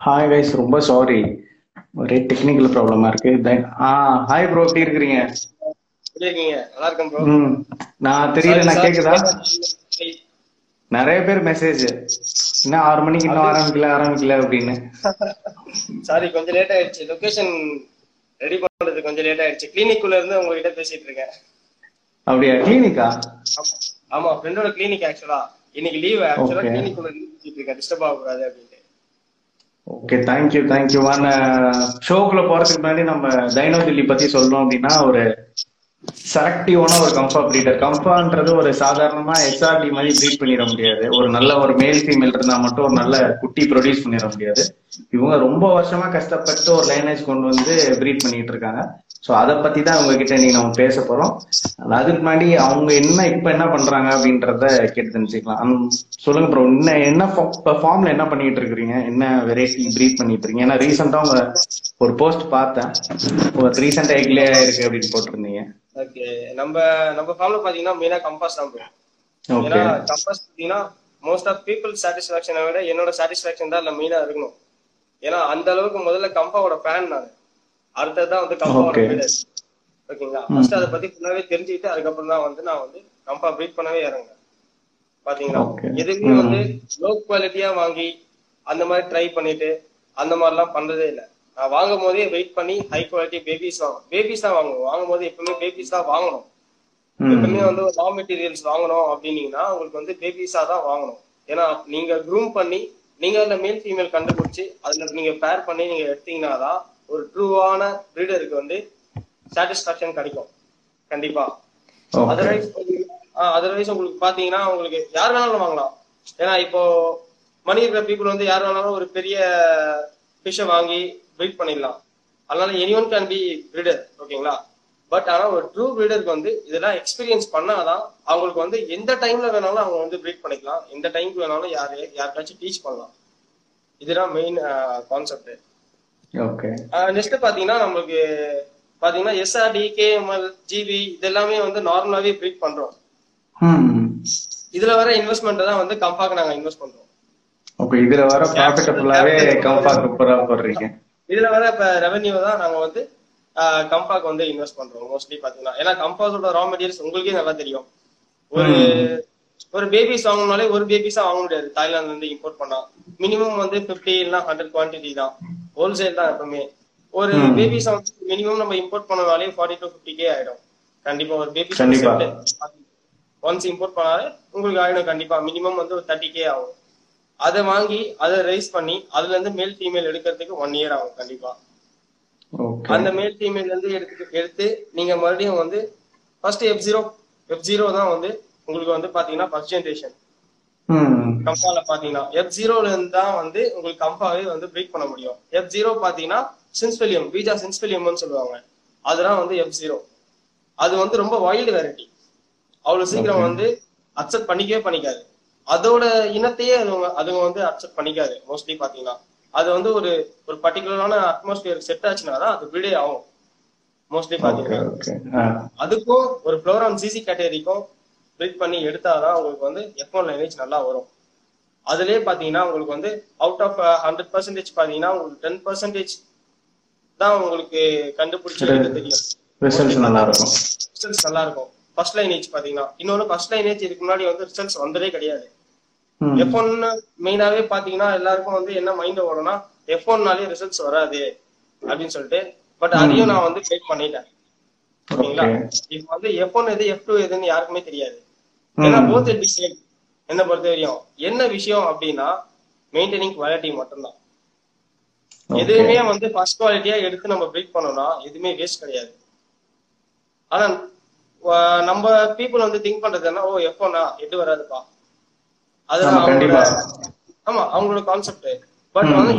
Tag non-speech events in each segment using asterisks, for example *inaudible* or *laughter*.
Hi guys ரொம்ப sorry ஒரே technical ப்ராப்ளமா இருக்கு. தென் ஆ ஹாய் ப்ரோ எப்படி இருக்கீங்க? நல்லா இருக்கேன் ப்ரோ நான் தெரியல நான் கேக்குதா? நிறைய பேர் மெசேஜ் இன்னும் ஆறு மணிக்கு இன்னும் ஆரம்பிக்கல ஆரம்பிக்கல அப்படின்னு. சாரி கொஞ்சம் லேட் ஆயிடுச்சு. லொகேஷன் ரெடி பண்றது கொஞ்சம் லேட் ஆயிடுச்சு. கிளினிக் குள்ள இருந்து உங்ககிட்ட பேசிட்டு இருக்கேன். அப்படியா? கிளினிக்கா ஆமா. ஃப்ரெண்டோட கிளினிக் ஆக்சுவலா இன்னைக்கு லீவ் ஆக்சுவலா Okay. கிளினிக் குள்ள இருந்து பேசிட்டு இருக்கேன். டிஸ்டர்ப் ஆகக்கூடாது அப்படின்ட்டு ஓகே தேங்க்யூ தேங்க்யூ வான ஷோக்குள்ள போறதுக்கு முன்னாடி நம்ம டைனோ தில்லி பத்தி சொல்லணும் அப்படின்னா ஒரு செலக்டிவான ஒரு கம்பா பிரீடர் கம்பான்றது ஒரு சாதாரணமா எஸ்ஆர்டி மாதிரி ப்ரீட் பண்ணிட முடியாது. ஒரு நல்ல ஒரு மேல் ஃபீமேல் இருந்தா மட்டும் ஒரு நல்ல குட்டி ப்ரொடியூஸ் பண்ணிட முடியாது. இவங்க ரொம்ப வருஷமா கஷ்டப்பட்டு ஒரு லைனேஜ் கொண்டு வந்து ப்ரீட் பண்ணிட்டு இருக்காங்க. ஸோ அதை பத்தி தான் உங்ககிட்ட நீ நம்ம பேச போறோம். அதுக்கு முன்னாடி அவங்க என்ன இப்ப என்ன பண்றாங்க அப்படின்றத கேட்டு தெரிஞ்சுக்கலாம். சொல்லுங்க ப்ரோ என்ன என்ன ஃபார்ம்ல என்ன பண்ணிட்டு இருக்கிறீங்க? என்ன வெரைட்டி ப்ரீட் பண்ணிட்டு இருக்கீங்க? ஏன்னா ரீசெண்டா உங்க ஒரு போஸ்ட் பார்த்தேன். ஒரு ரீசெண்டா எக்லே இருக்கு அப்படின்னு போட்டிருந்தீங்க. ஓகே நம்ம நம்ம ஃபார்ம்ல பாத்தீங்கன்னா மெயினா கம்பாஸ் தான் ஏன்னா கம்பாஸ் பாத்தீங்கன்னா மோஸ்ட் ஆஃப் பீப்புள் சாட்டிஸ்பாக்சனை விட என்னோட சாட்டிஸ்பாக்சன் தான் மெயினா இருக்கணும். ஏன்னா அந்த அளவுக்கு முதல்ல கம்பாவோட ஃபேன் நான். அடுத்ததுதான் வந்து கம்பாவோட. ஓகேங்களா? ஃபர்ஸ்ட் அதை பத்தி ஃபுல்லாவே தெரிஞ்சுக்கிட்டு அதுக்கப்புறம் தான் வந்து நான் வந்து கம்பா ப்ரீட் பண்ணவே இறங்குறேன் பாத்தீங்களா. எதுவுமே வந்து லோ குவாலிட்டியா வாங்கி அந்த மாதிரி ட்ரை பண்ணிட்டு அந்த மாதிரிலாம் பண்றதே இல்ல. நான் வாங்கும் போதே வெயிட் பண்ணி ஹை குவாலிட்டி பேபிஸ் வாங்கும் பேபிஸ் தான் வாங்குவோம். வாங்கும் போது எப்பவுமே பேபிஸ் தான் வாங்கணும். எப்பவுமே வந்து ரா மெட்டீரியல்ஸ் வாங்கணும் அப்படின்னீங்கன்னா உங்களுக்கு வந்து பேபிஸா தான் வாங்கணும். ஏன்னா நீங்க க்ரூம் பண்ணி நீங்க அதுல மேல் ஃபீமேல் கண்டுபிடிச்சு அதுல நீங்க பேர் பண்ணி நீங்க எடுத்தீங்கன்னா தான் ஒரு ட்ரூவான ப்ரீடருக்கு வந்து சாட்டிஸ்பாக்சன் கிடைக்கும். கண்டிப்பா. அதர்வைஸ் அதர்வைஸ் உங்களுக்கு பாத்தீங்கன்னா உங்களுக்கு யார் வேணாலும் வாங்கலாம். ஏன்னா இப்போ மணி இருக்கிற பீப்புள் வந்து யார் வேணாலும் ஒரு பெரிய ஃபிஷ்ஷை வாங்கி ப்ரீட் பண்ணிடலாம். அதனால any one can be breeder ஓகேங்களா பட் ஆனா ஒரு ட்ரூ பிரீடருக்கு வந்து இதெல்லாம் எக்ஸ்பீரியன்ஸ் பண்ணாதான் அவங்களுக்கு வந்து எந்த டைம்ல வேணாலும் அவங்க வந்து ப்ரீட் பண்ணிக்கலாம். எந்த டைம்க்கு வேணாலும் யாரு யாருக்காச்சும் டீச் பண்ணலாம். இதுதான் மெயின் கான்செப்ட் நெக்ஸ்ட் பாத்தீங்கன்னா நம்மளுக்கு பாத்தீங்கன்னா எஸ்ஆர்டி கேஎம்எல் ஜிபி இதெல்லாமே வந்து நார்மலாவே ப்ரீட் பண்றோம். இதுல வர இன்வெஸ்ட்மெண்ட் தான் வந்து கம்பாக்கு நாங்க இன்வெஸ்ட் பண்றோம். ஓகே இதுல வர ப்ராஃபிட்டபுளாவே கம்பா குப்பரா போடுறீங்க. இதுல வர இப்ப ரெவென்யூ தான் நாங்க வந்து கம்பாக்கு வந்து இன்வெஸ்ட் பண்றோம் மோஸ்ட்லி பாத்தீங்கன்னா. ஏன்னா கம்பாஸோட ரா மெட்டீரியல்ஸ் உங்களுக்கே நல்லா தெரியும். ஒரு ஒரு பேபிஸ் வாங்கணும்னாலே ஒரு பேபிஸா வாங்க முடியாது. தாய்லாந்துல இருந்து இம்போர்ட் பண்ணா. மினிமம் வந்து பிப்டி இல்லைன்னா ஹண்ட்ரட் குவான்டிட்டி தான். ஹோல்சேல் தான் எப்பவுமே. ஒரு பேபிஸ் வந்து மினிமம் நம்ம இம்போர்ட் பண்ணனாலே ஃபார்ட்டி டு ஃபிஃப்டி கே ஆயிடும். கண்டிப்பா ஒரு கண்டிப்பா. ஒன்ஸ் இம்போர்ட் பண்ணாலே உங்களுக்கு ஆயிடும் கண்டிப்பா. மினிமம் வந்து ஒரு தேர்ட்டி கே ஆகும். அதை வாங்கி அதை ரைஸ் பண்ணி அதுல இருந்து மேல் ஃபீமேல் எடுக்கிறதுக்கு ஒன் இயர் ஆகும் கண்டிப்பா. அந்த மேல் ஃபீமேல் வந்து எடுத்து எடுத்து நீங்க மறுபடியும் வந்து first F zero F zero தான் வந்து உங்களுக்கு வந்து பாத்தீங்கன்னா ஃபர்ஸ்ட் ஜென்ரேஷன் கம்பால பாத்தீங்கன்னா எஃப் ஜீரோல இருந்து தான் வந்து உங்களுக்கு கம்பாவே வந்து பிரேக் பண்ண முடியும். எஃப் ஜீரோ பாத்தீங்கன்னா சின்ஸ்பெலியம் பீஜா சின்ஸ்பெலியம்னு சொல்லுவாங்க. அதுதான் வந்து எஃப் ஜீரோ அது வந்து ரொம்ப வைல்டு வெரைட்டி அவ்வளவு சீக்கிரம் வந்து அக்செப்ட் பண்ணிக்கவே பண்ணிக்காது. அதோட இனத்தையே அதுங்க அதுங்க வந்து அக்செப்ட் பண்ணிக்காது மோஸ்ட்லி பாத்தீங்கன்னா. அது வந்து ஒரு ஒரு பர்டிகுலரான அட்மாஸ்பியர் செட் ஆச்சுன்னா தான் அது பிரிடே ஆகும். மோஸ்ட்லி பாத்தீங்கன்னா. அதுக்கும் ஒரு ஃப்ளோரான் சிசி கேட்டகரிக்கும் பிரிட் பண்ணி எடுத்தாதான் உங்களுக்கு வந்து எஃப் ஒன் லைனேஜ் நல்லா வரும். அதுலயே பாத்தீங்கன்னா உங்களுக்கு வந்து அவுட் ஆஃப் ஹண்ட்ரட் பர்சன்டேஜ் பாத்தீங்கன்னா உங்களுக்கு டென் பர்சன்டேஜ் தான் உங்களுக்கு கண்டுபிடிச்சு எடுக்க தெரியும். ரிசல்ட்ஸ் நல்லா இருக்கும். ரிசல்ட்ஸ் நல்லா இருக்கும். ஃபர்ஸ்ட் லைனேஜ் பாத்தீங்கன்னா. இன்னொன்னு ஃபர்ஸ்ட் லைனேஜ் இதுக்கு முன்னாடி வந்து ரிசல்ட்ஸ் வந்ததே கிடையாது. எஃப் ஒன் மெயினாவே பாத்தீங்கன்னா எல்லாருக்கும் வந்து என்ன மைண்ட் ஓடும்னா எஃப் ஒன்னாலே ரிசல்ட்ஸ் வராது அப்படின்னு சொல்லிட்டு பட் அதையும் நான் வந்து பிரேக் பண்ணிட்டேன். ஓகேங்களா ஓகே இப்போ வந்து எஃப் ஒன் எது எஃப் டூ எதுன்னு யாருக்குமே தெரியாது. ஏன்னா போத் சேம் என்ன பொறுத்த வரையும் என்ன விஷயம் அப்படின்னா மெயின்டைனிங் குவாலிட்டி மட்டும்தான். எதுவுமே வந்து ஃபர்ஸ்ட் குவாலிட்டியா எடுத்து நம்ம பிரேக் பண்ணோம்னா எதுவுமே வேஸ்ட் கிடையாது. ஆனா நம்ம பீப்புள் வந்து திங்க் பண்றது என்ன? ஓ ஒன்னா எட்டு வராதுப்பா? அதுதான் ஆமா, அவங்களோட கான்செப்ட் பட் வந்து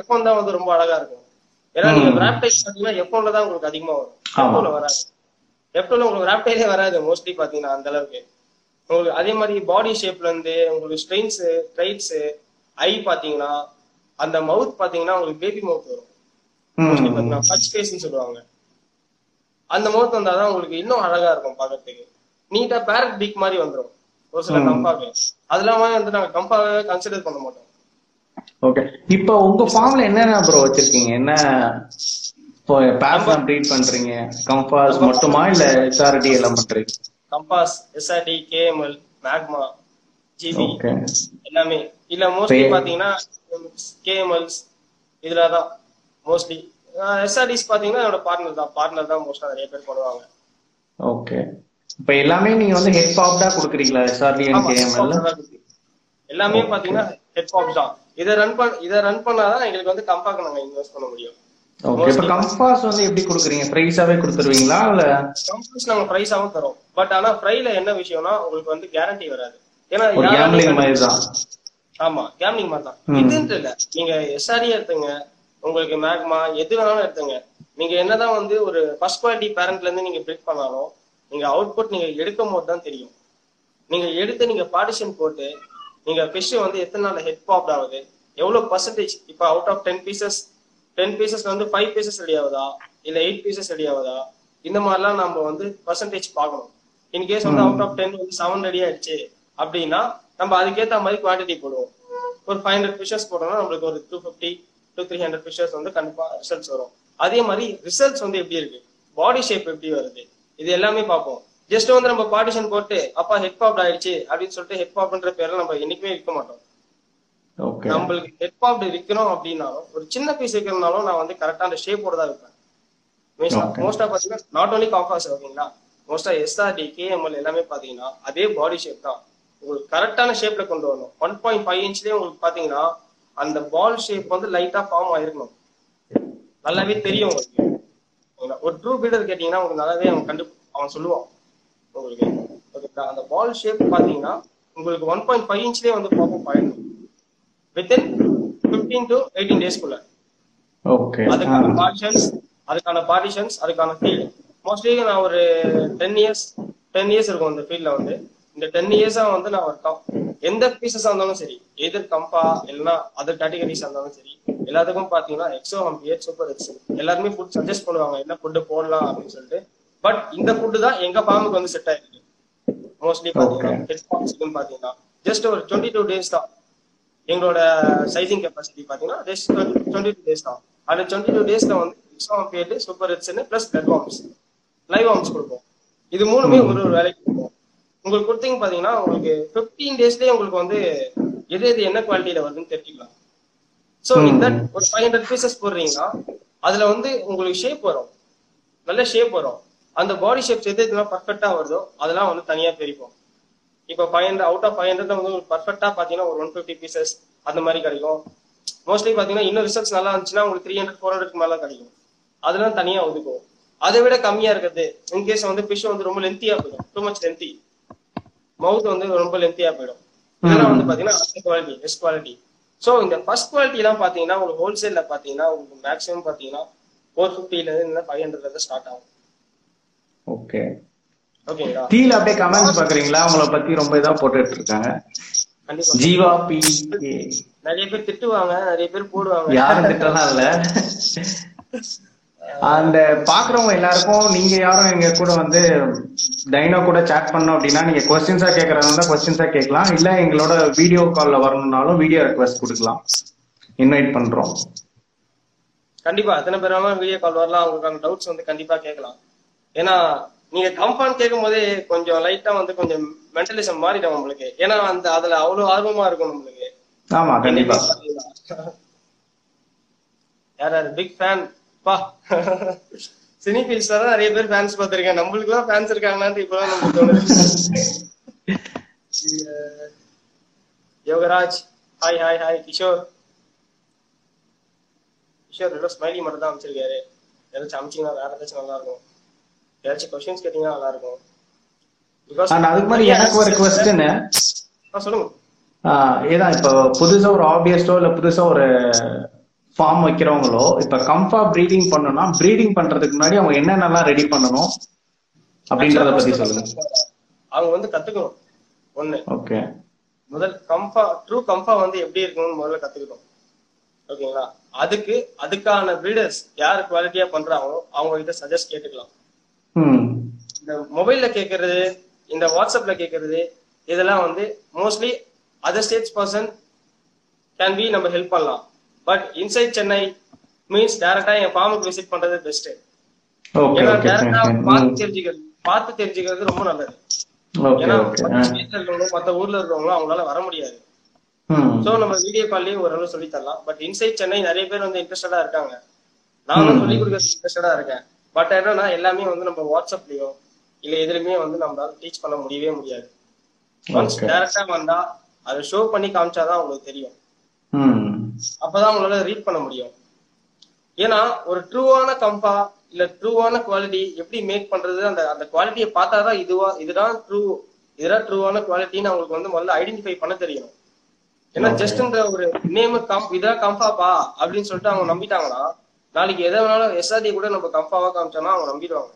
எஃப் ஒன் தான் வந்து ரொம்ப அழகா இருக்கும். ஏன்னா நீங்க ராப்டைஸ் பாத்தீங்கன்னா எஃப் ஒன்ல தான் உங்களுக்கு அதிகமா வரும். டூல வராது. எஃப் டூல உங்களுக்கு ராப்டைலே வராது மோஸ்ட்லி பாத்தீங்கன்னா அந்த அளவுக்கு. உங்களுக்கு அதே மாதிரி பாடி ஷேப்ல இருந்து உங்களுக்கு ஸ்ட்ரெயின்ஸ் ட்ரைட்ஸ் ஐ பாத்தீங்கன்னா அந்த மவுத் பாத்தீங்கன்னா உங்களுக்கு பேபி மவுத் வரும். பாத்தீங்கன்னா பச் ஃபேஸ்னு சொல்லுவாங்க. அந்த மவுத் வந்தாதான் உங்களுக்கு இன்னும் அழகா இருக்கும் பாக்கிறதுக்கு நீட்டா பேரட் பீக் மாதிரி வந்துரும். ஒரு சில கம்பாவே. அது இல்லாம வந்து நாங்க கம்பாவே கன்சிடர் பண்ண மாட்டோம். ஓகே இப்போ உங்க ஃபார்ம்ல என்னென்ன ப்ரோ வச்சிருக்கீங்க? என்ன இப்போ பேர்ஸ்லாம் ப்ரீட் பண்றீங்க? கம்பாஸ் மட்டுமா இல்ல எஸ்ஆர்டி எல்லாம் பண்றீங்க? Compass SRT KML magma GB எல்லாமே. இல்ல மோஸ்ட்லி பாத்தீங்கன்னா கேஎம்எல்ஸ் இதுலதான் மோஸ்ட்லி எஸ்ஆர்டிஸ் பாத்தீங்கன்னா என்னோட பார்ட்னர் தான். பார்ட்னர் தான் மோஸ்டா நிறைய பேர் பண்ணுவாங்க. ஓகே இப்போ எல்லாமே நீங்க வந்து ஹெட் பாப்டா கொடுக்குறீங்களா எஸ்ஆர்டி அண்ட் கேஎம்எல் தான். எல்லாமே பாத்தீங்கன்னா ஹெட்பாப்ஸ் தான். இதை ரன் பண்ண இதை ரன் பண்ணாதான் எங்களுக்கு வந்து கம்பாக்கு நாங்க இன்வெஸ்ட் பண்ண முடியும். ஓகே இப்போ கம்பாஸ் வந்து எப்படி கொடுக்குறீங்க? பிரைஸாவே கொடுத்துருவீங்களா இல்ல? கம்பாஸ் நாங்க பிரைஸாவும் தரோம். பட் ஆனா ஃப்ரைல என்ன விஷயம்னா உங்களுக்கு வந்து கேரண்டி வராது. ஏன்னா ஒரு யாராலையும் கேம்லிங் மாதிரி தான். ஆமா கேம்லிங் மாதிரி தான். இதுன்ட்டு இல்ல. நீங்க எஸ்ஆர்டி எடுத்துங்க உங்களுக்கு மேக்மா எது வேணாலும் எடுத்துங்க. நீங்க என்னதான் வந்து ஒரு ஃபர்ஸ்ட் குவாலிட்டி பேரண்ட்ல இருந்து நீங்க பிரிக் பண்ணாலும் நீங்க அவுட்புட் நீங்க எடுக்கும் போது தான் தெரியும். நீங்க எடுத்து நீங்க பார்ட்டிஷன் போட்டு நீங்க ஃபிஷ் வந்து எத்தனை நாள் ஹெட் பாப்ட் ஆகுது? எவ்வளவு பர்சன்டேஜ் இப்போ out of ten pieces ten pieces வந்து ஃபைவ் பீசஸ் ரெடி ஆகுதா? இல்ல எயிட் பீசஸ் ரெடி ஆகுதா? இந்த மாதிரிலாம் நம்ம வந்து பர்சன்டேஜ் பார்க்கணும். இன்கேஸ் வந்து அவுட் ஆஃப் டென் வந்து செவன் ரெடி ஆயிடுச்சு அப்படின்னா நம்ம அதுக்கேத்த மாதிரி குவான்டிட்டி போடுவோம். ஒரு ஃபைவ் ஹண்ட்ரட் ஃபிஷர்ஸ் போட்டோம்னா நம்மளுக்கு ஒரு two fifty two three hundred fishers வந்து கண்டிப்பா ரிசல்ட்ஸ் வரும். அதே மாதிரி ரிசல்ட்ஸ் வந்து எப்படி இருக்கு? பாடி ஷேப் எப்படி வருது? இது எல்லாமே பார்ப்போம். ஜஸ்ட் வந்து நம்ம பார்ட்டிஷன் போட்டு அப்பா ஹெட் பாப் ஆயிடுச்சு அப்படின்னு சொல்லிட்டு ஹெட் பாப்ன்ற பேர்ல நம்ம என்னைக்குமே விற்க மாட்டோம். நம்மளுக்கு ஹெட் பாப்ட் விற்கணும் அப்படின்னாலும் ஒரு சின்ன பீஸ் விற்கிறனாலும் நான் வந்து கரெக்டா அந்த ஷேப்போட தான் Okay. மோஸ்டா பாத்தீங்கன்னா நாட் ஓன்லி காஃபாஸ் ஓகேங்களா மோஸ்டா எஸ்ஆர்டி கேஎம்எல் எல்லாமே பாத்தீங்கன்னா அதே பாடி ஷேப் தான். உங்களுக்கு கரெக்டான ஷேப்ல கொண்டு வரணும். ஒன் பாயிண்ட் ஃபைவ் இன்ச்லயே உங்களுக்கு பாத்தீங்கன்னா அந்த பால் ஷேப் வந்து லைட்டா ஃபார்ம் ஆயிருக்கணும். நல்லாவே தெரியும் உங்களுக்கு? ஒரு ட்ரூ பீடர் கேட்டீங்கன்னா உங்களுக்கு நல்லாவே அவன் கண்டு அவன் சொல்லுவான். உங்களுக்கு ஓகேங்களா அந்த பால் ஷேப் பாத்தீங்கன்னா உங்களுக்கு ஒன் பாயிண்ட் ஃபைவ் இன்ச்லயே வந்து பாப்போம் ஆயிடணும். வித்தின் பிப்டீன் டு எயிட்டீன் டேஸ்க்குள்ள ஓகே அதுக்கான பார்ட்டிஷன்ஸ் அதுக்கான பார்ட்டிஷன்ஸ் அதுக்கான ஃபீல்டு மோஸ்ட்லி நான் ஒரு டென் இயர்ஸ் டென் இயர்ஸ் இருக்கும் இந்த ஃபீல்ட்ல வந்து. இந்த டென் இயர்ஸா வந்து நான் ஒரு எந்த பீசஸா இருந்தாலும் சரி எதிர் கம்பா இல்லைன்னா அதர் கேட்டகரிஸா இருந்தாலும் சரி எல்லாத்துக்கும் பாத்தீங்கன்னா எக்ஸோ ஹம்பியர் சூப்பர் எக்ஸ் எல்லாருமே ஃபுட் சஜஸ்ட் பண்ணுவாங்க என்ன ஃபுட் போடலாம் அப்படின்னு சொல்லிட்டு. பட் இந்த ஃபுட் தான் எங்க ஃபார்முக்கு வந்து செட் ஆயிருக்கு. மோஸ்ட்லி பாத்தீங்கன்னா பாத்தீங்கன்னா ஜஸ்ட் ஒரு டுவெண்ட்டி டூ டேஸ் தான். எங்களோட சைசிங் கெப்பாசிட்டி பாத்தீங்கன்னா ஜஸ்ட் டுவெண்ட்டி டூ டேஸ் தான். அந்த டுவெண்ட்டி டூ டேஸ்ல வந்து exam period super ஹெட்ஸ்னு plus blood worms live worms கொடுப்போம். இது மூணுமே ஒரு ஒரு வேலைக்கு கொடுப்போம். உங்களுக்கு கொடுத்தீங்க பாத்தீங்கன்னா உங்களுக்கு 15 டேஸ்லயே உங்களுக்கு வந்து எது எது என்ன குவாலிட்டியில வருதுன்னு தெரிஞ்சுக்கலாம். சோ இந்த ஒரு ஃபைவ் ஹண்ட்ரட் பீசஸ் போடுறீங்கன்னா அதுல வந்து உங்களுக்கு ஷேப் வரும். நல்ல ஷேப் வரும். அந்த பாடி ஷேப்ஸ் எது எதுலாம் பர்ஃபெக்டா வருதோ அதெல்லாம் வந்து தனியா பிரிப்போம். இப்போ five hundred out of five hundred வந்து உங்களுக்கு பர்ஃபெக்டா பாத்தீங்கன்னா ஒரு ஒன் ஃபிஃப்டி பீசஸ் அந்த மாதிரி கிடைக்கும். மோஸ்ட்லி பாத்தீங்கன்னா இன்னும் ரிசல்ட்ஸ் நல்லா இருந்துச்சுன்னா உங்களுக்கு த்ரீ ஹண்ட்ரட் ஃபோர் ஹண்ட்ரட் மேல கிடைக்கும். அதெல்லாம் தனியா ஒதுக்கும் அதை விட கம்மியா இருக்கிறது இன்கேஸ் வந்து பிஷ் வந்து ரொம்ப லென்த்தியா போயிடும். டூ மச் லென்த்தி மவுத் வந்து ரொம்ப லென்த்தியா போயிடும். இதெல்லாம் வந்து பாத்தீங்கன்னா குவாலிட்டி பெஸ்ட் குவாலிட்டி சோ இந்த ஃபர்ஸ்ட் குவாலிட்டி எல்லாம் பாத்தீங்கன்னா உங்களுக்கு ஹோல்சேல்ல பாத்தீங்கன்னா உங்களுக்கு மேக்ஸிமம் பாத்தீங்கன்னா ஃபோர் ஃபிஃப்டில இருந்து ஃபைவ் ஹண்ட்ரட்ல இருந்து ஸ்டார்ட் ஆகும். ஓகே கீழ அப்படியே கமெண்ட்ஸ் பாக்குறீங்களா உங்களை பத்தி ரொம்ப இதா போட்டுட்டு இருக்காங்க ஜீவா பி நிறைய பேர் திட்டுவாங்க நிறைய பேர் போடுவாங்க. யாரும் திட்டலாம் இல்ல அந்த பாக்குறவங்க எல்லாருக்கும் நீங்க யாரும் எங்க கூட வந்து டைனோ கூட சேட் பண்ணோம் அப்படின்னா நீங்க கொஸ்டின்ஸா கேக்குறதா இருந்தா கொஸ்டின்ஸா கேட்கலாம். இல்ல எங்களோட வீடியோ கால்ல வரணும்னாலும் வீடியோ ரெக்வஸ்ட் கொடுக்கலாம். இன்வைட் பண்றோம். கண்டிப்பா எத்தனை பேராலும் வீடியோ கால் வரலாம். அவங்களுக்கான டவுட்ஸ் வந்து கண்டிப்பா கேட்கலாம். ஏன்னா நீங்க கம்பான் கேட்கும் போதே கொஞ்சம் லைட்டா வந்து கொஞ்சம் மென்டலிசம் மாறிடும் உங்களுக்கு. ஏன்னா அந்த அதுல அவ்வளவு ஆர்வமா இருக்கும் நம்மளுக்கு ஆமா கண்டிப்பா. யார் யார்? பிக் ஃபேன் பா. சினி ஃபீல்ஸ் தான் நிறைய பேர் ஃபேன்ஸ் பார்த்திருக்கேன். நம்மளுக்கு எல்லாம் ஃபேன்ஸ் இருக்காங்களான்னு இப்பதான் நமக்கு தோணுது. *laughs* Yogaraj. Hi hi hi Kishore. Kishore ஏதோ ஸ்மைலி மட்டும் தான் அமைச்சிருக்காரு. ஏதாச்சும் அமைச்சிங்கன்னா வேற ஏதாச்சும் நல்லா இருக்கும். ஏதாச்சும் கொஸ்டின்ஸ் கேட்டீங்கன்னா நல்லா இருக்கும் அதுக்கு மாதிரி எனக்கு ஒரு கொஸ்டின் சொல்லுங்க. ஏதான் இப்போ புதுசா ஒரு ஆபியஸ்டோ இல்ல புதுசா ஒரு ஃபார்ம் வைக்கிறவங்களோ இப்ப கம்ஃபா ப்ரீடிங் பண்ணணும்னா ப்ரீடிங் பண்றதுக்கு முன்னாடி அவங்க என்னென்னலாம் ரெடி பண்ணணும் அப்படின்றத பத்தி சொல்லுங்க. அவங்க வந்து கத்துக்கணும். ஒண்ணு. ஓகே. முதல் கம்ஃபா ட்ரூ கம்ஃபா வந்து எப்படி இருக்கணும்னு முதல்ல கத்துக்கணும் ஓகேங்களா? அதுக்கு அதுக்கான பிரீடர்ஸ் யார் குவாலிட்டியா பண்றாங்களோ அவங்க கிட்ட சஜஸ்ட் கேட்டுக்கலாம். இந்த மொபைல்ல கேக்குறது இந்த வாட்ஸ்அப்ல கேக்குறது இதெல்லாம் வந்து mostly other states person can be நம்ம ஹெல்ப் பண்ணலாம். பட் இன்சைட் சென்னை மீன்ஸ் டேரக்டா என் ஃபார்முக்கு விசிட் பண்றது பெஸ்ட் ஏன்னா டேரக்டா பார்த்து தெரிஞ்சுக்கிறது பார்த்து தெரிஞ்சுக்கிறது ரொம்ப நல்லது. ஏன்னா மத்த ஊர்ல இருக்கவங்க அவங்களால வர முடியாது. சோ நம்ம வீடியோ கால்லயே ஓரளவு சொல்லி தரலாம். பட் இன்சைட் சென்னை நிறைய பேர் வந்து இன்ட்ரெஸ்டடா இருக்காங்க. நானும் சொல்லி கொடுக்கறது இன்ட்ரெஸ்டடா இருக்கேன். பட் என்னன்னா எல்லாமே வந்து நம்ம வாட்ஸ்அப்லயோ இல்ல எதுலயுமே வந்து நம்மளால டீச் பண்ண முடியவே முடியாது. டைரக்டா வந்தா அதை ஷோ பண்ணி காமிச்சாதான் உங்களுக்கு தெரியும். அப்பதான் உங்களால ரீட் பண்ண முடியும். ஏன்னா ஒரு ட்ரூவான கம்பா இல்ல ட்ரூவான குவாலிட்டி எப்படி மேக் பண்றது அந்த அந்த குவாலிட்டியை பார்த்தாதான் இதுவா இதுதான் ட்ரூ இதுதான் ட்ரூவான குவாலிட்டின்னு அவங்களுக்கு வந்து முதல்ல ஐடென்டிஃபை பண்ண தெரியணும். ஏன்னா. ஜஸ்ட் இந்த ஒரு நேம் கம் இதான் கம்பாப்பா அப்படின்னு சொல்லிட்டு அவங்க நம்பிட்டாங்கன்னா நாளைக்கு எதை வேணாலும் எஸ்ஆர்டி கூட நம்ம கம்பாவா காமிச்சோம்னா அவங்க நம்பிடுவாங்க.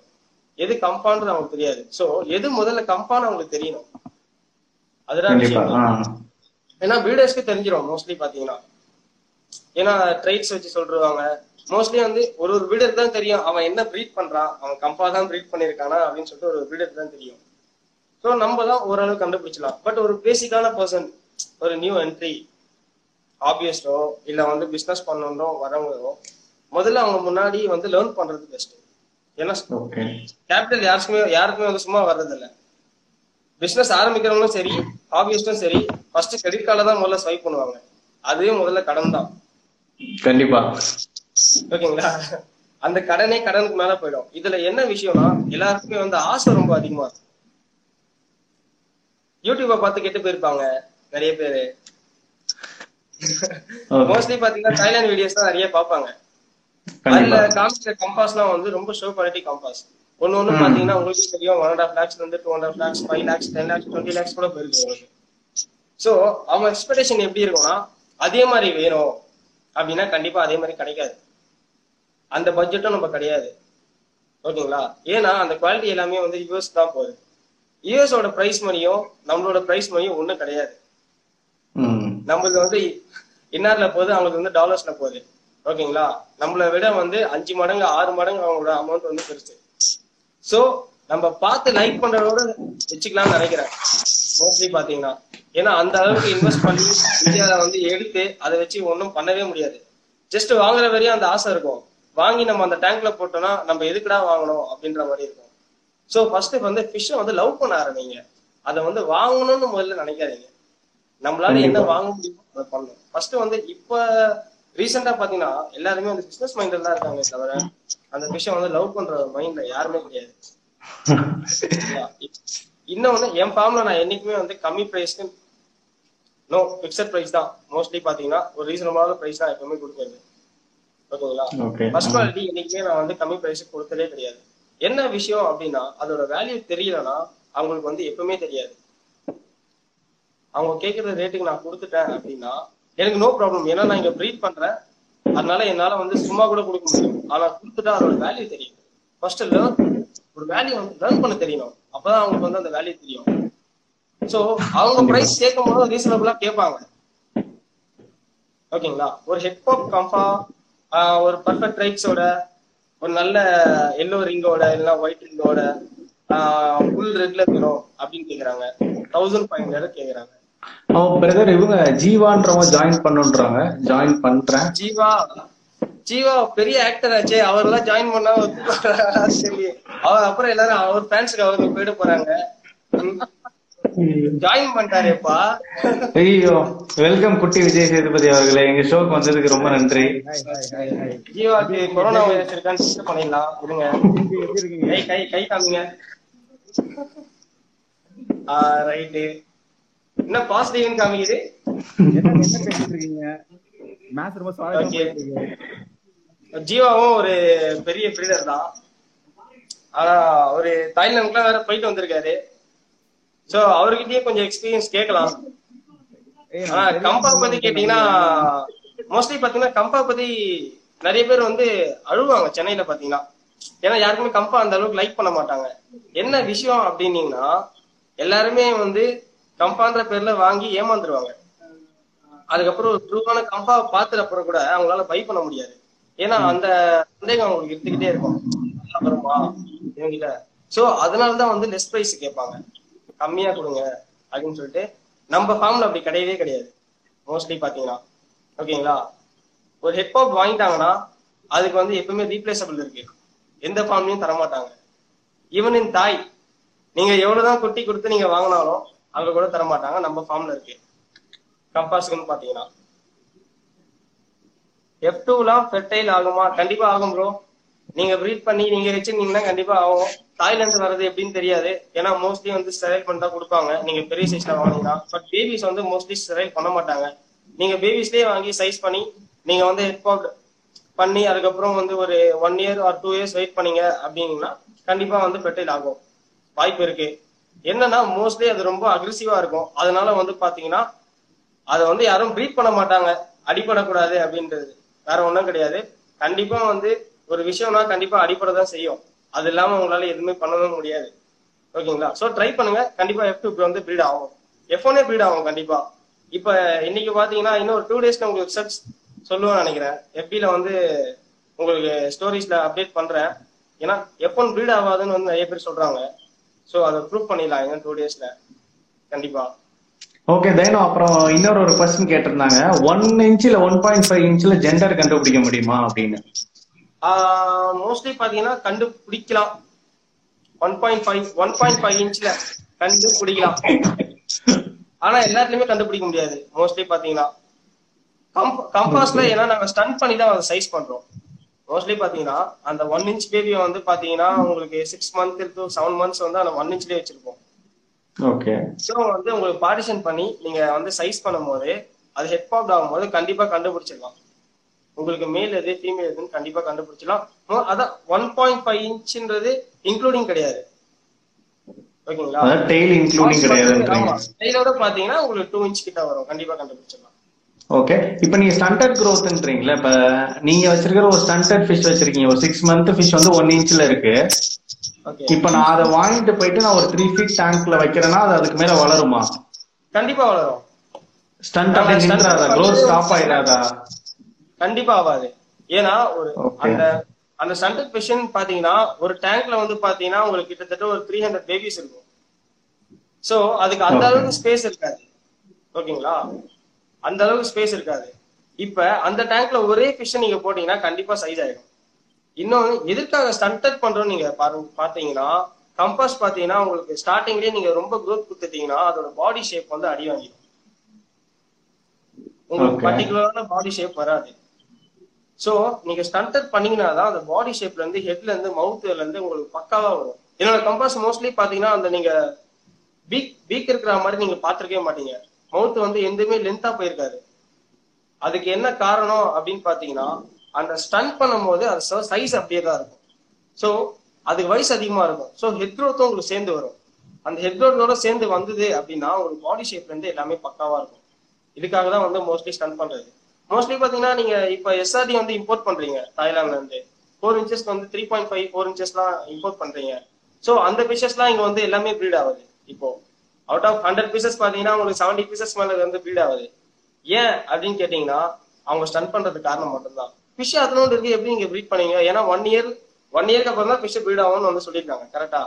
எது கம்பான்றது அவங்களுக்கு தெரியாது. சோ எது முதல்ல கம்பான்னு அவங்களுக்கு தெரியணும். அதுதான் விஷயம். ஏன்னா பில்டர்ஸ்க்கு தெரிஞ்சிடும் மோஸ்ட்லி பாத்தீங்கன்னா. ஏன்னா ட்ரைட்ஸ் வச்சு சொல்றாங்க. மோஸ்ட்லி வந்து ஒரு ஒரு பில்டருக்கு தான் தெரியும். அவன் என்ன ப்ரீட் பண்றான்? அவன் கம்பா தான் ப்ரீட் பண்ணிருக்கானா அப்படின்னு சொல்லிட்டு ஒரு பில்டருக்கு தான் தெரியும். ஸோ நம்ம தான் ஓரளவு கண்டுபிடிச்சலாம் பட் ஒரு பேசிக்கான பர்சன் ஒரு நியூ என்ட்ரி ஆப்வியஸ்டோ இல்ல வந்து பிசினஸ் பண்ணணுன்றோ வரவங்களோ முதல்ல அவங்க முன்னாடி வந்து லேர்ன் பண்றது பெஸ்ட் ஏன்னா கேபிட்டல் யாருக்குமே யாருக்குமே வந்து சும்மா வர்றதில்ல. பிசினஸ் ஆரம்பிக்கிறவங்களும் சரி ஹாபியஸ்டும் சரி ஃபர்ஸ்ட் கிரெடிட் கார்டை தான் முதல்ல ஸ்வைப் பண்ணுவாங்க. அதுவே முதல்ல கடன் தான். கண்டிப்பா. ஓகேங்களா அந்த கடனே கடனுக்கு மேல போயிடும். இதுல என்ன விஷயம்னா எல்லாருக்குமே வந்து ஆசை ரொம்ப அதிகமா இருக்கும். யூடியூப பார்த்து கெட்டு போயிருப்பாங்க நிறைய பேரு. மோஸ்ட்லி பாத்தீங்கன்னா தைலாண்ட் வீடியோஸ் தான் நிறைய பார்ப்பாங்க. அதுல கம்பாஸ்லாம் வந்து ரொம்ப ஷோ குவாலிட்டி கம்பாஸ் ஒண்ணு ஒண்ணு பாத்தீங்கன்னா உங்களுக்கு தெரியும் ஒன் அண்ட் ஆஃப் லேக்ஸ்ல இருந்து two and half lakhs five lakhs ten lakhs twenty lakhs கூட போயிருக்கு உங்களுக்கு. அவன் எக்ஸ்பெக்டேஷன் எப்படி இருக்கும்னா அதே மாதிரி வேணும் அப்படின்னா கண்டிப்பா அதே மாதிரி கிடைக்காது. அந்த பட்ஜெட்டும் நம்ம கிடையாது. ஓகேங்களா? ஏன்னா அந்த குவாலிட்டி எல்லாமே வந்து யூஎஸ் தான் போகுது. யூஎஸோட பிரைஸ் மணியும் நம்மளோட பிரைஸ் மணியும் ஒண்ணும் கிடையாது. நம்மளுக்கு வந்து இன்னார்ல போகுது அவங்களுக்கு வந்து டாலர்ஸ்ல போகுது. ஓகேங்களா? நம்மளை விட வந்து அஞ்சு மடங்கு ஆறு மடங்கு அவங்களோட அமௌண்ட் வந்து பெருசு. சோ நம்ம பார்த்து லைக் பண்றதோட வச்சுக்கலாம்னு நினைக்கிறேன். மோஸ்ட்லி பாத்தீங்கன்னா ஏன்னா அந்த அளவுக்கு இன்வெஸ்ட் பண்ணி இந்தியால வந்து எடுத்து அதை வச்சு ஒன்றும் பண்ணவே முடியாது. ஜஸ்ட் வாங்குற வரையும் அந்த ஆசை இருக்கும். வாங்கி நம்ம அந்த டேங்க்ல போட்டோம்னா நம்ம எதுக்குடா வாங்கணும் அப்படின்ற மாதிரி இருக்கும். சோ ஃபர்ஸ்ட் வந்து ஃபிஷ்ஷை வந்து லவ் பண்ண ஆரம்பிங்க. அதை வந்து வாங்கணும்னு முதல்ல நினைக்காதீங்க. நம்மளால என்ன வாங்க முடியுமோ அதை பண்ணணும். ஃபர்ஸ்ட் வந்து இப்ப ரீசெண்டா பாத்தீங்கன்னா எல்லாருமே வந்து பிசினஸ் மைண்ட்ல தான் இருக்காங்க தவிர அந்த விஷயம் வந்து லவ் பண்ற மைண்ட்ல யாருமே கிடையாது. இன்னொன்னு என் ஃபார்ம்ல நான் என்னைக்குமே வந்து கம்மி பிரைஸ்க்கு நோ பிக்சட் பிரைஸ் தான். மோஸ்ட்லி பாத்தீங்கன்னா ஒரு ரீசனபிளான பிரைஸ் தான் எப்பவுமே கொடுக்குறது. ஓகேங்களா? ஓகே ஃபர்ஸ்ட் குவாலிட்டி என்னைக்குமே நான் வந்து கம்மி பிரைஸுக்கு கொடுத்ததே கிடையாது. என்ன விஷயம் அப்படின்னா அதோட வேல்யூ தெரியலன்னா அவங்களுக்கு வந்து எப்பவுமே தெரியாது. அவங்க கேட்கற ரேட்டுக்கு நான் கொடுத்துட்டேன் அப்படின்னா எனக்கு நோ ப்ராப்ளம் ஏன்னா நான் இங்க ப்ரீட் பண்றேன். அதனால என்னால வந்து சும்மா கூட கொடுக்க முடியும். ஆனா கொடுத்துட்டா அதோட வேல்யூ தெரியும். ஃபர்ஸ்ட் லேர்ன் ஒரு வேல்யூ வந்து லேர்ன் பண்ண தெரியணும். அப்பதான் அவங்களுக்கு வந்து அந்த வேல்யூ தெரியும். சோ அவங்க பிரைஸ் கேட்கும் போது ரீசனபிளா கேட்பாங்க. ஓகேங்களா ஒரு ஹெட் கம்ஃபா ஒரு பர்ஃபெக்ட் ரைட்ஸோட ஒரு நல்ல எல்லோ ரிங்கோட இல்லைன்னா ஒயிட் ரிங்கோட ஃபுல் ரெட்ல வேணும் அப்படின்னு கேக்குறாங்க. தௌசண்ட் ஃபைவ் ஹண்ட்ரட் கேக்குறாங்க. அவன் பிரதர் இவங்க ஜீவான்றவங்க ஜாயின் பண்ணுன்றாங்க. ஜாயின் பண்றேன். ஜீவா ஜீவா பெரிய ஆக்டர் ஆச்சே. அவர் எல்லாம் ஜாயின் பண்ணா சரி. அவர் அப்புறம் எல்லாரும் அவர் ஃபேன்ஸுக்கு அவருக்கு போயிட போறாங்க. ஜாயின் பண்ணிட்டாரேப்பா ஐயோ வெல்கம் குட்டி விஜய் சேதுபதி அவர்களே. எங்க ஷோக்கு வந்ததுக்கு ரொம்ப நன்றி. ஜீவாக்கு கொரோனா வைரஸ் இருக்கான்னு டெஸ்ட் பண்ணிடலாம். இருங்க. இருக்கீங்க? கை கை கை காமிங்க ஆ ரைட்டு என்ன பாசிட்டிவ்னு காமிக்குது? என்ன பேசிட்டு இருக்கீங்க ரொம்ப ஜீவாவும் ஒரு பெரிய பிரீடர் தான். ஆனா ஒரு தாய்லாந்துக்குலாம் வேற போயிட்டு வந்திருக்காரு. சோ அவர்கிட்டயே கொஞ்சம் எக்ஸ்பீரியன்ஸ் கேட்கலாம். ஆனா கம்பா பத்தி கேட்டீங்கன்னா மோஸ்ட்லி பாத்தீங்கன்னா கம்பா பத்தி நிறைய பேர் வந்து அழுவாங்க சென்னையில பாத்தீங்கன்னா. ஏன்னா யாருக்குமே கம்பா அந்த அளவுக்கு லைக் பண்ண மாட்டாங்க. என்ன விஷயம் அப்படின்னீங்கன்னா எல்லாருமே வந்து கம்பான்ற பேர்ல வாங்கி ஏமாந்துருவாங்க. அதுக்கப்புறம் ஒரு ட்ரூவான கம்பா பாத்துற அப்புறம் கூட அவங்களால பை பண்ண முடியாது. ஏன்னா அந்த சந்தேகம் அவங்களுக்கு இருந்துகிட்டே இருக்கும். வருமா? இவங்கிட்ட சோ அதனாலதான் வந்து லெஸ் பிரைஸ் கேட்பாங்க. கம்மியா கொடுங்க அப்படின்னு சொல்லிட்டு நம்ம ஃபார்ம்ல அப்படி கிடையவே கிடையாது. மோஸ்ட்லி பாத்தீங்கன்னா ஓகேங்களா? ஒரு ஹெட் பாப் வாங்கிட்டாங்கன்னா அதுக்கு வந்து எப்பவுமே ரீப்ளேசபிள் இருக்கு. எந்த ஃபார்ம்லயும் தர மாட்டாங்க ஈவன் இன் தாய் நீங்க எவ்வளவுதான் குட்டி கொடுத்து நீங்க வாங்கினாலும் அங்க கூட தர மாட்டாங்க நம்ம ஃபார்ம்ல இருக்கு. கம்பாஸ்க்குன்னு பாத்தீங்கன்னா. எஃப் டூலாம் ஃபெர்டைல் ஆகுமா? கண்டிப்பா ஆகும் ப்ரோ நீங்க ப்ரீட் பண்ணி நீங்க வச்சிருந்தீங்கன்னா கண்டிப்பா ஆகும். தாய்லாந்து வர்றது எப்படின்னு தெரியாது. ஏன்னா மோஸ்ட்லி வந்து ஸ்டெரைல் பண்ணி தான் கொடுப்பாங்க. நீங்க பெரிய சைஸ்ல வாங்கினீங்கன்னா. பட் பேபிஸ் வந்து மோஸ்ட்லி ஸ்டெரைல் பண்ண மாட்டாங்க. நீங்க பேபிஸ்லயே வாங்கி சைஸ் பண்ணி நீங்க வந்து ஹெட் பண்ணி அதுக்கப்புறம் வந்து ஒரு one year or two years wait பண்ணீங்க அப்படின்னா கண்டிப்பா வந்து ஃபெர்டைல் ஆகும். வாய்ப்பு இருக்கு. என்னன்னா மோஸ்ட்லி அது ரொம்ப அக்ரெசிவா இருக்கும். அதனால வந்து பாத்தீங்கன்னா அதை வந்து யாரும் ப்ரீட் பண்ண மாட்டாங்க. அடிபடக்கூடாது அப்படின்றது. வேற ஒன்றும் கிடையாது. கண்டிப்பா வந்து ஒரு விஷயம்னா கண்டிப்பா அடிப்படை தான் செய்யும். அது இல்லாம உங்களால எதுவுமே பண்ணவே முடியாது. ஓகேங்களா? சோ ட்ரை பண்ணுங்க. கண்டிப்பா எஃப் டூ வந்து ப்ரீட் ஆகும். எஃப் ஒன்னே ப்ரீட் ஆகும் கண்டிப்பா. இப்ப இன்னைக்கு பாத்தீங்கன்னா இன்னும் ஒரு டூ டேஸ்ல உங்களுக்கு சர்ச் சொல்லுவேன் நினைக்கிறேன். எஃபில வந்து உங்களுக்கு ஸ்டோரிஸ்ல அப்டேட் பண்றேன். ஏன்னா எஃப் ஒன் ப்ரீட் ஆகாதுன்னு வந்து நிறைய பேர் சொல்றாங்க. சோ அதை ப்ரூவ் பண்ணிடலாம். இன்னும் டூ டேஸ்ல கண்டிப்பா. ஓகே தைனோ அப்புறம் இன்னொரு ஒரு கொஸ்டின் கேட்டிருந்தாங்க. ஒன் இன்ச்ல ஒன் பாயிண்ட் ஃபைவ் இன்ச்ல ஜெண்டர் கண்டுபிடிக்க முடியுமா அப்படின்னு? மோஸ்ட்லி பாத்தீங்கன்னா கண்டுபிடிக்கலாம். One point five one point five இன்ச்ல கண்டுபிடிக்கலாம். ஆனா எல்லாத்துலயுமே கண்டுபிடிக்க முடியாது. மோஸ்ட்லி பாத்தீங்கன்னா. கம்பாஸ்ல ஏன்னா நாங்க ஸ்டன் பண்ணி தான் அதை சைஸ் பண்றோம். மோஸ்ட்லி பாத்தீங்கன்னா அந்த ஒன் இன்ச் பேபியை வந்து பாத்தீங்கன்னா உங்களுக்கு six month to seven months வந்து அந்த ஒன் இன்ச்லயே வச்சிருப்போம். ஓகே ஸோ வந்து உங்களுக்கு பார்ட்டிஷன் பண்ணி நீங்க வந்து சைஸ் பண்ணும்போது அது ஹெட் பாப்ட் ஆகும்போது கண்டிப்பா கண்டுபிடிச்சிடலாம். உங்களுக்கு மேல் எது ஃபீமேல் எதுன்னு கண்டிப்பா கண்டுபிடிச்சிடலாம். அதான் ஒன் பாயிண்ட் ஃபைவ் இன்ச்ன்றது இன்க்ளூடிங் கிடையாது. ஓகேங்களா? Tail including கிடையாதுன்றீங்க. டைலோட பாத்தீங்கன்னா உங்களுக்கு டூ இன்ச் கிட்ட வரும். கண்டிப்பா கண்டுபிடிச்சிடலாம். ஓகே இப்போ நீங்க ஸ்டண்டட் க்ரோத்ன்றீங்களா இப்ப நீங்க வச்சிருக்கிற ஒரு ஸ்டண்டட் ஃபிஷ் வச்சிருக்கீங்க. ஒரு சிக்ஸ் மந்த் ஃபிஷ் வந்து ஒன் இன்ச்ல இருக்கு. இப்போ நான் அதை வாங்கிட்டு போயிட்டு நான் ஒரு த்ரீ ஃபீட் டேங்க்ல வைக்கிறேன்னா அது அதுக்கு மேல வளருமா? கண்டிப்பா வளரும். ஸ்டண்ட் அப்படி stunt நின்றாதா? வந்து- க்ரோத் ஸ்டாப் ஆயிடாதா கண்டிப்பா ஆகாது. ஏன்னா ஒரு. அந்த அந்த சண்டட் ஃபிஷன் பாத்தீங்கன்னா ஒரு டேங்க்ல வந்து பாத்தீங்கன்னா உங்களுக்கு கிட்டத்தட்ட ஒரு த்ரீ ஹண்ட்ரட் பேபிஸ் இருக்கும். சோ அதுக்கு அந்த. அளவுக்கு ஸ்பேஸ் இருக்காது. ஓகேங்களா அந்த அளவுக்கு ஸ்பேஸ் இருக்காது. இப்ப அந்த டேங்க்ல ஒரே ஃபிஷ் நீங்க போட்டீங்கன்னா கண்டிப்பா சைஸ் ஆயிடும். இன்னொன்னு எதுக்காக ஸ்டண்டட் பண்றோம் நீங்க பாத்தீங்கன்னா கம்பாஸ் பாத்தீங்கன்னா உங்களுக்கு ஸ்டார்டிங்லயே நீங்க ரொம்ப growth கொடுத்துட்டீங்கன்னா அதோட பாடி ஷேப் வந்து அடி வாங்கிடும். உங்களுக்கு. பர்டிகுலரான பாடி ஷேப் வராது. சோ நீங்க ஸ்டண்டட் பண்ணீங்கன்னா தான் அந்த பாடி ஷேப்ல இருந்து ஹெட்ல இருந்து மவுத்ல இருந்து உங்களுக்கு பக்காவா வரும். என்னோட கம்பாஸ் மோஸ்ட்லி பாத்தீங்கன்னா அந்த நீங்க வீக் வீக் இருக்கிற மாதிரி நீங்க பாத்திருக்கவே மாட்டீங்க. மவுத் வந்து எதுவுமே லென்த்தா போயிருக்காரு. அதுக்கு என்ன காரணம் அப்படின்னு பாத்தீங்கன்னா அந்த ஸ்டன் பண்ணும்போது அது சைஸ் அப்படியே தான் இருக்கும். ஸோ அதுக்கு வயசு அதிகமா இருக்கும். ஸோ ஹெட் க்ரோத்தும் உங்களுக்கு சேர்ந்து வரும். அந்த ஹெட் க்ரோத்தோட சேர்ந்து வந்தது அப்படின்னா ஒரு பாடி ஷேப்ல இருந்து எல்லாமே பக்காவா இருக்கும். இதுக்காக தான் வந்து மோஸ்ட்லி ஸ்டன் பண்றது. மோஸ்ட்லி பாத்தீங்கன்னா நீங்க இப்ப எஸ்ஆர்டி வந்து இம்போர்ட் பண்றீங்க தாய்லாந்துல இருந்து. ஃபோர் இன்ச்சஸ்க்கு வந்து த்ரீ பாயிண்ட் ஃபைவ் ஃபோர் இன்ச்சஸ்லாம் இம்போர்ட் பண்றீங்க. ஸோ அந்த பீசஸ்லாம் இங்க வந்து எல்லாமே ப்ரீட் ஆகுது இப்போ. அவுட் ஆஃப் ஹண்ட்ரட் பீசஸ் பாத்தீங்கன்னா உங்களுக்கு செவன்டி பீசஸ் மேல வந்து ப்ரீட் ஆகுது ஏன் அப்படின்னு கேட்டீங்கன்னா அவங்க ஸ்டன் பண்றது காரணம் மட்டும்தான். ஃபிஷ் அதனோட இருக்கு எப்படி நீங்க ப்ரீட் பண்ணீங்க? ஏன்னா ஒன் இயர் ஒன் இயர்க்கு அப்புறம் தான் ஃபிஷ் ப்ரீட் ஆகும்னு வந்து சொல்லியிருக்காங்க கரெக்டா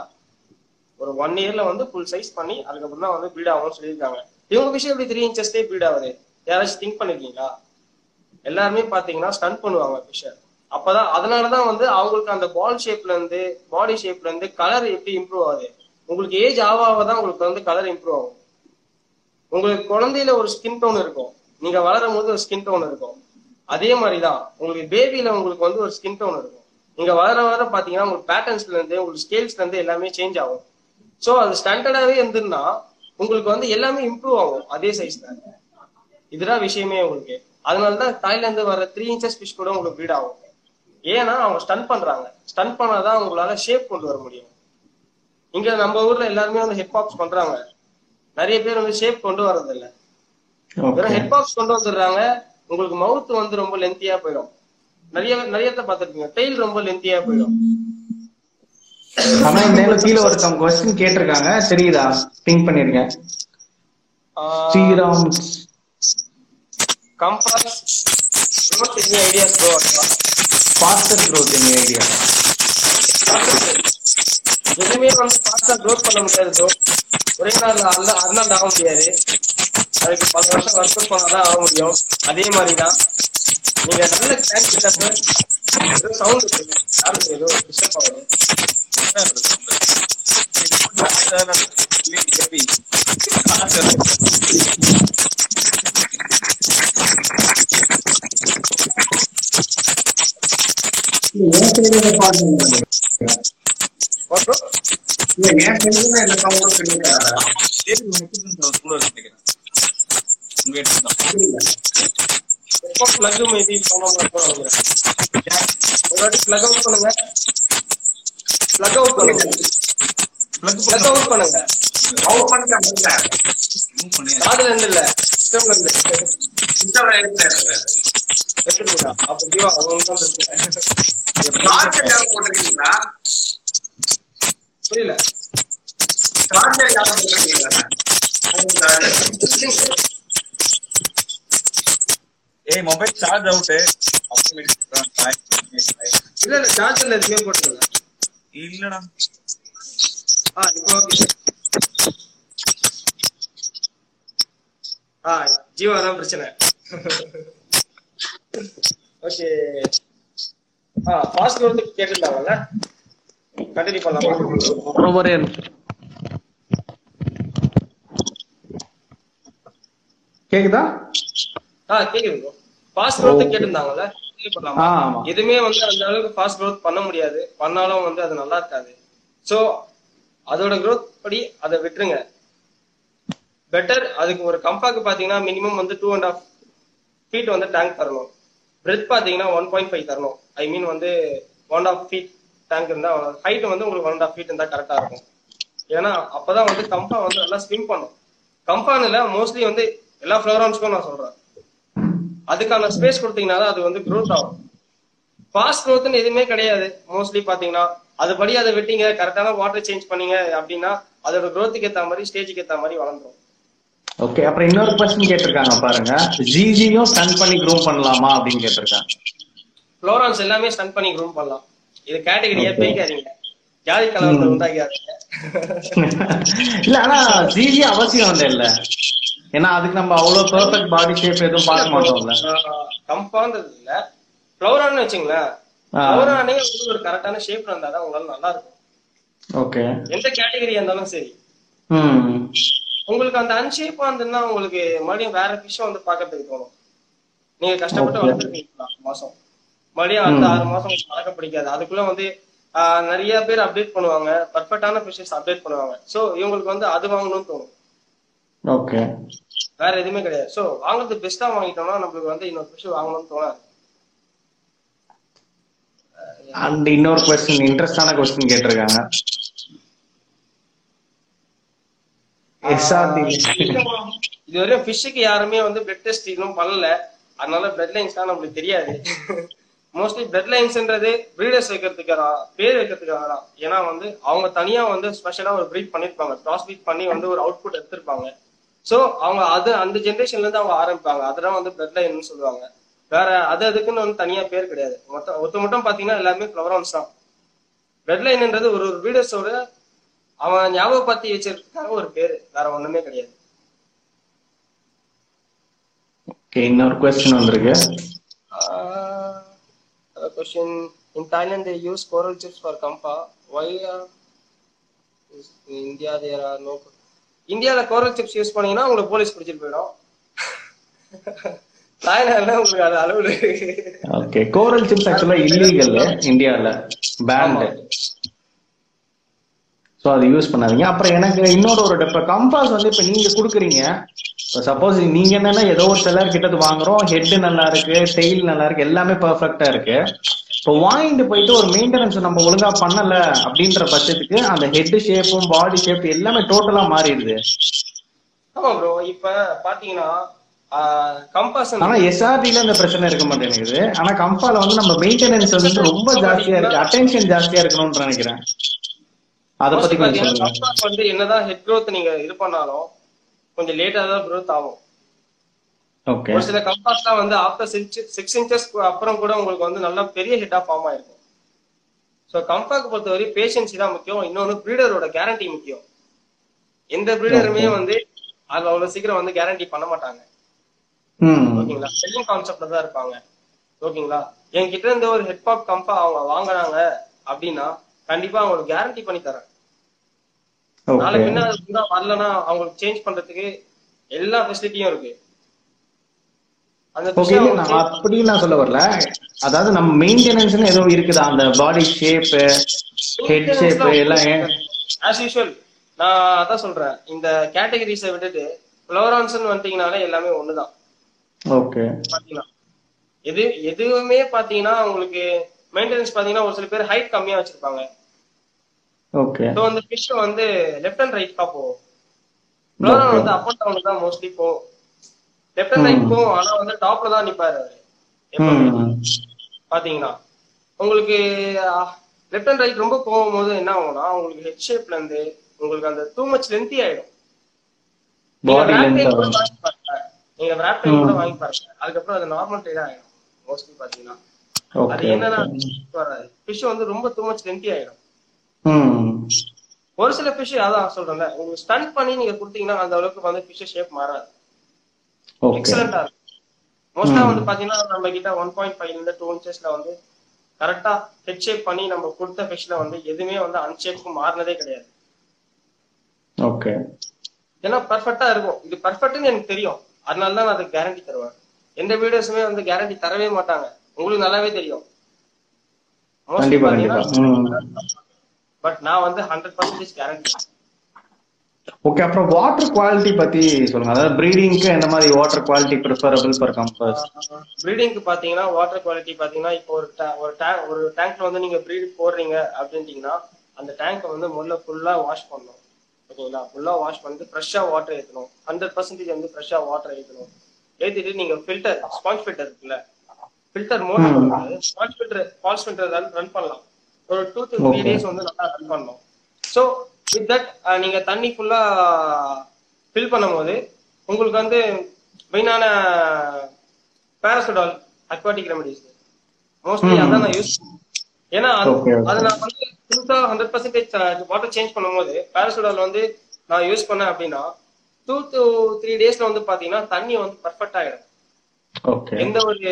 ஒரு ஒன் இயர்ல வந்து ஃபுல் சைஸ் பண்ணி அதுக்கப்புறம் தான் வந்து ப்ரீட் ஆகும்னு சொல்லியிருக்காங்க. இவங்க விஷயம் எப்படி த்ரீ இன்ச்சஸ்டே ப்ரீட் ஆகுது யாராச்சும் திங்க் பண்ணிருக்கீங்களா? எல்லாருமே பாத்தீங்கன்னா ஸ்டன் பண்ணுவாங்க ஃபிஷ்ஷை அப்பதான் அதனாலதான் வந்து அவங்களுக்கு அந்த பால் ஷேப்ல இருந்து பாடி ஷேப்ல இருந்து கலர் எப்படி இம்ப்ரூவ் ஆகுது? உங்களுக்கு ஏஜ் ஆக ஆக தான் உங்களுக்கு வந்து கலர் இம்ப்ரூவ் ஆகும். உங்களுக்கு குழந்தையில ஒரு ஸ்கின் டோன் இருக்கும். நீங்க வளரும் போது ஒரு ஸ்கின் டோன் இருக்கும். அதே மாதிரிதான் உங்களுக்கு பேபியில உங்களுக்கு வந்து ஒரு ஸ்கின் டோன் இருக்கும். நீங்க வளர வளர பாத்தீங்கன்னா உங்களுக்கு பேட்டர்ன்ஸ்ல இருந்து உங்களுக்கு ஸ்கேல்ஸ்ல இருந்து எல்லாமே சேஞ்ச் ஆகும். சோ அது ஸ்டாண்டர்டாவே இருந்துன்னா உங்களுக்கு வந்து எல்லாமே இம்ப்ரூவ் ஆகும் அதே சைஸ்ல இதுதான் விஷயமே உங்களுக்கு. அதனாலதான் தாய்லாந்து வர த்ரீ இன்ச்சஸ் ஃபிஷ் கூட உங்களுக்கு ப்ரீட் ஆகும். ஏன்னா அவங்க ஸ்டன் பண்றாங்க. ஸ்டன் பண்ணாதான் உங்களால ஷேப் கொண்டு வர முடியும். இங்க நம்ம ஊர்ல எல்லாருமே வந்து ஹெட் பாப்ஸ் பண்றாங்க. நிறைய பேர் வந்து ஷேப் கொண்டு வரது இல்ல வெறும் ஹெட் பாப்ஸ் கொண்டு வந்துடுறாங்க. உங்களுக்கு மவுத் வந்து ரொம்ப லென்த்தியா போயிடும். நிறைய நிறைய பாத்துருக்கீங்க டெய்ல் ரொம்ப லென்த்தியா போயிடும். ஆனா நேரம் கீழே ஒருத்தவங்க கொஸ்டின் கேட்டிருக்காங்க. தெரியுதா? திங்க் பண்ணிருக்கேன் Sriram. Kamfas ideas bro faster growth in idea எதுவுமே வந்து ஃபாஸ்டா க்ரோத் பண்ண முடியாது ப்ரோ ஒரே நாள் அல்ல அர்னால்ட் ஆக முடியாது. அதுக்கு பல வருஷம் ஒர்க் அவுட் பண்ணாதான் ஆக முடியும். அதே மாதிரி தான் நீங்க நல்ல கேட்ச் ஏதோ சவுண்ட் யாரும் ஏதோ டிஸ்டர்ப் ஆகுது. ஏன் செய்யறத எப்போ பிளக் மேபி பிளக் அவுட் பண்ணுங்க பிளக் அவுட் பண்ணுங்க பிளக் அவுட் பண்ணுங்க அவுட் பண்ணிட்டாங்க காதுல இருந்து இல்ல சிஸ்டம்ல இருந்து சிஸ்டம்ல இருக்கு எடுத்துருக்கா அப்ப ஜீவா அவங்க போட்டிருக்கீங்களா புரியல. ஏய் மொபைல் சார்ஜ் அவுட் இல்ல இல்ல சார்ஜர்ல எதுவுமே போட்டுருங்க. இல்லடா. ஆ இப்போ ஓகே ஆ ஜீவா தான் பிரச்சனை. ஓகே ஆ ஃபாஸ்ட் வந்து கேட்டிருந்தாங்கல்ல? கண்டினியூ பண்ணலாமா கேக்குதா ஆ ஃபாஸ்ட் கேட்டிருந்தாங்கல்ல. எதுவுமே வந்து அந்த அளவுக்கு ஃபாஸ்ட் growth பண்ண முடியாது. பண்ணாலும் வந்து அது நல்லா இருக்காது. சோ அதோட growth படி அதை விட்டுருங்க. பெட்டர் அதுக்கு ஒரு கம்பாக்கு பாத்தீங்கன்னா மினிமம் வந்து டூ அண்ட் ஆஃப் ஃபீட் வந்து டேங்க் தரணும். பிரெத் பாத்தீங்கன்னா ஒன் பாயிண்ட் ஃபைவ் தரணும். ஐ மீன் வந்து ஒன் ஆஃப் ஃபீட் டேங்க் இருந்தா ஹைட் வந்து உங்களுக்கு ஒன் அண்ட் ஆஃப் ஃபீட் இருந்தா கரெக்டா இருக்கும். ஏன்னா அப்பதான் வந்து கம்பா வந்து நல்லா ஸ்விம் பண்ணும். கம்பான்ல மோஸ்ட்லி வந்து எல்லா ஃபிளவரான்ஸ்க்கும் நான் சொல்றேன். அதுக்கான ஸ்பேஸ் கொடுத்தீங்கன்னா அது வந்து growth ஆகும். ஃபாஸ்ட் க்ரோத்னு எதுவுமே கிடையாது. மோஸ்ட்லி பாத்தீங்கன்னா அதுபடி அதை விட்டீங்க கரெக்டான வாட்டர் சேஞ்ச் பண்ணீங்க அப்படின்னா அதோட growth-க்கு ஏத்த மாதிரி ஸ்டேஜுக்கு ஏத்த மாதிரி வளர்ந்துரும். ஓகே அப்புறம் இன்னொரு கொஸ்டின் கேட்டிருக்காங்க பாருங்க. ஜிஜியும் ஸ்டன் பண்ணி க்ரூம் பண்ணலாமா அப்படின்னு கேட்டிருக்காங்க. ஃப்ளோரான்ஸ் எல்லாமே ஸ்டன் பண்ணி க்ரூம் பண்ணலாம். இது கேட்டகரியா பிரிக்காதீங்க. ஜாதி கலவரத்தை உண்டாக்காதீங்க. இல்ல ஆனா ஜிஜி அவசியம் இல்ல இல்ல. ஏன்னா அதுக்கு நம்ம அவ்வளவு பெர்ஃபெக்ட் பாடி ஷேப் எதுவும் பார்க்க மாட்டோம்ல. கம்பான்றது இல்ல. ஃப்ளோரான்னு வச்சுங்களேன். ஃப்ளோரானே வந்து ஒரு கரெக்டான ஷேப் இருந்தாதான் உங்களால நல்லா இருக்கும். ஓகே எந்த கேட்டகரியா இருந்தாலும் சரி. உங்களுக்கு அந்த அன்ஷேப்பா இருந்ததுன்னா உங்களுக்கு மறுபடியும் வேற ஃபிஷ் வந்து பாக்கிறதுக்கு தோணும். நீங்க கஷ்டப்பட்டு Okay. வளர்த்துருக்கீங்க ஆறு மாசம். மறுபடியும் அடுத்த. ஆறு மாசம் வளர்க்க பிடிக்காது. அதுக்குள்ள வந்து நிறைய பேர் அப்டேட் பண்ணுவாங்க. பர்ஃபெக்டான ஃபிஷஸ் அப்டேட் பண்ணுவாங்க. சோ இவங்களுக்கு வந்து அது வாங்கணும்னு தோணும். ஓகே வேற எதுவுமே கிடையாது. சோ வாங்குறது பெஸ்டா வாங்கிட்டோம்னா நம்மளுக்கு வந்து இன்னொரு ஃபிஷ் வாங்கணும்னு தோணாது. அண்ட் இன்னொரு கொஸ்டின் இன்ட்ரெஸ்டான கொஸ்டின் கேட்டிருக்காங்க. எஸ்ஆர்டி இதுவரையும் ஃபிஷ்ஷுக்கு யாருமே வந்து பிளட் டெஸ்ட் இன்னும் பண்ணல. அதனால பிளட் லைன்ஸ் தான் நம்மளுக்கு தெரியாது. மோஸ்ட்லி பிளட் லைன்ஸ்ன்றது பிரீடர்ஸ் வைக்கிறதுக்காக பேர் வைக்கிறதுக்காக தான் ஏன்னா வந்து அவங்க தனியா வந்து ஸ்பெஷலா ஒரு ப்ரீட் பண்ணிருப்பாங்க. கிராஸ் ப்ரீட் பண்ணி வந்து ஒரு அவுட்புட் எடுத்திருப்பாங்க. சோ அவங்க அது அந்த ஜென்ரேஷன்ல இருந்து அவங்க ஆரம்பிப்பாங்க. அதெல்லாம் வந்து பிளட் லைன்னு சொல்லுவாங்க. வேற அது அதுக்குன்னு வந்து தனியா பேர் கிடையாது. மொத்தம் ஒத்து மட்டும் பாத்தீங்கன்னா எல்லாமே ஃபிளவரான்ஸ் தான். பிளட் லைன்ன்றது ஒரு ஒரு பிரீடர்ஸோட அவன் ஞாபகப்படுத்தி வச்சிருக்காக ஒரு பேரு வேற ஒண்ணுமே கிடையாது. ஓகே இன்னொரு கொஸ்டின் வந்திருக்கு. Uh, a question. In Thailand, they use coral chips for kampa. Why uh, is- in India there are no? இந்தியால கோரல் சிப்ஸ் யூஸ் பண்ணீங்கன்னா உங்களுக்கு போலீஸ் பிடிச்சிட்டு போயிடும் *laughs* தாய்லாந்துல உங்களுக்கு அது அளவு ஓகே கோரல் சிப்ஸ் ஆக்சுவலா இல்லீகல் இந்தியால பேண்ட் ஸோ அது யூஸ் பண்ணாதீங்க. அப்புறம் எனக்கு இன்னொரு ஒரு இப்போ கம்பாஸ் வந்து இப்போ நீங்க கொடுக்குறீங்க. சப்போஸ் நீங்க என்னன்னா ஏதோ ஒரு சிலர் கிட்ட இருந்து வாங்குறோம். ஹெட் நல்லா இருக்கு டெய்ல் நல்லா இருக்கு எல்லாமே பர்ஃபெக்டா இருக்கு. இப்போ வாங்கிட்டு போயிட்டு ஒரு மெயின்டெனன்ஸ் நம்ம ஒழுங்கா பண்ணல அப்படின்ற பட்சத்துக்கு அந்த ஹெட் ஷேப்பும் பாடி ஷேப் எல்லாமே டோட்டலா மாறிடுது. ஆமா ப்ரோ இப்ப பாத்தீங்கன்னா கம்பாஸ் ஆனா எஸ்ஆர்டில இந்த பிரச்சனை இருக்க மாட்டேங்குது. ஆனா கம்பால வந்து நம்ம மெயின்டெனன்ஸ் வந்து ரொம்ப ஜாஸ்தியா இருக்கு. அட்டென்ஷன் ஜாஸ்தியா இருக்கணும்னு நினைக்கிறேன். அத பத்தி கொஞ்சம் வந்து என்னதான் ஹெட் growth நீங்க இது பண்ணாலும் கொஞ்சம் லேட்டா தான் growth ஆகும். ஓகே ஒரு சில கம்பாஸ்லாம் வந்து ஆஃப்டர் சிக்ஸ் சிக்ஸ் இன்ச்சஸ் அப்புறம் கூட உங்களுக்கு வந்து நல்ல பெரிய ஹெட்டா ஃபார்ம் ஆயிருக்கும். ஸோ கம்பாக்கு பொறுத்தவரை பேஷன்சி தான் முக்கியம். இன்னொன்னு பிரீடரோட கேரண்டி முக்கியம். எந்த பிரீடருமே வந்து அது அவ்வளவு சீக்கிரம் வந்து கேரண்டி பண்ண மாட்டாங்க. ஓகேங்களா? செல்லிங் கான்செப்ட்ல தான் இருப்பாங்க. ஓகேங்களா? என்கிட்ட இருந்து ஒரு ஹெட்பாப் கம்பா அவங்க வாங்குறாங்க அப்படின்னா கண்டிப்பா அவங்களுக்கு கேரண்டி பண்ணி தரேன் நாளை ஓகே பின்ன அது வரலன்னா அவங்களுக்கு சேஞ்ச் பண்றதுக்கு எல்லா ஃபெசிலிட்டியும் இருக்கு. அப்படி நான் சொல்ல வரல. அதாவது நம்ம மெயின்டெனன்ஸ்னு ஏதோ இருக்குதா? அந்த பாடி ஷேப் ஹெட் ஷேப் எல்லாம் ஆஸ் யூஷுவல் நான் அதான் சொல்றேன். இந்த கேட்டகரிஸை விட்டுட்டு ஃப்ளோரான்ஸ்னு வந்துட்டீங்கனாலே எல்லாமே ஒண்ணுதான். ஓகே பாத்தீங்கன்னா எது எதுவுமே பாத்தீங்கன்னா உங்களுக்கு மெயின்டெனன்ஸ் பாத்தீங்கன்னா ஒரு சில பேர் ஹைட் கம்மியா வச்சிருப்பாங்க. ஓகே ஸோ அந்த ஃபிஷ் வந்து லெஃப்ட் அண்ட் ரைட் தான் போகும் ஃப்ளோரான் வந்து அப் அண்ட் டவுன் தான் மோஸ்ட்லி போகும் லெஃப்ட் அண்ட் ரைட் போகும் ஆனா வந்து டாப்ல தான் நிப்பாரு அவரு. ம் பாத்தீங்கன்னா உங்களுக்கு லெஃப்ட் அண்ட் ரைட் ரொம்ப போகும்போது என்ன ஆகும்னா உங்களுக்கு ஹெட் ஷேப்ல இருந்து உங்களுக்கு அந்த டூ மச் லென்த்தி ஆயிடும். நீங்க tail லென்த் கூட வாங்கி பாருங்க. கூட வாங்கி பாருங்க. அதுக்கப்புறம் அது நார்மல் டைல் ஆயிடும் மோஸ்ட்லி பாத்தீங்கன்னா. அது என்னன்னா வராது ஃபிஷ் வந்து ரொம்ப டூ மச் லென்த்தி ஆயிடும். ஒரு சில ஃபிஷ் அதான் சொல்றேன்ல. உங்களுக்கு ஸ்டன் பண்ணி நீங்க கொடுத்தீங்கன்னா அந்த அளவுக்கு வந்து ஃபிஷ் ஷேப் மாறாது. எக்ஸலண்டா இருக்கும். மோஸ்டா வந்து பாத்தீங்கன்னா நம்ம கிட்ட ஒன் பாயிண்ட் ஃபைவ்ல இருந்து டூ இன்ச்சஸ்ல வந்து கரெக்டா ஹெட் ஷேப் பண்ணி நம்ம கொடுத்த ஃபிஷ்ல வந்து எதுவுமே வந்து அன்ஷேப்க்கு மாறினதே கிடையாது. ஓகே ஏன்னா பர்ஃபெக்டா இருக்கும். இது பர்ஃபெக்ட்னு எனக்கு தெரியும். அதனால தான் நான் அதுக்கு கேரண்டி தருவேன். எந்த வீடியோஸுமே வந்து கேரண்டி தரவே மாட்டாங்க. உங்களுக்கு நல்லாவே தெரியும். பட் நான் வந்து ஹண்ட்ரட் பர்சன்டேஜ் கேரண்டி ஓகே அப்புறம் வாட்டர் குவாலிட்டி பத்தி சொல்லுங்க. அதாவது ப்ரீடிங்க்கு எந்த மாதிரி water quality preferable for kamfas ப்ரீடிங்க்கு பாத்தீங்கன்னா வாட்டர் குவாலிட்டி பாத்தீங்கன்னா இப்போ ஒரு ta- ஒரு டேங்க் ஒரு டேங்க்ல வந்து நீங்க ப்ரீட் போடுறீங்க அப்படின்ட்டீங்கன்னா அந்த டேங்கை வந்து முதல்ல ஃபுல்லா வாஷ் பண்ணணும். ஓகேங்களா ஃபுல்லா வாஷ் பண்ணிட்டு ஃப்ரெஷ்ஷா வாட்டர் ஏற்றணும் ஹண்ட்ரட் பர்சன்டேஜ் வந்து ஃப்ரெஷ்ஷா வாட்டர் ஏற்றணும் ஏத்திட்டு நீங்க ஃபில்டர் ஸ்பாஞ்ச் ஃபில்டர் இருக்குல்ல? Filter motor sponge filter falls filter run பண்ணலாம். ஒரு டூ டு த்ரீ. டேஸ் வந்து நல்லா ரன் பண்ணணும். ஸோ வித் தட் நீங்க தண்ணி ஃபுல்லா ஃபில் பண்ணும்போது உங்களுக்கு வந்து மெயினான பேராசோடால் அக்வாட்டிக் ரெமடிஸ் மோஸ்ட்லி. அதான் நான் யூஸ் ஏன்னா அது- நான் வந்து புதுசா ஹண்ட்ரட் பர்சன்டேஜ் வாட்டர் சேஞ்ச் பண்ணும்போது பேராசோடால் வந்து நான் யூஸ் பண்ணேன் அப்படின்னா டூ டு த்ரீ டேஸ்ல வந்து பாத்தீங்கன்னா தண்ணி வந்து பர்ஃபெக்ட் ஆயிடும். எந்த ஒரு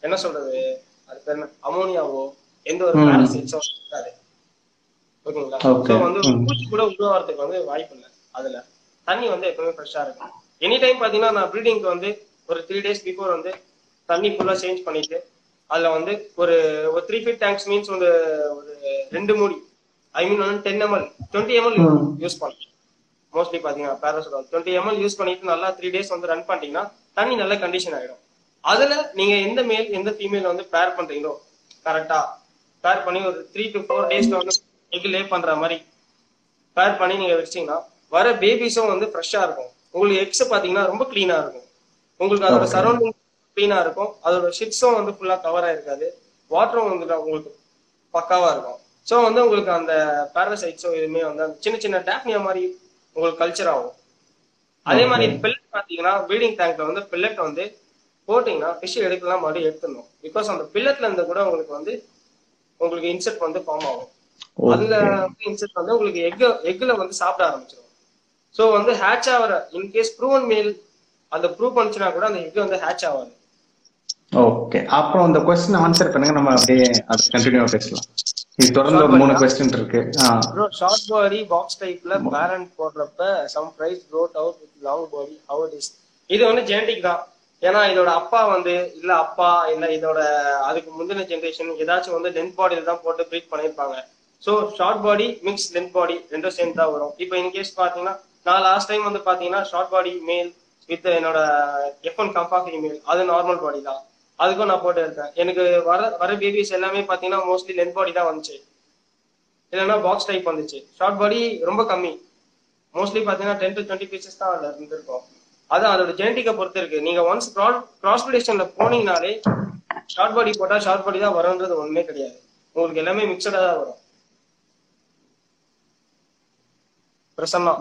என்ன சொல்றது அது அமோனியாவோ எந்த ஒரு. பேரசைட்ஸோ இருக்காது ஓகேங்களா Okay. ஸோ வந்து. பூச்சி கூட உருவாகிறதுக்கு வந்து வாய்ப்பு இல்லை அதுல தண்ணி வந்து எப்பவுமே ஃப்ரெஷ்ஷா இருக்கும் எனி டைம் பாத்தீங்கன்னா நான் ப்ரீடிங்க்கு வந்து ஒரு த்ரீ டேஸ் பிஃபோர் வந்து தண்ணி ஃபுல்லா சேஞ்ச் பண்ணிட்டு அதுல வந்து ஒரு ஒரு த்ரீ ஃபீட் டேங்க்ஸ் மீன்ஸ் வந்து ஒரு ரெண்டு மூடி ஐ மீன் வந்து ten ml twenty ml. Use பண்ணலாம் மோஸ்ட்லி பாத்தீங்கன்னா பேராசோடால் டுவெண்ட்டி எம்எல் யூஸ் பண்ணிட்டு நல்லா த்ரீ டேஸ் வந்து ரன் பண்ணிட்டீங்கன்னா தண்ணி நல்ல கண்டிஷன் ஆயிடும் அதுல நீங்க எந்த மேல் எந்த ஃபீமேல் வந்து பேர் பண்றீங்களோ கரெக்டா பேர் பண்ணி ஒரு த்ரீ டு ஃபோர் டேஸ்ல வந்து எக் லே பண்ற மாதிரி. பேர் பண்ணி நீங்க வச்சிட்டீங்கன்னா வர பேபிஸும் வந்து ஃப்ரெஷ்ஷா இருக்கும். உங்களுக்கு எக்ஸ் பாத்தீங்கன்னா ரொம்ப கிளீனா இருக்கும். உங்களுக்கு அதோட. சரௌண்டிங் கிளீனா இருக்கும். அதோட ஷிட்ஸும் வந்து ஃபுல்லா கவர் ஆயிருக்காது. வாட்டரும் வந்து உங்களுக்கு பக்காவா இருக்கும். ஸோ வந்து உங்களுக்கு அந்த பேரசைட்ஸும் எதுவுமே வந்து அந்த சின்ன சின்ன டேப்னியா மாதிரி உங்களுக்கு கல்ச்சர் ஆகும். அதே மாதிரி. பில்லட் பாத்தீங்கன்னா ப்ரீடிங் டேங்க்ல வந்து பில்லட் வந்து போட்டீங்கன்னா ஃபிஷ் எடுக்கலாம் மறுபடியும் எடுத்துடணும். பிகாஸ் அந்த பில்லட்ல இருந்து கூட உங்களுக்கு வந்து உங்களுக்கு இன்செர்ட் வந்து ஃபார்ம் ஆகும். அதுல ஓகே இன்செர்ட் வந்து உங்களுக்கு எக் எக்ல வந்து சாப்பிட ஆரம்பிச்சிடும் ஸோ வந்து ஹேட்ச் ஆகிற இன்கேஸ் ப்ரூவன் மேல் அந்த ப்ரூவ் பண்ணுச்சுன்னா கூட அந்த எக் வந்து ஹேட்ச் ஆகாது. ஓகே அப்புறம் இந்த கொஸ்டின் ஆன்சர் பண்ணுங்க. நம்ம அப்படியே அது கண்டினியூ பேசலாம். இது தொடர்ந்து ஒரு மூணு கொஸ்டின் இருக்கு. ப்ரோ ஷார்ட் பாடி பாக்ஸ் டைப்ல பேரண்ட் போடுறப்ப some fries grown out with long body how it is இது வந்து ஜெனடிக் தான். ஏன்னா இதோட அப்பா வந்து இல்ல அப்பா இல்ல இதோட அதுக்கு முந்தின ஜென்ரேஷன் ஏதாச்சும் வந்து லென்த் பாடியில தான் போட்டு ப்ரீட் பண்ணிருப்பாங்க. So short body mix length body ரெண்டும் சேர்ந்து தான் வரும். இப்போ இன்கேஸ் பாத்தீங்கன்னா நான் லாஸ்ட் டைம் வந்து பாத்தீங்கன்னா ஷார்ட் பாடி மேல் வித் என்னோட எஃப் ஒன் கம்பா ஃபீமேல் அது நார்மல் பாடி தான். அதுக்கும் நான் போட்டு இருக்கேன் எனக்கு வர வர பேபிஸ் எல்லாமே பாத்தீங்கன்னா மோஸ்ட்லி லென்த் பாடி தான் வந்துச்சு. இல்லைன்னா பாக்ஸ் டைப் வந்துச்சு. ஷார்ட் பாடி ரொம்ப கம்மி. மோஸ்ட்லி பாத்தீங்கன்னா டென் டு டுவெண்ட்டி பீசஸ் தான் அதுல இருந்திருக்கும். அது அதோட ஜெனட்டிக்கை பொறுத்து இருக்கு. நீங்க ஒன்ஸ் கிராஸ் ப்ரிடேஷன்ல போனீங்கனாலே ஷார்ட் பாடி போட்டா ஷார்ட் பாடி தான் வரும்ன்றது ஒண்ணுமே கிடையாது. உங்களுக்கு எல்லாமே மிக்சடா தான் வரும். பிரசன்னா.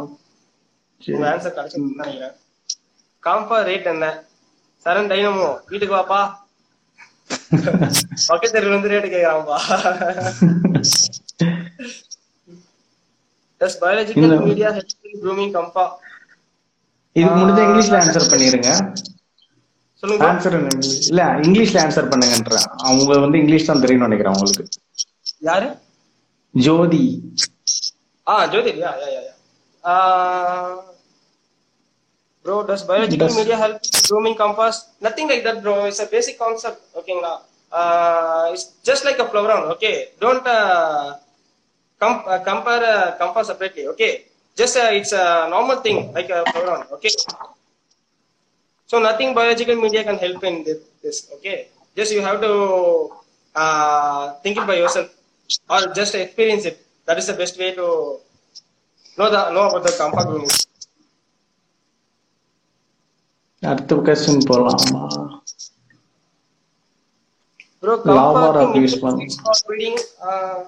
உங்க ஆன்சர் கிடைச்சிருக்குன்னு நினைக்கிறேன். காம்பா ரேட் என்ன? சரண் டைனமோ வீட்டுக்கு வாப்பா. *laughs* பக்கத்து இருந்து rate கேக்குறான்பா *laughs* media help in grooming கம்பா இதுக்கு முடிஞ்ச இங்கிலீஷ்ல ஆன்சர் பண்ணிருங்க சொல்லுங்க. Bro. ஆன்சர் இல்ல இங்கிலீஷ்ல ஆன்சர் பண்ணுங்கன்றேன். அவங்க வந்து இங்கிலீஷ் தான் தெரியும்னு நினைக்கிறேன் உங்களுக்கு. யாரு? ஜோதி. ஆ Jyothi yeah yeah yeah bro does biological Does- media help grooming compass? Nothing like that bro. It's a basic concept ஓகேங்களா it's just like a flower okay? Don't uh, com- uh, compare uh, compass separately okay just uh, it's a normal thing like a flower okay so nothing biological media can help in this, this okay just you have to uh, think it by yourself or just experience it that is the best way to know the know about the compa grooming அடுத்த question போலாமா Bro, Lava compa rock thing use is பண்ணு. for breeding. Uh,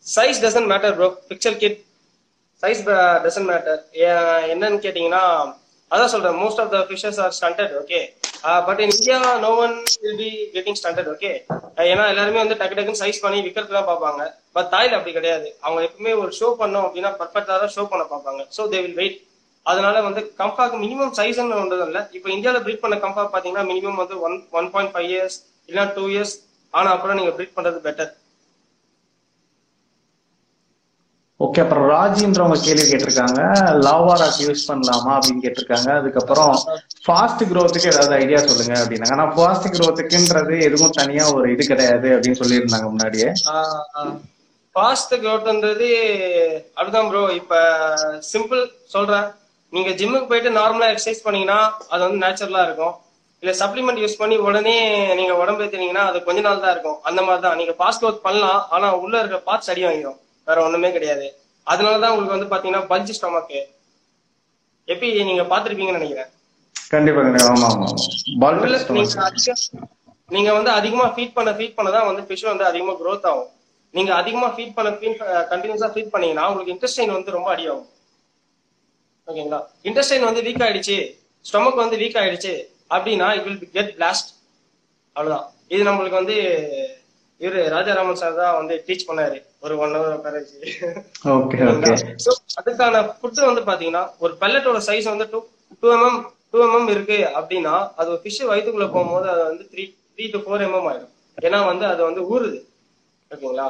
size doesn't matter, bro. Pixel kit size uh, matter என்னன்னு கேட்டீங்கன்னா அதான் சொல்றேன் most of the fishers are stunted, okay but in India no one will be getting standard okay ஏன்னா எல்லாருமே வந்து டக்கு டக்குன்னு சைஸ் பண்ணி விற்கிறது தான் பார்ப்பாங்க. பட் தாய்ல அப்படி கிடையாது. அவங்க எப்பவுமே ஒரு ஷோ பண்ணோம் அப்படின்னா பர்ஃபெக்டாக தான் ஷோ பண்ண பார்ப்பாங்க. ஸோ தே வில் வெயிட் அதனால வந்து கம்ஃபாக்கு மினிமம் சைஸ்ன்னு ஒன்றும் இல்லை. இப்போ இந்தியாவில் ப்ரீட் பண்ண கம்ஃபா பார்த்தீங்கன்னா மினிமம் வந்து one one point five years இல்லைன்னா டூ இயர்ஸ் ஆனால் அப்புறம் நீங்கள் ப்ரீட் பண்ணுறது பெட்டர் ஓகே அப்புறம் ராஜின்றவங்க கேள்வி கேட்டிருக்காங்க. லாவா யூஸ் பண்ணலாமா அப்படின்னு கேட்டிருக்காங்க. அதுக்கப்புறம் ஃபாஸ்ட் க்ரோத்துக்கு ஏதாவது ஐடியா சொல்லுங்க அப்படின்னாங்க. ஆனா ஃபாஸ்ட் க்ரோத்துக்குன்றது எதுவும் தனியா ஒரு இது கிடையாது அப்படின்னு சொல்லியிருந்தாங்க முன்னாடியே. ஃபாஸ்ட் க்ரோத்ன்றது அதுதான் ப்ரோ இப்ப சிம்பிள் சொல்றேன். நீங்க ஜிம்முக்கு போயிட்டு நார்மலா எக்ஸசைஸ் பண்ணீங்கன்னா அது வந்து நேச்சுரலா இருக்கும். இல்ல சப்ளிமெண்ட் யூஸ் பண்ணி உடனே நீங்க உடம்பு ஏத்தினீங்கன்னா அது கொஞ்ச நாள் தான் இருக்கும். அந்த மாதிரி தான் நீங்க ஃபாஸ்ட் க்ரோத் பண்ணலாம். ஆனா உள்ள இருக்க பார்ட்ஸ் அடி வாங்கிடும் வேற ஒண்ணுமே கிடையாது. அதனாலதான் உங்களுக்கு வந்து பாத்தீங்கன்னா பல்ஜ் ஸ்டொமக்கு எப்படி நீங்க பாத்திருப்பீங்கன்னு நினைக்கிறேன். கண்டிப்பா நீங்க வந்து அதிகமா ஃபீட் பண்ண ஃபீட் பண்ண தான் வந்து ஃபிஷ் வந்து அதிகமா growth ஆகும். நீங்க அதிகமா ஃபீட் பண்ண ஃபீட் கண்டினியூஸா ஃபீட் பண்ணீங்கன்னா உங்களுக்கு இன்டெஸ்டைன் வந்து ரொம்ப அடியாகும். ஓகேங்களா? இன்டெஸ்டைன் வந்து வீக் ஆயிடுச்சு. ஸ்டொமக் வந்து வீக் ஆயிடுச்சு. அப்படின்னா இட் வில் கெட் பிளாஸ்ட் அவ்வளவுதான். இது நம்மளுக்கு வந்து இவரு ராஜாராமன் சார் தான் வந்து டீச் பண்ணாரு. ஒரு ஒன் ஹவர் உட்காரச்சு அதுக்கான ஃபுட் வந்து பாத்தீங்கன்னா ஒரு பெல்லட்டோட சைஸ் வந்து two two MM two MM இருக்கு அப்படின்னா அது ஒரு ஃபிஷ் வயிற்றுக்குள்ள போகும்போது அது வந்து three three to four MM ஆயிடும். ஏன்னா வந்து அது வந்து ஊறுது. ஓகேங்களா?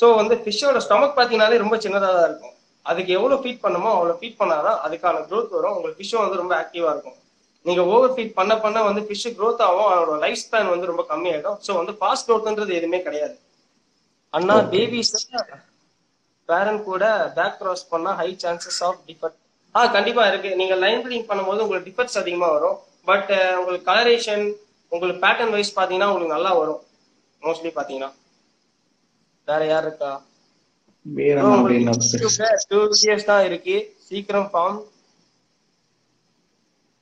சோ வந்து ஃபிஷ்ஷோட ஸ்டொமக் பாத்தீங்கன்னாலே ரொம்ப சின்னதா தான் இருக்கும். அதுக்கு எவ்வளவு ஃபீட் பண்ணணுமோ அவ்வளவு ஃபீட் பண்ணாதான் அதுக்கான growth வரும். உங்களுக்கு ஃபிஷ்ஷும் வந்து ரொம்ப ஆக்டிவா இருக்கும். நீங்க ஓவர் ஃபீட் பண்ண பண்ண வந்து ஃபிஷ் growth ஆகும். அதோட லைஃப் ஸ்பேன் வந்து ரொம்ப கம்மியாயிடும். சோ வந்து ஃபாஸ்ட் growthன்றது எதுவுமே கிடையாது. அண்ணா பேபிஸ் பேரண்ட் கூட பேக் கிராஸ் பண்ணா ஹை சான்சஸ் ஆஃப் டிஃபெக்ட் ஆ கண்டிப்பா இருக்கு. நீங்க லைன் ப்ரீடிங் பண்ணும்போது உங்களுக்கு டிஃபெக்ட்ஸ் அதிகமா வரும். பட் உங்களுக்கு கலரேஷன் உங்களுக்கு பேட்டர்ன் வைஸ் பாத்தீங்கன்னா உங்களுக்கு நல்லா வரும். மோஸ்ட்லி பாத்தீங்கன்னா. வேற யார் இருக்கா? டூ இயர்ஸ் தான் இருக்கு. சீக்கிரம் ஃபார்ம்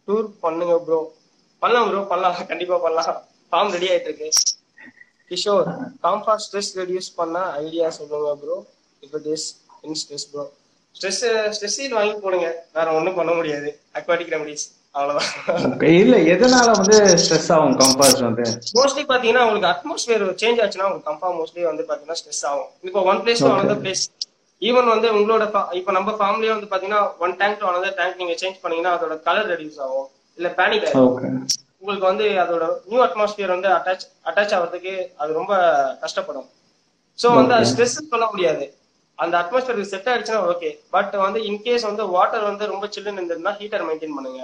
டூர் பண்ணுங்க ப்ரோ பண்ணலாம் ப்ரோ பண்ணலாம். கண்டிப்பா பண்ணலாம். ஃபார்ம் ரெடி ஆயிட்டு இருக்கு கிஷோர் காம்பா ஸ்ட்ரெஸ் ரெடியூஸ் பண்ண ஐடியா சொல்லுங்க ப்ரோ இப்போ this in stress bro stress stress வாங்கி போடுங்க. வேற ஒண்ணும் பண்ண முடியாது. அக்வாட்டிக் ரெமடிஸ் அவ்வளவுதான். இல்ல எதனால வந்து ஸ்ட்ரெஸ் ஆகும் கம்பாஸ் வந்து? மோஸ்ட்லி பாத்தீங்கன்னா உங்களுக்கு அட்மாஸ்பியர் சேஞ்ச் ஆச்சுன்னா உங்களுக்கு கன்ஃபார்ம் மோஸ்ட்லி வந்து பாத்தீங்கன்னா ஸ்ட்ரெஸ் ஆகும். இப்போ one place. Another place even வந்து உங்களோட இப்போ நம்ம ஃபேமிலியே வந்து பாத்தீங்கன்னா one tank to another tank நீங்க சேஞ்ச் பண்ணீங்கன்னா அதோட கலர் ரெடியூஸ் ஆகும். இல்ல பேனிக் ஆகும் உங்களுக்கு வந்து அதோட நியூ அட்மாஸ்பியர் வந்து அட்டாச் அட்டாச் ஆகிறதுக்கு அது ரொம்ப கஷ்டப்படும். சோ வந்து அது. ஸ்ட்ரெஸ் சொல்ல முடியாது. அந்த அட்மாஸ்பியர் செட் ஆயிடுச்சுன்னா ஓகே பட் வந்து இன்கேஸ் வந்து வாட்டர் வந்து ரொம்ப சில்லுன்னு இருந்ததுன்னா ஹீட்டர் மெயின்டைன் பண்ணுங்க.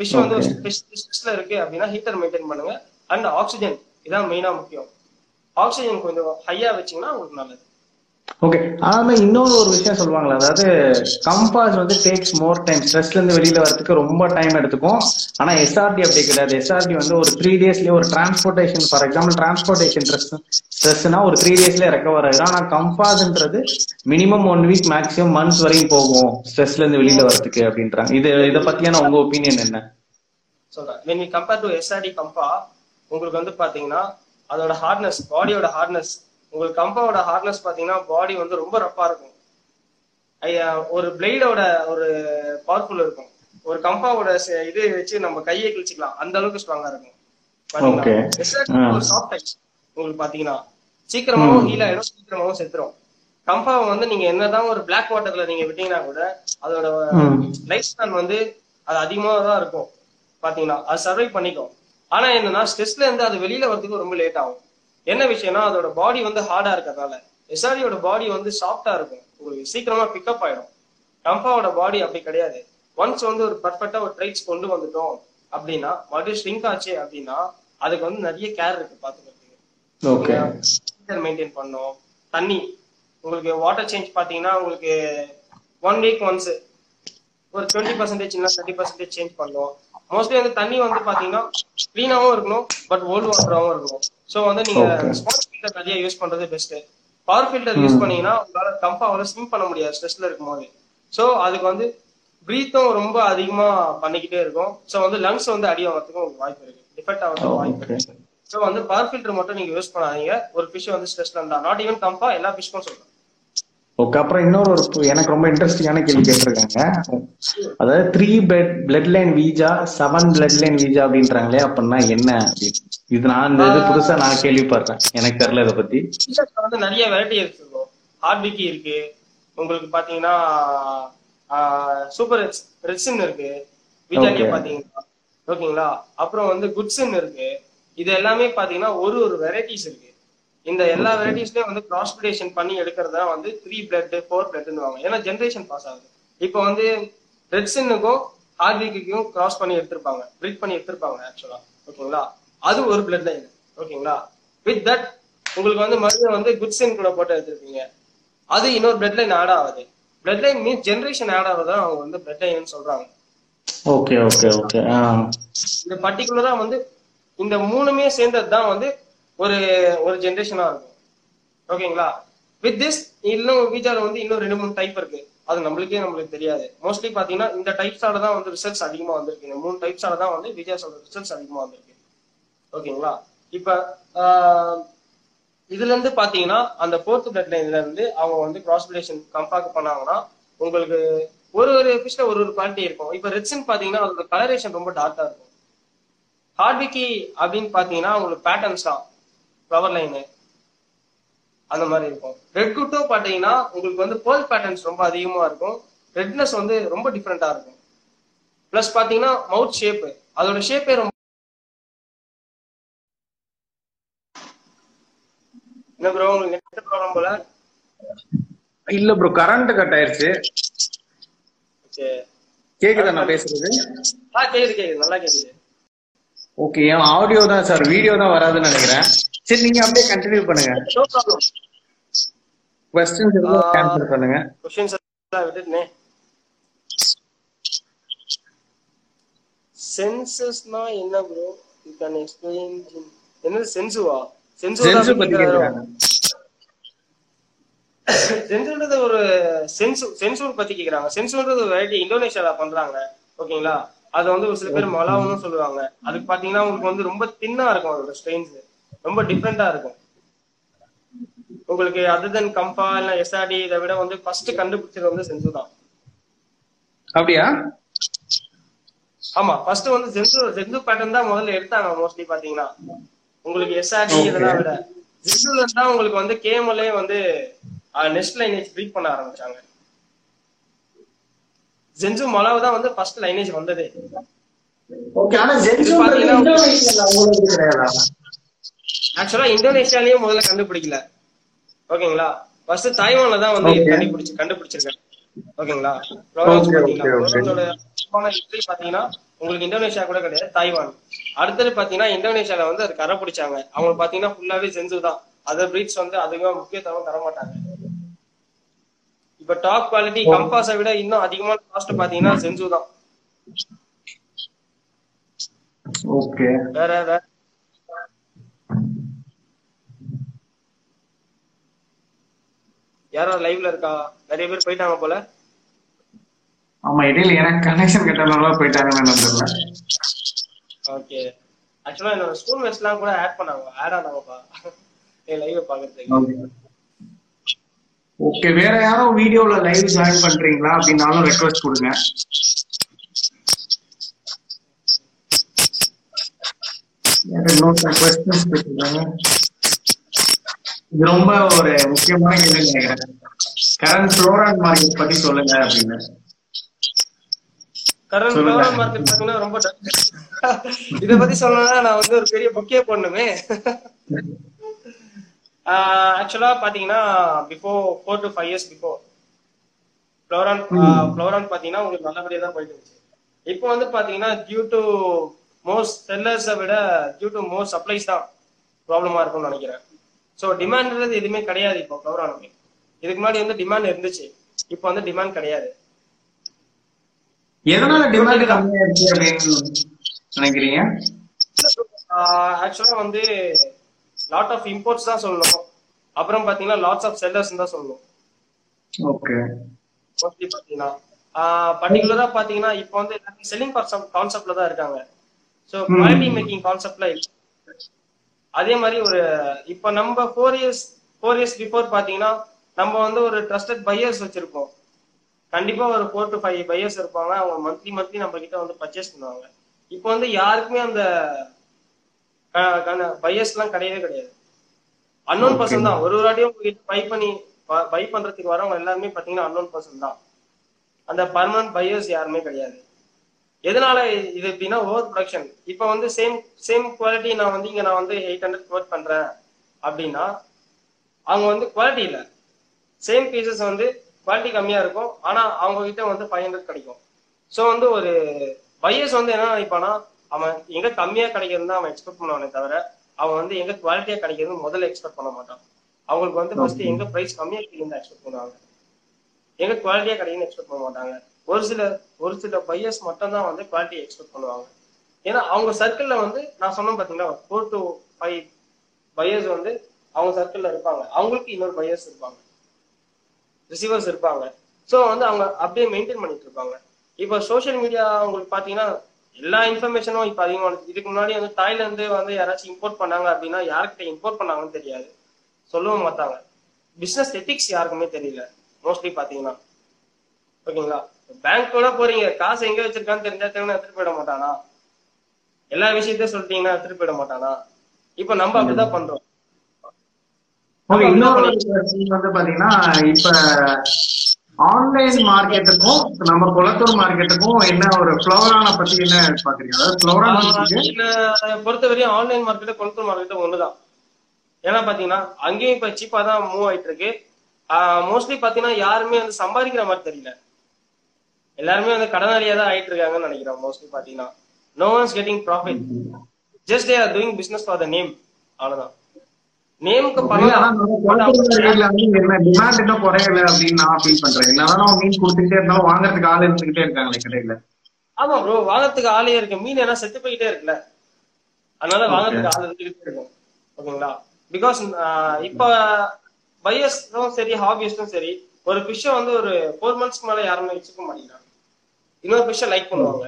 ஃபிஷ் வந்து. ஸ்ட்ரெஸ்ல இருக்கு அப்படின்னா ஹீட்டர் மெயின்டைன் பண்ணுங்க. அண்ட் ஆக்சிஜன் இதான் மெயினா முக்கியம். ஆக்சிஜன் கொஞ்சம் ஹையா வச்சீங்கன்னா உங்களுக்கு நல்லது. ஓகே ஆனா இன்னொரு ஒரு விஷயம் சொல்லுவாங்களா அதாவது கம்பாஸ் வந்து டேக்ஸ் மோர் டைம் ஸ்ட்ரெஸ்ல இருந்து வெளியில வரதுக்கு ரொம்ப டைம் எடுத்துக்கும். ஆனா எஸ்ஆர்டி அப்படி கிடையாது. எஸ்ஆர்டி வந்து ஒரு த்ரீ டேஸ்லயே ஒரு transportation for example transportation stress ஸ்ட்ரெஸ்னா ஒரு த்ரீ டேஸ்லயே ரெக்கவர் ஆயிடும் ஆனா கம்பாஸ்ன்றது minimum one week maximum months வரையும் போகும் ஸ்ட்ரெஸ்ல இருந்து வெளியில வரதுக்கு அப்படின்றாங்க. இது இதை பத்தியான உங்க ஒப்பீனியன் என்ன? சொல்றேன். When we compare to SRT kamfa உங்களுக்கு வந்து பாத்தீங்கன்னா அதோட ஹார்ட்னஸ் பாடியோட ஹார்ட்னஸ் உங்களுக்கு கம்பாவோட ஹார்ட்னஸ் பாத்தீங்கன்னா பாடி வந்து ரொம்ப ரப்பா இருக்கும். ஐயா, ஒரு பிளேடோட ஒரு பவர்ஃபுல் இருக்கும். ஒரு கம்பாவோட இது வச்சு நம்ம கையை கிழிச்சிக்கலாம். அந்த அளவுக்கு ஸ்ட்ராங்கா இருக்கும். ஒரு சாஃப்ட் டைப் உங்களுக்கு பாத்தீங்கன்னா. சீக்கிரமாவும் ஹீல் ஆயிடும். சீக்கிரமாவும் செத்துரும். கம்பா வந்து நீங்க என்னதான் ஒரு பிளாக் வாட்டர்ல நீங்க விட்டீங்கன்னா கூட அதோட. லைஃப் ஸ்பேன் வந்து அது அதிகமா தான் இருக்கும். பாத்தீங்கன்னா அது சர்வை பண்ணிக்கும். ஆனா என்னன்னா ஸ்ட்ரெஸ்ல இருந்து அது வெளியில வரதுக்கு ரொம்ப லேட் ஆகும். என்ன விஷயம்னா அதோட பாடி வந்து ஹார்டா இருக்கறதால எஸ்ஆரியோட பாடி வந்து சாஃப்டா இருக்கும். உங்களுக்கு சீக்கிரமா பிக்கப் ஆயிடும். கம்பாவோட பாடி அப்படி கிடையாது. ஒன்ஸ் வந்து ஒரு பர்ஃபெக்டா ஒரு ட்ரைட்ஸ் கொண்டு வந்துட்டோம் அப்படின்னா மறுபடியும் ஷ்ரிங்க் ஆச்சு அப்படின்னா அதுக்கு வந்து நிறைய கேர் இருக்கு பாத்துக்கிறதுக்கு. மெயின்டைன் பண்ணோம். தண்ணி உங்களுக்கு வாட்டர் சேஞ்ச் பாத்தீங்கன்னா உங்களுக்கு ஒன் வீக் ஒன்ஸ் ஒரு டுவெண்ட்டி பர்சன்டேஜ் இல்லை தேர்ட்டி பர்சன்டேஜ் சேஞ்ச் பண்ணுவோம் மோஸ்ட்லி வந்து தண்ணி வந்து பாத்தீங்கன்னா க்ளீனாவும் இருக்கணும் பட் ஓல்டு வாட்டராகவும் இருக்கணும். ஸோ வந்து நீங்க. ஸ்மார்ட் ஃபில்டர் நிறைய யூஸ் பண்றது பெஸ்ட் பவர் ஃபில்டர் யூஸ் பண்ணீங்கன்னா உங்களால கம்பாவில் ஸ்விம் பண்ண முடியாது. ஸ்ட்ரெஸ்ல இருக்கும்போது ஸோ அதுக்கு வந்து ப்ரீத்தும் ரொம்ப அதிகமா பண்ணிக்கிட்டே இருக்கும். ஸோ வந்து லங்ஸ் வந்து அடி ஆகிறதுக்கும் வாய்ப்பு இருக்கு. டிஃபெக்ட் ஆகிறதுக்கு வாய்ப்பு ஓகே இருக்கு. ஸோ வந்து பவர் ஃபில்டர் மட்டும் நீங்க யூஸ் பண்ணாதீங்க. ஒரு ஃபிஷ் வந்து ஸ்ட்ரெஸ்ல இருந்தா நாட் ஈவன் கம்பா எல்லா ஃபிஷ்க்கும் சொல்றேன். ஓகே அப்புறம் இன்னொரு ஒரு எனக்கு ரொம்ப இன்ட்ரெஸ்டிங்கான கேள்வி கேட்டிருக்காங்க. அதாவது த்ரீ பிளட் பிளட் லைன் வீஜா செவன் பிளட் லைன் வீஜா அப்படின்றாங்களே அப்படின்னா என்ன அப்படின்னு இது நான் இந்த இது புதுசா நான் கேள்விப்படுறேன் எனக்கு தெரியல இதை பத்தி. வந்து நிறைய வெரைட்டி இருக்கு. ஹார்ட்பிக்கி இருக்கு உங்களுக்கு பாத்தீங்கன்னா சூப்பர் ரெட்ஸின் இருக்கு. Okay. பாத்தீங்கன்னா ஓகேங்களா அப்புறம் வந்து குட்ஸின் இருக்கு. இது எல்லாமே பாத்தீங்கன்னா ஒரு ஒரு வெரைட்டிஸ் இருக்கு. இந்த எல்லா வெரைட்டிஸ்லயும் வந்து கிராஸ்பிடேஷன் பண்ணி எடுக்கிறது தான் வந்து த்ரீ பிளட் ஃபோர் பிளட்னு வாங்க. ஏன்னா ஜென்ரேஷன் பாஸ் ஆகுது. இப்போ வந்து ரெட்ஸின்னுக்கும் ஹார்ட்பிக்கும் கிராஸ் பண்ணி எடுத்திருப்பாங்க. ப்ரீட் பண்ணி எடுத்திருப்பாங்க ஆக்சுவலா ஓகேங்களா? அது ஒரு பிளட் லைன் ஓகேங்களா? வித் தட் உங்களுக்கு வந்து மறுபடியும் வந்து குட்ஸின் கூட போட்டு எடுத்திருப்பீங்க. அது இன்னொரு பிளட் லைன் ஆட் ஆகுது. Blood line means generation add ஆகுறதா அவங்க வந்து பிளட் லைன் சொல்றாங்க. ஓகே ஓகே ஓகே இந்த பர்டிகுலரா வந்து இந்த மூணுமே சேர்ந்தது தான் வந்து ஒரு ஒரு ஜென்ரேஷனா இருக்கும். ஓகேங்களா வித் திஸ் இன்னும் வீஜால வந்து இன்னும் ரெண்டு மூணு டைப் இருக்கு. அது நம்மளுக்கே நம்மளுக்கு தெரியாது. மோஸ்ட்லி பாத்தீங்கன்னா இந்த டைப்ஸால தான் வந்து ரிசல்ட்ஸ் அதிகமா வந்திருக்கு. இந்த மூணு டைப்ஸால தான் வந்து விஜயாஸோட ரிசல்ட்ஸ் அதிகமா வந்திருக்கு. ஓகேங்களா இப்ப இதுல இருந்து பாத்தீங்கன்னா அந்த ஃபோர்த் பிளட் லைன்ல இருந்து அவங்க வந்து கிராஸ் ரிலேஷன் கம்பேர் பண்ணாங்கன்னா உங்களுக்கு ஒரு ஒரு ஃபிஷ்ல ஒரு ஒரு குவாலிட்டி இருக்கும். இப்ப ரெட்ஸின் பாத்தீங்கன்னா அதோட கலரேஷன் ரொம்ப டார்க்கா இருக்கும். ஹார்ட்விக்கி அப்படின்னு பாத்தீங்கன்னா உங்களுக்கு பேட்டர்ன்ஸ் தான். ஃப்ளவர் லைனு அந்த மாதிரி இருக்கும். ரெட் குட்டோ பாத்தீங்கன்னா உங்களுக்கு வந்து பேர்ல் பேட்டர்ன்ஸ் ரொம்ப அதிகமா இருக்கும். ரெட்னஸ் வந்து ரொம்ப டிஃப்ரெண்டா இருக்கும். பிளஸ் பாத்தீங்கன்னா மவுத் ஷேப் அதோட ஷேப்பே ரொம்ப என்ன ப்ரோ உங்களுக்கு நெட் ப்ராப்ளம் போல? இல்ல ப்ரோ கரண்ட் கட் ஆயிருச்சு. ஓகே கேக்குதா நான் பேசுறது? ஆ கேக்குது கேக்குது. நல்லா கேக்குது. ஓகே என் ஆடியோ தான் சார் வீடியோ தான் வராதுன்னு நினைக்கிறேன். சரி நீங்க அப்படியே கண்டினியூ பண்ணுங்க. நோ ப்ராப்ளம் கொஸ்டின்ஸ் எல்லாம் ஆன்சர் பண்ணுங்க. கொஸ்டின்ஸ் எல்லாம் விட்டுட்டேனே. சென்சஸ்னா என்ன ப்ரோ யூ கேன் எக்ஸ்பிளைன் என்னது சென்சுவா சென்ஸ் *coughs* பத்தி கேக்குறாங்க. சென்சுன்றது ஒரு சென்சு சென்சூர் பத்தி கேக்குறாங்க. சென்சூர்ன்றது ஒரு வெரைட்டி இந்தோனேஷியால பண்றாங்க. ஓகேங்களா அது வந்து ஒரு சில பேர் மலாவுன்னு சொல்லுவாங்க. அதுக்கு பாத்தீங்கன்னா உங்களுக்கு வந்து ரொம்ப தின்னா இருக்கும் அதோட ஸ்ட்ரெயின்ஸ் ரொம்ப டிஃப்ரெண்டா இருக்கும். உங்களுக்கு அதர் தென் கம்பா இல்ல எஸ்ஆர்டி இதை விட வந்து ஃபர்ஸ்ட் கண்டுபிடிச்சது வந்து சென்சு தான். அப்படியா? ஆமா ஃபர்ஸ்ட் வந்து ஜென்சு ஜென்சு பேட்டர்ன் தான் முதல்ல எடுத்தாங்க மோஸ்ட்லி பாத்தீங்கன்னா. உங்களுக்கு எஸ்ஆர்டி இதெல்லாம் விட. இருந்து தான் உங்களுக்கு வந்து கேஎம்எல்ஏ வந்து நெக்ஸ்ட் லைனேஜ் ப்ரீட் பண்ண ஆரம்பிச்சாங்க. ஜென்சு மலாவு தான் வந்து ஃபர்ஸ்ட் லைனேஜ் வந்ததே. ஓகே ஆனா கிடையாதா? ஆக்சுவலா இந்தோனேஷியாலயும் முதல்ல கண்டுபிடிக்கல. ஓகேங்களா? ஃபர்ஸ்ட் தாய்வான்ல தான் வந்து. கண்டுபிடிச்சு கண்டுபிடிச்சிருக்காங்க ஓகேங்களா? ஹிஸ்டரி பாத்தீங்கன்னா உங்களுக்கு இந்தோனேஷியா கூட கிடையாது தாய்வான். அடுத்தது பாத்தீங்கன்னா இந்தோனேஷியால வந்து அது கரை பிடிச்சாங்க அவங்க பாத்தீங்கன்னா ஃபுல்லாவே செஞ்சு தான். அதர் பிரீட்ஸ் வந்து அதிகமா முக்கியத்துவம் தர மாட்டாங்க இப்ப டாப் குவாலிட்டி கம்பாஸை விட இன்னும் அதிகமான காஸ்ட் பாத்தீங்கன்னா செஞ்சு தான். ஓகே வேற வேற. யாரோ லைவ்ல இருக்கா? நிறைய பேர் போயிட்டாங்க போல. ஆமா இடையில எனக்கு கனெக்ஷன் கட்டலாம் போயிட்டாங்கன்னு தெரியல. ஓகே ஆக்சுவலா என்னோட ஸ்கூல் மேட்ச் எல்லாம் கூட ஆட் பண்ணாங்க. ஆட் ஆனாங்கப்பா. லைவ் பாக்குறதுக்கு. ஓகே வேற யாரும் வீடியோல லைவ் ஜாயின் பண்றீங்களா அப்படின்னாலும் ரெக்வஸ்ட் கொடுங்க. இது ரொம்ப ஒரு முக்கியமான கேள்வி நினைக்கிறேன். கரண்ட் ஃப்ளோரான் மார்க்கெட் பத்தி சொல்லுங்க அப்படின்னு. கரண்ட். ஃபிளவர் மார்க்கெட் பாத்தீங்கன்னா ரொம்ப இத பத்தி சொல்லணும்னா நான் வந்து ஒரு பெரிய புக்கே பண்ணுமே. ஆக்சுவலா பாத்தீங்கன்னா before four to five years before flowerhorn flowerhorn பாத்தீங்கன்னா உங்களுக்கு நல்லபடியா தான் போயிட்டு இருந்துச்சு. இப்போ வந்து பாத்தீங்கன்னா டியூ டு மோஸ்ட் செல்லர்ஸை விட டியூ டு மோஸ்ட் சப்ளைஸ் தான் ப்ராப்ளமா இருக்கும்னு நினைக்கிறேன். ஸோ டிமாண்ட்ன்றது எதுவுமே கிடையாது இப்போ ஃப்ளோரானுக்கு இதுக்கு முன்னாடி வந்து டிமாண்ட் இருந்துச்சு. இப்போ வந்து டிமாண்ட் கிடையாது. எதனால டிமாண்ட் கம்மியா இருக்கு அப்படின்னு நினைக்கிறீங்க? ஆக்சுவலா வந்து லாட் ஆஃப் இம்போர்ட்ஸ் தான் சொல்லணும். அப்புறம் பாத்தீங்கன்னா லாட்ஸ் ஆஃப் செல்லர்ஸ் தான் சொல்லணும். ஓகே மோஸ்ட்லி பாத்தீங்கன்னா பர்டிகுலரா பாத்தீங்கன்னா இப்போ வந்து செல்லிங் கான்செப்ட்ல தான் இருக்காங்க. ஸோ குவாலிட்டி மேக்கிங் கான்செப்ட்ல அதே மாதிரி ஒரு இப்போ நம்ம four years four years before பாத்தீங்கன்னா நம்ம வந்து ஒரு ட்ரஸ்டட் பையர்ஸ் வச்சிருப்போம். கண்டிப்பா ஒரு ஃபோர் டு ஃபைவ் பையர்ஸ் இருப்பாங்க. அவங்க மந்த்லி மந்த்லி நம்ம கிட்ட வந்து பர்ச்சேஸ் பண்ணுவாங்க. இப்போ வந்து யாருக்குமே அந்த பையர்ஸ் எல்லாம் கிடையவே கிடையாது. அன்னோன் பர்சன் தான். ஒரு ஒரு வாட்டியும் உங்ககிட்ட பை பண்ணி பை பண்றதுக்கு வரவங்க எல்லாருமே பாத்தீங்கன்னா அன்னோன் பர்சன் தான். அந்த பர்மனன்ட் பையர்ஸ் யாருமே கிடையாது. எதனால இது எப்படின்னா ஓவர் ப்ரொடக்ஷன் இப்போ வந்து சேம் சேம் குவாலிட்டி நான் வந்து இங்க நான் வந்து எயிட் ஹண்ட்ரட் கோட் பண்றேன் அப்படின்னா அவங்க வந்து குவாலிட்டி இல்ல. சேம் பீசஸ் வந்து குவாலிட்டி கம்மியா இருக்கும். ஆனா அவங்க கிட்ட வந்து ஃபைவ் ஹண்ட்ரட் கிடைக்கும். ஸோ வந்து ஒரு பையர்ஸ் வந்து என்ன நினைப்பானா அவன் எங்க கம்மியா கிடைக்கிறது அவன் எக்ஸ்பெக்ட் பண்ணுவானே தவிர அவன் வந்து எங்க குவாலிட்டியா கிடைக்கிறது முதல்ல எக்ஸ்பெக்ட் பண்ண மாட்டான். அவங்களுக்கு வந்து ஃபர்ஸ்ட் எங்க பிரைஸ் கம்மியா கிடைக்கும் எக்ஸ்பெக்ட் பண்ணுவாங்க. எங்க குவாலிட்டியா கிடைக்குன்னு எக்ஸ்பெக்ட் பண்ண மாட்டாங்க. ஒரு சில ஒரு சில பையர்ஸ் மட்டும் தான் வந்து குவாலிட்டி எக்ஸ்பெக்ட் பண்ணுவாங்க. ஏன்னா அவங்க சர்க்கிள்ல வந்து நான் சொன்னேன் பாத்தீங்களா ஃபோர் டு ஃபைவ் பையர்ஸ் வந்து அவங்க சர்க்கிள்ல இருப்பாங்க. அவங்களுக்கு இன்னொரு பையர்ஸ் இருப்பாங்க. ரிசீவர்ஸ் இருப்பாங்க. ஸோ வந்து அவங்க அப்படியே மெயின்டைன் பண்ணிட்டு இருப்பாங்க. இப்போ சோஷியல் மீடியா உங்களுக்கு பாத்தீங்கன்னா எல்லா இன்ஃபர்மேஷனும் இப்போ அதிகமாக இதுக்கு முன்னாடி வந்து தாய்லாந்து வந்து யாராச்சும் இம்போர்ட் பண்ணாங்க அப்படின்னா யார்கிட்ட இம்போர்ட் பண்ணாங்கன்னு தெரியாது. சொல்லவும் மாட்டாங்க பிசினஸ் எத்திக்ஸ் யாருக்குமே தெரியல. மோஸ்ட்லி பாத்தீங்கன்னா ஓகேங்களா? பேங்க் கூட போறீங்க. காசு எங்க வச்சிருக்கான்னு தெரிஞ்சா தெரியும் எடுத்துட்டு போயிட மாட்டானா? எல்லா விஷயத்தையும் சொல்லிட்டீங்கன்னா எடுத்துட்டு போயிட மாட்டானா? இப்போ நம்ம அப்படிதான் பண்றோம். இன்னொரு வந்து பாத்தீங்கன்னா இப்ப ஆன்லைன் மார்க்கெட்டுக்கும் நம்ம குளத்தூர் மார்க்கெட்டுக்கும் என்ன ஒரு ஃப்ளோரான பத்தி என்ன பாக்குறீங்க? அதாவது ஃப்ளோரான் என்ன பொறுத்த வரையும் ஆன்லைன் மார்க்கெட் கொளுத்தூர் மார்க்கெட் ஒண்ணுதான். ஏன்னா பாத்தீங்கன்னா அங்கேயும் இப்ப சீப்பா தான் மூவ் ஆயிட்டு இருக்கு. மோஸ்ட்லி பாத்தீங்கன்னா யாருமே வந்து சம்பாதிக்கிற மாதிரி தெரியல. எல்லாருமே வந்து கடனாளியா தான் ஆயிட்டு இருக்காங்கன்னு நினைக்கிறேன் மோஸ்ட்லி பாத்தீங்கன்னா. No one's getting profit just they are doing business for the name அவ்வளவுதான். நேமுக்கு குறையல அப்படின்னு நான் ஃபீல் பண்றேன். என்னதான் அவங்க மீன் கொடுத்துக்கிட்டே இருந்தாலும் வாங்குறதுக்கு ஆள் இருந்துகிட்டே இருக்காங்களே கடையில. ஆமா ப்ரோ வாங்கறதுக்கு ஆளே இருக்கு. மீன் என்ன செத்து போயிட்டே இருக்குல்ல. அதனால வாங்கறதுக்கு ஆள் இருந்துகிட்டே இருக்கும். ஓகேங்களா? பிகாஸ் இப்ப பையர்ஸும் சரி ஹாபியஸ்டும் சரி ஒரு ஃபிஷ்ஷை வந்து ஒரு ஃபோர் மந்த்ஸ்க்கு மேல யாருமே வச்சுக்க மாட்டேங்கிறாங்க. இன்னொரு ஃபிஷ்ஷை லைக் பண்ணுவாங்க.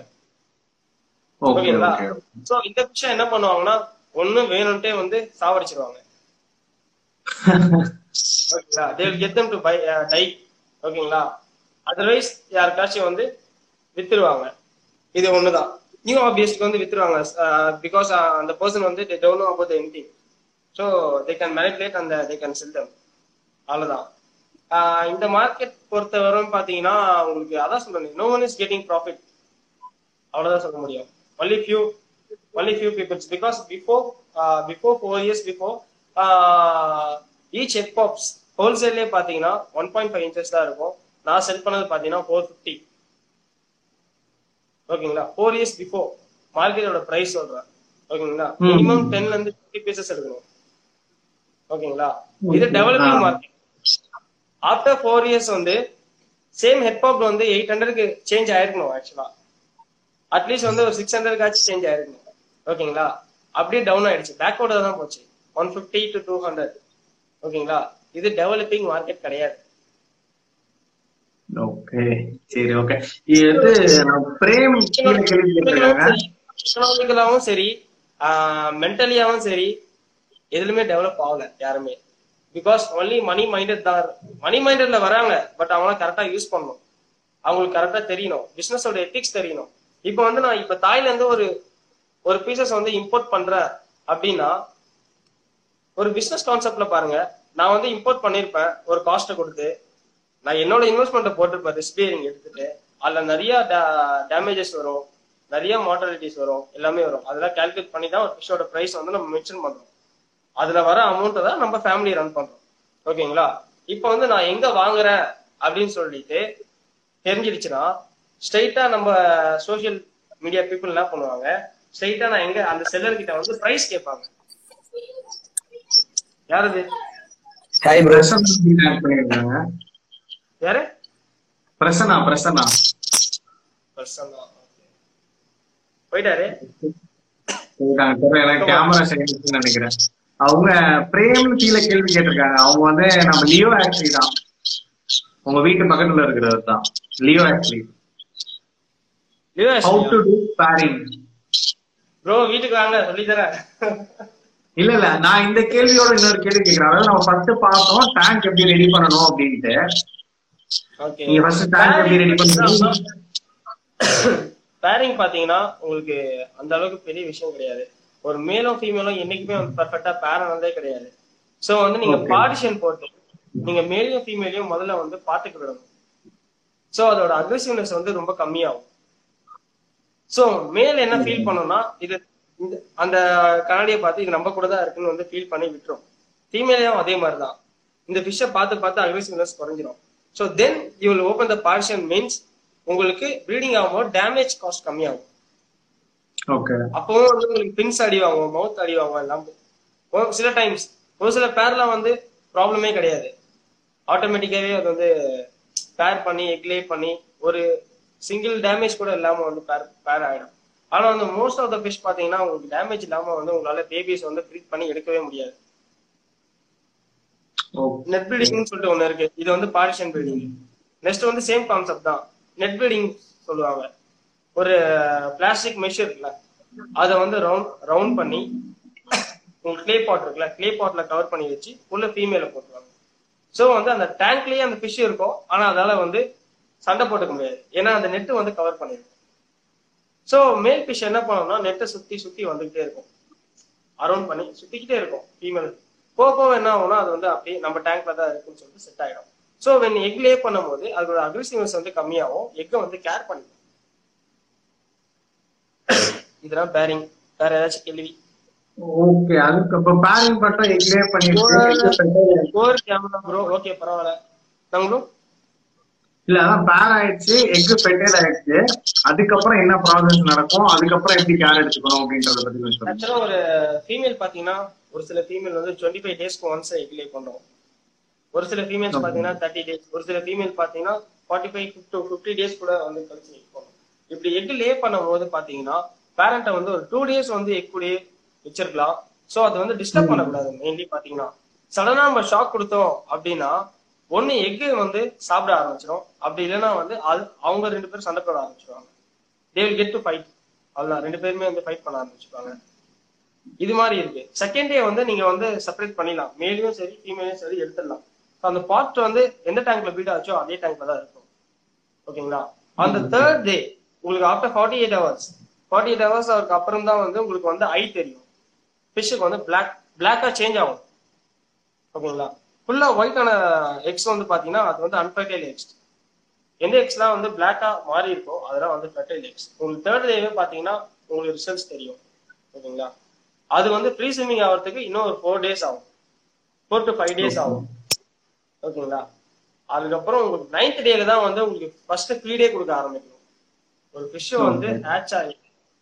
ஓகே ஓகேங்களா? ஓகே சோ இந்த ஃபிஷ்ஷை என்ன பண்ணுவாங்கன்னா ஒண்ணு வேணும்ட்டே வந்து சாவடிச்சிருவாங்க. ஓகேங்களா they will get them to buy die ஓகேங்களா அதர்வைஸ் யாருக்காச்சும் வந்து வித்துருவாங்க. இது ஒண்ணுதான். நியூ ஆபியஸ்க்கு வந்து வித்துருவாங்க பிகாஸ் uh, uh, அந்த பர்சன் வந்து they don't know about anything so they can manipulate அந்த தே கேன் செல் தம் அவ்வளவுதான். ஆஹ் இந்த மார்க்கெட் பொறுத்தவரைக்கும் பாத்தீங்கன்னா உங்களுக்கு அதான் சொல்றேன். No one is getting profit அவ்வளவுதான் சொல்ல முடியும். Only few only few peoples because before before four years before each head pops ஹோல்சேல்லே பாத்தீங்கன்னா ஒன் பாயிண்ட் ஃபைவ் இன்ச்சஸ் தான் இருக்கும். நான் செல் பண்ணது பாத்தீங்கன்னா ஃபோர் ஃபிஃப்டி ஓகேங்களா? ஃபோர் இயர்ஸ் பிஃபோர் மார்க்கெட்டோட பிரைஸ் சொல்றேன். ஓகேங்களா. மினிமம் டென்ல இருந்து ஃபிஃப்டி பீசஸ் எடுக்கணும். ஓகேங்களா? இது developing. Market after four years வந்து சேம் ஹெட் பாப் வந்து எயிட் ஹண்ட்ரட்க்கு சேஞ்ச் ஆயிருக்கணும் ஆக்சுவலா அட்லீஸ்ட் வந்து ஒரு சிக்ஸ் ஹண்ட்ரட்காச்சும் சேஞ்ச் ஆயிருக்கணும். ஓகேங்களா? அப்படியே டவுன் ஆயிடுச்சு. பேக்வர்டா தான் போச்சு. One fifty to two hundred ஓகேங்களா? இது டெவலப்பிங் மார்க்கெட் கிடையாது. ஓகே சரி ஓகே இது எக்கனாமிக்கலாவும் சரி மென்டலியாவும் சரி எதுலுமே டெவலப் ஆகல யாருமே. பிகாஸ் ஒன்லி மணி மைண்டட் தான் மணி மைண்டட்ல வராங்க பட் அவங்களாம் கரெக்டா யூஸ் பண்ணணும். அவங்களுக்கு கரெக்டா தெரியணும். பிசினஸோட எத்திக்ஸ் தெரியணும். இப்போ வந்து நான் இப்ப தாய்ல இருந்து ஒரு ஒரு பீசஸ் வந்து இம்போர்ட் பண்றேன் அப்படின்னா ஒரு பிசினஸ் கான்செப்ட்ல பாருங்க. நான் வந்து இம்போர்ட் பண்ணிருப்பேன். ஒரு காஸ்ட்டை கொடுத்து நான் என்னோட இன்வெஸ்ட்மெண்ட்டை போட்டிருப்பேன். ரிஸ்க் பேரிங் எடுத்துட்டு அதுல நிறைய டேமேஜஸ் வரும். நிறைய மார்டாலிட்டிஸ் வரும். எல்லாமே வரும். அதெல்லாம் கால்குலேட் பண்ணி தான் ஒரு ஃபிஷ்ஷோட ப்ரைஸ் வந்து நம்ம மென்ஷன் பண்றோம். அதுல வர அமௌண்ட்டை தான் நம்ம ஃபேமிலி ரன் பண்றோம். ஓகேங்களா? இப்போ வந்து நான் எங்க வாங்குறேன் அப்படின்னு சொல்லிட்டு தெரிஞ்சிருச்சுன்னா ஸ்ட்ரைட்டா நம்ம சோஷியல் மீடியா பீப்புள் என்ன பண்ணுவாங்க? ஸ்ட்ரைட்டா நான் எங்க அந்த செல்லர் கிட்ட வந்து ப்ரைஸ் கேட்பாங்க. யாரது? ஹாய் பிரசன்னா யாரு? பிரசன்னா பிரசன்னா. பர்சன் தான் போயிட்டாரு. கேமரா சரின்னு நினைக்கிறேன். அவங்க பிரேம் கீழே கேள்வி கேட்டிருக்காங்க. அவங்க வந்து நம்ம லியோ ஆக்சுவலி தான். உங்க வீட்டு பக்கத்துல இருக்கிறவர் தான். Leo actually how to do pairing bro வீட்டுக்கு வாங்க. சொல்லி தரேன் *laughs* இல்ல இல்ல. நான் இந்த கேள்வியோட இன்னொரு கேள்வி கேட்கிறேன் அதாவது நம்ம ஃபர்ஸ்ட் பார்த்தோம் டேங்க் எப்படி ரெடி பண்ணணும் அப்படின்ட்டு. ஓகே நீங்க ஃபர்ஸ்ட் டேங்க் எப்படி ரெடி பண்ணணும்? பேரிங் பாத்தீங்கன்னா உங்களுக்கு அந்த அளவுக்கு பெரிய விஷயம் கிடையாது. ஒரு மேலும் ஃபீமேலும் என்னைக்குமே வந்து பர்ஃபெக்டா பேர் ஆனதே கிடையாது. சோ வந்து நீங்க. பார்ட்டிஷன் போட்டு நீங்க மேலையும் ஃபீமேலையும் முதல்ல வந்து பாத்துக்க விடணும். சோ அதோட அக்ரெசிவ்னஸ் வந்து ரொம்ப கம்மியாகும். சோ மேல் என்ன ஃபீல் பண்ணும்னா இது இந்த அந்த கண்ணாடியை பார்த்து இது நம்ம கூட தான் இருக்குன்னு வந்து ஃபீல் பண்ணி விட்டுரும். ஃபீமேலையும் அதே மாதிரி தான் இந்த ஃபிஷ்ஷை பார்த்து பார்த்து அக்ரெசிவ்னஸ் குறைஞ்சிரும். So then you will open the partition means உங்களுக்கு ப்ரீடிங் ஆகும்போது டேமேஜ் காஸ்ட் கம்மியாகும். ஓகே அப்பவும் வந்து உங்களுக்கு பின்ஸ் அடி வாங்குவோம் மவுத் அடி வாங்குவோம் எல்லாம். சில டைம்ஸ் ஒரு சில பேர்லாம் வந்து ப்ராப்ளமே கிடையாது. ஆட்டோமேட்டிக்காவே அது வந்து பேர் பண்ணி எக்லே பண்ணி ஒரு சிங்கிள் டேமேஜ் கூட இல்லாம வந்து பேர் பேர் ஆயிடும். ஆனா வந்து மோஸ்ட் ஆஃப் த ஃபிஷ் பாத்தீங்கன்னா உங்களுக்கு டேமேஜ் இல்லாம வந்து உங்களால பேபிஸ் வந்து ப்ரீட் பண்ணி எடுக்கவே முடியாது. நெட் ப்ரீடிங்னு சொல்லிட்டு ஒண்ணு இருக்கு. இது வந்து பார்ஷன் ப்ரீடிங் நெக்ஸ்ட் வந்து சேம் கான்செப்ட் தான். நெட் ப்ரீடிங் சொல்லுவாங்க. ஒரு பிளாஸ்டிக் மெஷ் இருக்குல்ல அதை வந்து ரவுண்ட் ரவுண்ட் பண்ணி உங்க க்ளே பாட் இருக்குல்ல க்ளே பாட்ல கவர் பண்ணி வச்சு உள்ள ஃபீமேல போட்டுருவாங்க. ஸோ வந்து அந்த டேங்க்லயே அந்த ஃபிஷ் இருக்கும். ஆனா அதால வந்து சண்டை போட்டுக்க முடியாது. ஏன்னா அந்த நெட் வந்து கவர் பண்ணிருக்கும். ஸோ மேல் ஃபிஷ் என்ன பண்ணணும்னா நெட்டை சுத்தி சுத்தி வந்துகிட்டே இருக்கும். அரௌண்ட் பண்ணி சுத்திக்கிட்டே இருக்கும் ஃபீமேல் போக போக என்ன ஆகும்னா அது வந்து அப்படியே நம்ம டேங்க்ல தான் இருக்குன்னு சொல்லிட்டு செட் ஆயிடும். ஸோ வென் எக் லே பண்ணும்போது அதோட அக்ரெசிவ்னஸ் வந்து கம்மியாகும். எக்கை வந்து கேர் பண்ணிக்கும். இதெல்லாம் பேரிங் வேற ஏதாச்சும் கேள்வி? ஓகே அதுக்கு இப்ப பேரிங் மட்டும் எக்லே பண்ணிட்டு ஓகே பரவாயில்ல. நாங்க ப்ரோ இல்ல அதான் பேர் ஆயிடுச்சு எக் ஃபெர்டைல் ஆயிடுச்சு. அதுக்கப்புறம் என்ன ப்ராசஸ் நடக்கும்? அதுக்கப்புறம் எப்படி கேர் எடுத்துக்கணும் அப்படின்றத பத்தி ஆக்சுவலா ஒரு ஃபீமேல் பாத்தீங்கன்னா ஒரு சில ஃபீமேல் வந்து டுவெண்ட்டி ஃபைவ் டேஸ்க்கு ஒன்ஸ் எக் லே பண்றோம். ஒரு சில ஃபீமேல்ஸ் பாத்தீங்கன்னா தேர்ட்டி டேஸ் ஒரு சில ஃபீமேல் பாத்தீங்கன்னா forty five to fifty days கூட வந்து கழிச்சு எக் பண்ணும். இப்படி எக் லே பண்ணும்போது பாத்தீங்கன்னா பேரண்ட்டை வந்து ஒரு டூ டேஸ் வந்து எக் கூடயே வச்சிருக்கலாம். சோ அது வந்து டிஸ்டர்ப் பண்ணக்கூடாது மெயின்லி பாத்தீங்கன்னா சடனா நம்ம ஷாக் கொடுத்தோம் அப்படின்னா ஒன்னு எக்கு வந்து சாப்பிட ஆரம்பிச்சிடும் அப்படி இல்லைன்னா வந்து அது அவங்க ரெண்டு பேரும் சண்டை போட ஆரம்பிச்சிருவாங்க. They will get to fight அவ்வளவுதான். ரெண்டு பேருமே வந்து ஃபைட் பண்ண ஆரம்பிச்சிருவாங்க இது மாதிரி இருக்கு. செகண்ட் டே வந்து நீங்க வந்து செப்பரேட் பண்ணிடலாம். மேலையும் சரி ஃபீமேலையும் சரி எடுத்துடலாம். அந்த பார்ட் வந்து எந்த டேங்க்ல பீட் ஆச்சோ அதே டேங்க்ல தான் இருக்கும். ஓகேங்களா? அந்த தேர்ட் டே உங்களுக்கு after forty eight hours forty eight hours அவருக்கு அப்புறம் தான் வந்து உங்களுக்கு வந்து ஐ தெரியும். ஃபிஷ்ஷுக்கு வந்து பிளாக் பிளாக்கா சேஞ்ச் ஆகும். ஓகேங்களா? ஃபுல்லா ஒயிட்டான எக்ஸ் வந்து பாத்தீங்கன்னா அது வந்து அன்ஃபர்டைல் எக்ஸ் எந்த எக்ஸ்லாம் வந்து பிளாக்கா மாறி இருக்கோ அதெல்லாம் வந்து ஃபெர்டைல் எக்ஸ் உங்களுக்கு தேர்ட் டேவே பாத்தீங்கன்னா உங்களுக்கு ரிசல்ட்ஸ் தெரியும். ஓகேங்களா அது வந்து ப்ரீ ஸ்விமிங் ஆகிறதுக்கு இன்னும் ஒரு ஃபோர் டேஸ் ஆகும். ஃபோர் டு ஃபைவ் டேஸ் ஆகும். ஓகேங்களா? அதுக்கப்புறம் உங்களுக்கு நைன்த் டேல தான் வந்து உங்களுக்கு ஃபர்ஸ்ட் ஃபீடே கொடுக்க ஆரம்பிக்கும். ஒரு ஃபிஷ் வந்து ஹேட்ச் ஆகி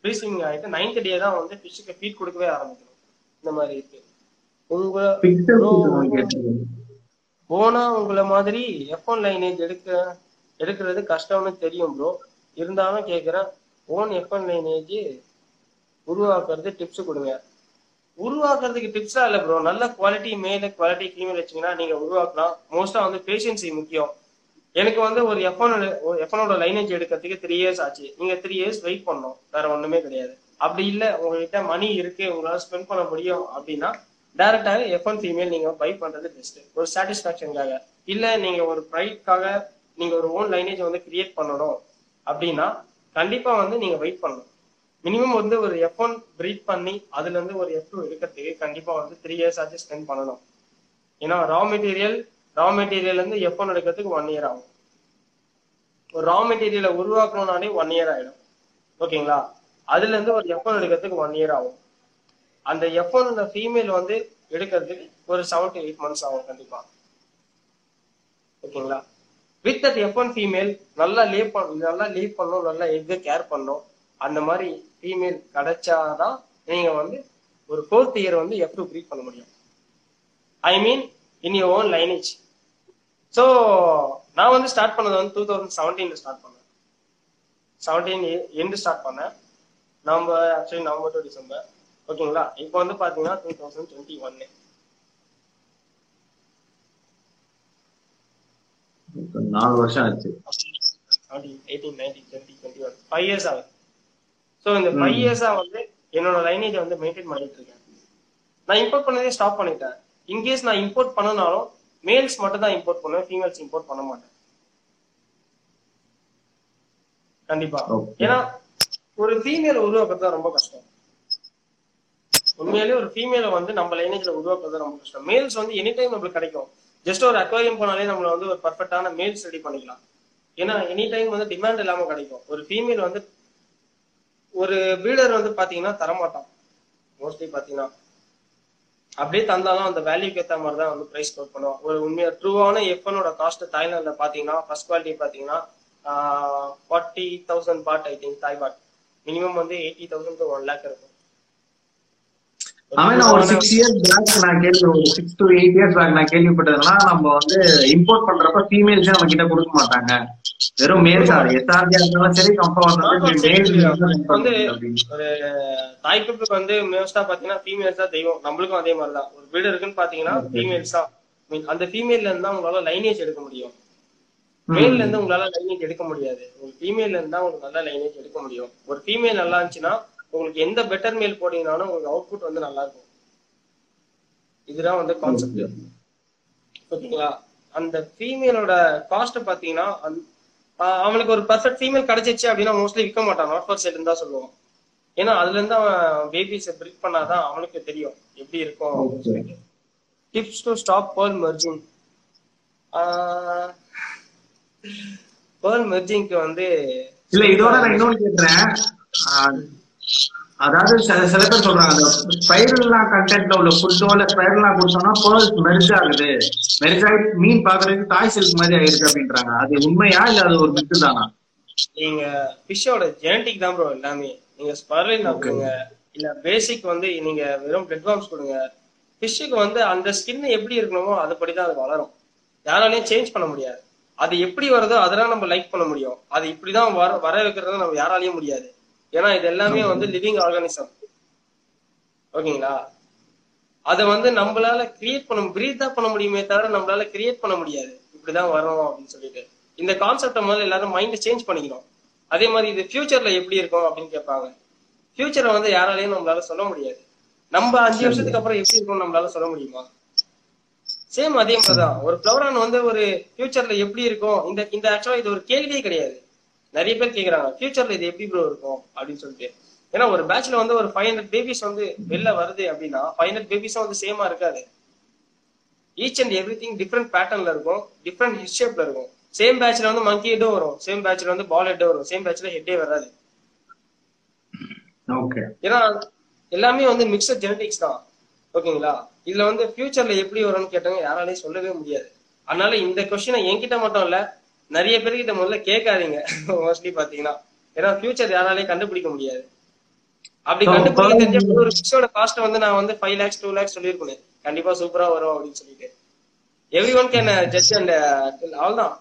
ப்ரீ ஸ்விமிங் ஆகிட்டு நைன்த் டே தான் வந்து ஃபிஷ்ஷுக்கு ஃபீட் கொடுக்கவே ஆரம்பிக்கணும் இந்த மாதிரி இருக்கு. போனா உங்களை மாதிரி எஃப் ஒன் லைனேஜ் எடுக்க எடுக்கிறது கஷ்டம்னு தெரியும் ப்ரோ இருந்தாலும் கேக்குறேன் ஓன் எஃப் ஒன் லைனேஜ் உருவாக்குறது டிப்ஸ் கொடுங்க. உருவாக்குறதுக்கு டிப்ஸா இல்ல ப்ரோ நல்ல குவாலிட்டி மேல குவாலிட்டி ஃபீமேல் வச்சீங்கன்னா நீங்க உருவாக்கலாம். மோஸ்டா வந்து பேஷன்சி முக்கியம். எனக்கு வந்து ஒரு எஃப் ஒன் எஃப்ஒனோட லைனேஜ் எடுக்கிறதுக்கு த்ரீ இயர்ஸ் ஆச்சு. நீங்க த்ரீ இயர்ஸ் வெயிட் பண்ணணும். வேற ஒண்ணுமே கிடையாது. அப்படி இல்ல உங்ககிட்ட மணி இருக்கு உங்களால ஸ்பெண்ட் பண்ண முடியும் அப்படின்னா டைரக்டாவே எஃப் ஒன் ஃபீமேல் நீங்க பை பண்றது பெஸ்ட் ஒரு சாட்டிஸ்பாக்சனுக்காக இல்ல நீங்க ஒரு ப்ரைட்காக நீங்க ஒரு ஓன் லைனேஜ் வந்து கிரியேட் பண்ணணும் அப்படின்னா கண்டிப்பா வந்து நீங்க வெயிட் பண்ணணும். மினிமம் வந்து ஒரு எஃப் ஒன் பிரீட் பண்ணி அதுல இருந்து ஒரு எஃப் டூ எடுக்கிறதுக்கு கண்டிப்பா வந்து த்ரீ இயர்ஸ் ஆச்சு ஸ்பெண்ட் பண்ணணும். ஏன்னா ரா மெட்டீரியல் ரா மெட்டீரியல் இருந்து எஃப் ஒன் எடுக்கிறதுக்கு ஒன் இயர் ஆகும். ஒரு ரா மெட்டீரியலை உருவாக்கணும்னாலே ஒன் இயர் ஆயிடும். ஓகேங்களா அதுல இருந்து ஒரு எஃப் ஒன் எடுக்கிறதுக்கு ஒன் இயர் ஆகும். அந்த எஃப் ஒன் ஃபீமேல் வந்து எடுக்கிறதுக்கு ஒரு செவன் டு எயிட் மந்த்ஸ் ஆகும் கண்டிப்பா. ஓகேங்களா? With that F one female நல்லா லீவ் பண்ண நல்லா லீவ் பண்ணும் நல்லா எக்கு கேர் பண்ணும் அந்த மாதிரி ஃபீமேல் கிடைச்சாதான் நீங்க வந்து ஒரு ஃபோர்த் இயர் வந்து எஃப் டூ ப்ரீட் பண்ண முடியும். I mean in your own lineage so நான் வந்து ஸ்டார்ட் பண்ணது வந்து டூ தௌசண்ட் செவன்டீன்ல ஸ்டார்ட் பண்ணேன். செவன்டீன் எண்டு ஸ்டார்ட் பண்ணேன். November actually November to December ஓகேங்களா? இப்போ வந்து பாத்தீங்கன்னா டூ தௌசண்ட் டுவெண்ட்டி ஒன்னு நாலு வருஷம் ஆச்சு. Eighteen nineteen twenty twenty one five years ஆகுது. ஸோ இந்த ஃபைவ் இயர்ஸா வந்து என்னோட லைனேஜை வந்து மெயின்டைன் பண்ணிட்டு இருக்கேன். நான் இம்போர்ட் பண்ணதே ஸ்டாப் பண்ணிட்டேன். இன்கேஸ் நான் இம்போர்ட் பண்ணனாலும் மேல்ஸ் மட்டும் தான் இம்போர்ட் பண்ணுவேன் ஃபீமேல்ஸ் இம்போர்ட் பண்ண மாட்டேன். கண்டிப்பா. ஏன்னா ஒரு ஃபீமேல் உருவாக்குறது ரொம்ப கஷ்டம். உண்மையிலேயே ஒரு ஃபீமேலை வந்து நம்ம லைனேஜ்ல உருவாக்குறது ரொம்ப கஷ்டம். மேல்ஸ் வந்து எனி டைம் நம்மளுக்கு கிடைக்கும். ஜஸ்ட் ஒரு அக்வாரியம் போனாலே நம்மள வந்து ஒரு பர்ஃபெக்டான மேல்ஸ் ரெடி பண்ணிக்கலாம். ஏன்னா எனி டைம் வந்து டிமாண்ட் இல்லாம கிடைக்கும். ஒரு ஃபீமேல் வந்து ஒரு பீடர் வந்து பாத்தீங்கன்னா தரமாட்டான். மோஸ்ட்லி பாத்தீங்கன்னா. அப்படியே தந்தாலும் அந்த வேல்யூக்கு ஏத்த மாதிரி தான் வந்து பிரைஸ் கோட் பண்ணுவோம் ஒரு உண்மையா ட்ரூவான எஃப்என்னோட காஸ்ட் தாய்லாந்துல பாத்தீங்கன்னா ஃபர்ஸ்ட் குவாலிட்டி பாத்தீங்கன்னா forty thousand baht I think Thai baht minimum வந்து eighty thousand to one lakh இருக்கும். அவன் நான் ஒரு சிக்ஸ் இயர்ஸ் பேக் நான் கேள்வி ஒரு six to eight years back நான் கேள்விப்பட்டதுன்னா நம்ம வந்து இம்போர்ட் பண்றப்ப ஃபீமேல்ஸ் நம்ம கிட்ட கொடுக்க மாட்டாங்க. வெறும் மேல்ஸ் எஸ்ஆர்ஜி இருந்தாலும் சரி கம்பெனி வந்து மேல்ஸ் ஒரு தாய் குப்புக்கு வந்து மோஸ்டா பாத்தீங்கன்னா ஃபீமேல்ஸ் தான் தெய்வம். நம்மளுக்கும் அதே மாதிரி தான். ஒரு வீடு இருக்குன்னு பாத்தீங்கன்னா ஃபீமேல்ஸ் தான். அந்த ஃபீமேல்ல இருந்தா உங்களால லைனேஜ் எடுக்க முடியும். மேல்ல இருந்து உங்களால லைனேஜ் எடுக்க முடியாது. ஒரு ஃபீமேல்ல இருந்தா உங்களுக்கு நல்ல லைனேஜ் எடுக்க முடியும். ஒரு ஃபீமேல் நல்லா இருந்துச்சுன்னா உங்களுக்கு எந்த பெட்டர் மெயில் போட்டீங்கனாலும் உங்களுக்கு அவுட்புட் வந்து நல்லா இருக்கும் இதுதான் வந்து கான்செப்ட் ஓகேங்களா? அந்த ஃபீமேலோட காஸ்ட் பாத்தீங்கன்னா அவனுக்கு ஒரு பர்ஃபெக்ட் ஃபீமேல் கிடைச்சிச்சு அப்படின்னா மோஸ்ட்லி விற்க மாட்டான். நாட் ஃபார் செட் தான் சொல்லுவான் ஏன்னா அதுல இருந்து அவன் பேபிஸ் பிரிக் பண்ணாதான் அவனுக்கு தெரியும் எப்படி இருக்கும். அப்படின்னு சொல்லிட்டு tips to stop pearl merging pearl மெர்ஜிங்க்கு வந்து இல்ல இதோட நான் இன்னொன்னு கேக்குறேன். அதாவது சில சில பேர் சொல்றாங்க அந்த ஸ்பைரல்லா கண்டென்ட்ல உள்ள ஃபுட்டோ இல்ல ஸ்பைரல்லா கொடுத்தோம்னா பேர்ஸ் மெர்ஜ் ஆகுது. மெர்ஜ் ஆகி மீன் பாக்குறதுக்கு தாய் சில்க் மாதிரி ஆயிருக்கு அப்படின்றாங்க. அது உண்மையா இல்ல அது ஒரு மித்து தானா? நீங்க ஃபிஷ்ஷோட ஜெனட்டிக் தான் ப்ரோ எல்லாமே. நீங்க ஸ்பர்லின் கொடுங்க இல்ல பேசிக் வந்து நீங்க வெறும் பிளட் வார்ம்ஸ் கொடுங்க. ஃபிஷ்ஷுக்கு வந்து அந்த ஸ்கின் எப்படி இருக்கணுமோ அதுபடி தான் அது வளரும். யாராலையும் சேஞ்ச் பண்ண முடியாது. அது எப்படி வருதோ அதெல்லாம் நம்ம லைக் பண்ண முடியும். அது இப்படிதான் வர வர வைக்கிறது நம்ம யாராலையும் முடியாது. ஏன்னா இது எல்லாமே வந்து லிவிங் ஆர்கானிசம் ஓகேங்களா? அதை வந்து நம்மளால கிரியேட் பண்ண பிரீத் தான் பண்ண முடியுமே தவிர நம்மளால கிரியேட் பண்ண முடியாது. இப்படிதான் வரும் அப்படின்னு சொல்லிட்டு. இந்த கான்செப்டை முதல்ல எல்லாரும் மைண்ட் சேஞ்ச் பண்ணிக்கணும். அதே மாதிரி இது ஃபியூச்சர்ல எப்படி இருக்கும் அப்படின்னு கேட்பாங்க. ஃபியூச்சரை வந்து யாராலையும் நம்மளால சொல்ல முடியாது. நம்ம அஞ்சு வருஷத்துக்கு அப்புறம் எப்படி இருக்கும் நம்மளால சொல்ல முடியுமா? சேம் அதே மாதிரிதான். ஒரு ஃபிளவரான் வந்து ஒரு ஃபியூச்சர்ல எப்படி இருக்கும்? இந்த இந்த ஆக்சுவலா இது ஒரு கேள்வியே கிடையாது. நிறைய பேர் கேக்குறாங்க ஃபியூச்சர்ல இது எப்படி ப்ரோ இருக்கும்? அப்படின்னு சொல்லிட்டு. ஏன்னா ஒரு பேட்ச்ல வந்து ஒரு ஃபைவ் ஹண்ட்ரட் பேபிஸ் வந்து வெளில வருது அப்படின்னா ஃபைவ் ஹண்ட்ரட் பேபிஸும் வந்து சேமா இருக்காது. Each and every thing different பேட்டர்ன்ல இருக்கும் டிஃப்ரெண்ட் ஷேப்ல இருக்கும். சேம் பேட்ச்ல வந்து மங்கி ஹெட்டும் வரும் சேம் பேட்ச்ல வந்து பால் ஹெட்டும் வரும் சேம் பேட்ச்ல ஹெட்டே வராது. ஏன்னா எல்லாமே வந்து மிக்சட் ஜெனடிக்ஸ் தான். ஓகேங்களா? இதுல வந்து ஃபியூச்சர்ல எப்படி வரும்னு கேட்டவங்க யாராலையும் சொல்லவே முடியாது. அதனால இந்த கொஸ்டினை என்கிட்ட மட்டும் இல்ல நிறைய பேர்கிட்ட முதல்ல கேட்காதீங்க. மோஸ்ட்லி பாத்தீங்கன்னா ஏன்னா ஃபியூச்சர் யாராலையும் கண்டுபிடிக்க முடியாது. அப்படி கண்டுபிடிக்க தெரிஞ்ச ஒரு ஃபிஷோட காஸ்ட் வந்து நான் வந்து ஃபைவ் லேக்ஸ் டூ லேக்ஸ் சொல்லியிருக்கேன். கண்டிப்பா சூப்பரா வரும் அப்படின்னு சொல்லிட்டு. Every one can judge and அவ்வளவுதான்.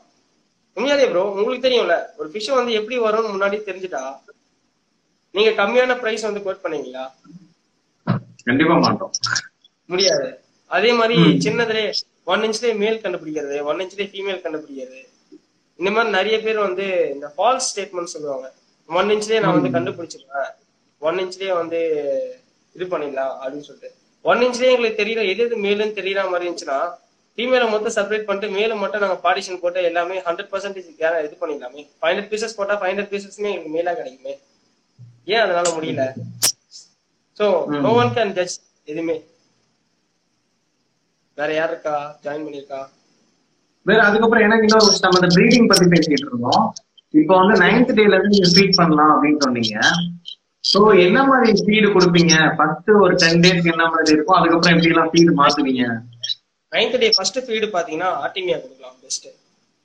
உண்மையாலே ப்ரோ உங்களுக்கு தெரியும்ல ஒரு ஃபிஷ் வந்து எப்படி வரும்னு முன்னாடி தெரிஞ்சுட்டா நீங்க கம்மியான பிரைஸ் வந்து கோட் பண்ணீங்களா? கண்டிப்பா மாட்டோம். முடியாது. அதே மாதிரி சின்னதுலே ஒன் இன்ச்லயே மேல் கண்டுபிடிக்கிறது ஒன் இன்ச்லயே ஃபீமேல் கண்டுபிடிக்கிறது. இந்த மாதிரி நிறைய பேர் வந்து இந்த ஃபால்ஸ் ஸ்டேட்மெண்ட் சொல்லுவாங்க. ஒன் இன்ச்லயே நான் வந்து கண்டுபிடிச்சிருவேன். ஒன் இன்ச்லயே வந்து இது பண்ணிடலாம் அப்படின்னு சொல்லிட்டு. ஒன் இன்ச்லயே எங்களுக்கு தெரியல எது எது மேலுன்னு தெரியற மாதிரி இருந்துச்சுன்னா ஃபீமேலை மொத்தம் செப்பரேட் பண்ணிட்டு மேல மட்டும் நாங்க பார்ட்டிஷன் போட்டு எல்லாமே ஹண்ட்ரட் பர்சன்டேஜ் இது பண்ணிடலாமே. ஃபைவ் ஹண்ட்ரட் பீசஸ் போட்டா ஃபைவ் ஹண்ட்ரட் பீசஸ்மே எங்களுக்கு மேலா கிடைக்குமே. ஏன் அதனால முடியல? So. No one can judge எதுவுமே. வேற யார் இருக்கா? ஜாயின் பண்ணிருக்கா வேற அதுக்கப்புறம் எனக்கு இன்னொரு நம்ம இந்த ப்ரீடிங் பத்தி பேசிட்டு இருந்தோம். இப்போ வந்து நைன்த் டேல இருந்து நீங்க ஃபீட் பண்ணலாம் அப்படின்னு சொன்னீங்க. சோ என்ன மாதிரி ஃபீடு கொடுப்பீங்க? ஃபர்ஸ்ட் ஒரு டென் டேஸ்க்கு என்ன மாதிரி இருக்கும்? அதுக்கப்புறம் எப்படி எல்லாம் ஃபீடு மாத்துவீங்க? நைன்த் டே ஃபர்ஸ்ட் ஃபீடு பாத்தீங்கன்னா ஆர்டிமியா கொடுக்கலாம் best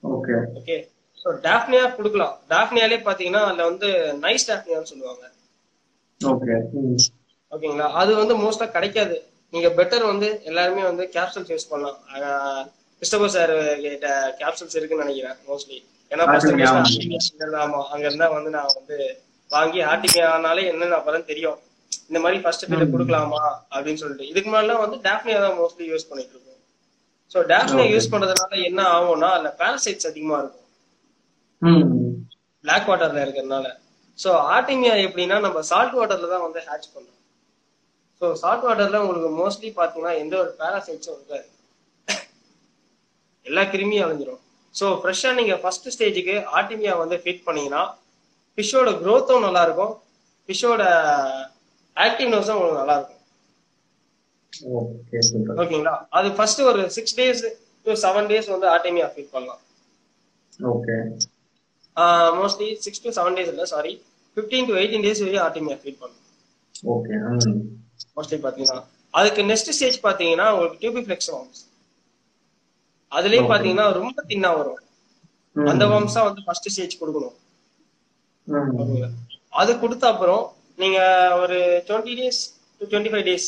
okay okay so daphnia கொடுக்கலாம். டாஃப்னியாலே பாத்தீங்கன்னா அதுல வந்து நைஸ் டாஃப்னியான்னு சொல்லுவாங்க. ஓகே ஓகேங்களா? அது வந்து மோஸ்டா கிடைக்காது. நீங்க பெட்டர் வந்து எல்லாருமே வந்து கேப்சூல்ஸ் யூஸ் பண்ணலாம். கிறிஸ்டபர் சார் கிட்ட கேப்சூல்ஸ் இருக்குன்னு நினைக்கிறேன் மோஸ்ட்லி ஏன்னா ஆமா அங்க இருந்தா வந்து நான் வந்து வாங்கி ஆர்டிமியானாலே என்னன்னு அப்பதான் தெரியும். இந்த மாதிரி ஃபர்ஸ்ட் ஃபீல்ட் கொடுக்கலாமா அப்படின்னு சொல்லிட்டு. இதுக்கு முன்னாடிலாம் வந்து டாஃப்னியா தான் மோஸ்ட்லி யூஸ் பண்ணிட்டு இருக்கோம். ஸோ டாஃப்னியா யூஸ் பண்றதுனால என்ன ஆகும்னா அதுல பாரசைட்ஸ் அதிகமா இருக்கும். பிளாக் வாட்டர்ல இருக்கிறதுனால. ஸோ ஆர்டிமியா எப்படின்னா நம்ம சால்ட் வாட்டர்ல தான் வந்து ஹேட்ச் பண்ணோம் ஸோ சால்ட் வாட்டர்ல உங்களுக்கு மோஸ்ட்லி பாத்தீங்கன்னா எந்த ஒரு பேராசைட்ஸும் இருக்காது. எல்லா கிருமியும் அழிஞ்சிரும். ஸோ ஃப்ரெஷ்ஷா நீங்க ஃபர்ஸ்ட் ஸ்டேஜுக்கு ஆர்டிமியா வந்து ஃபிட் பண்ணீங்கன்னா ஃபிஷ்ஷோட growth-உம் நல்லா இருக்கும் ஃபிஷ்ஷோட ஆக்டிவ்னஸும் உங்களுக்கு நல்லா இருக்கும் ஓகேங்களா? அது ஃபர்ஸ்ட் ஒரு six days to seven days வந்து ஆர்டிமியா ஃபிட் பண்ணலாம். Okay mostly six to seven days இல்லை sorry fifteen to eighteen days வரையும் ஆர்டிமியா ஃபிட் பண்ணலாம். ஓகே மோஸ்ட்லி பாத்தீங்கன்னா. அதுக்கு நெக்ஸ்ட் ஸ்டேஜ் பாத்தீங்கன்னா உங்களுக்கு டியூபி ஃபிளெக்ஸ் அதுலயே Okay. பாத்தீங்கன்னா ரொம்ப. தின்னா வரும். அந்த தான் வந்து ஃபர்ஸ்ட் ஸ்டேஜ் கொடுக்கணும்? அது கொடுத்த அப்புறம் நீங்க ஒரு twenty days to twenty five days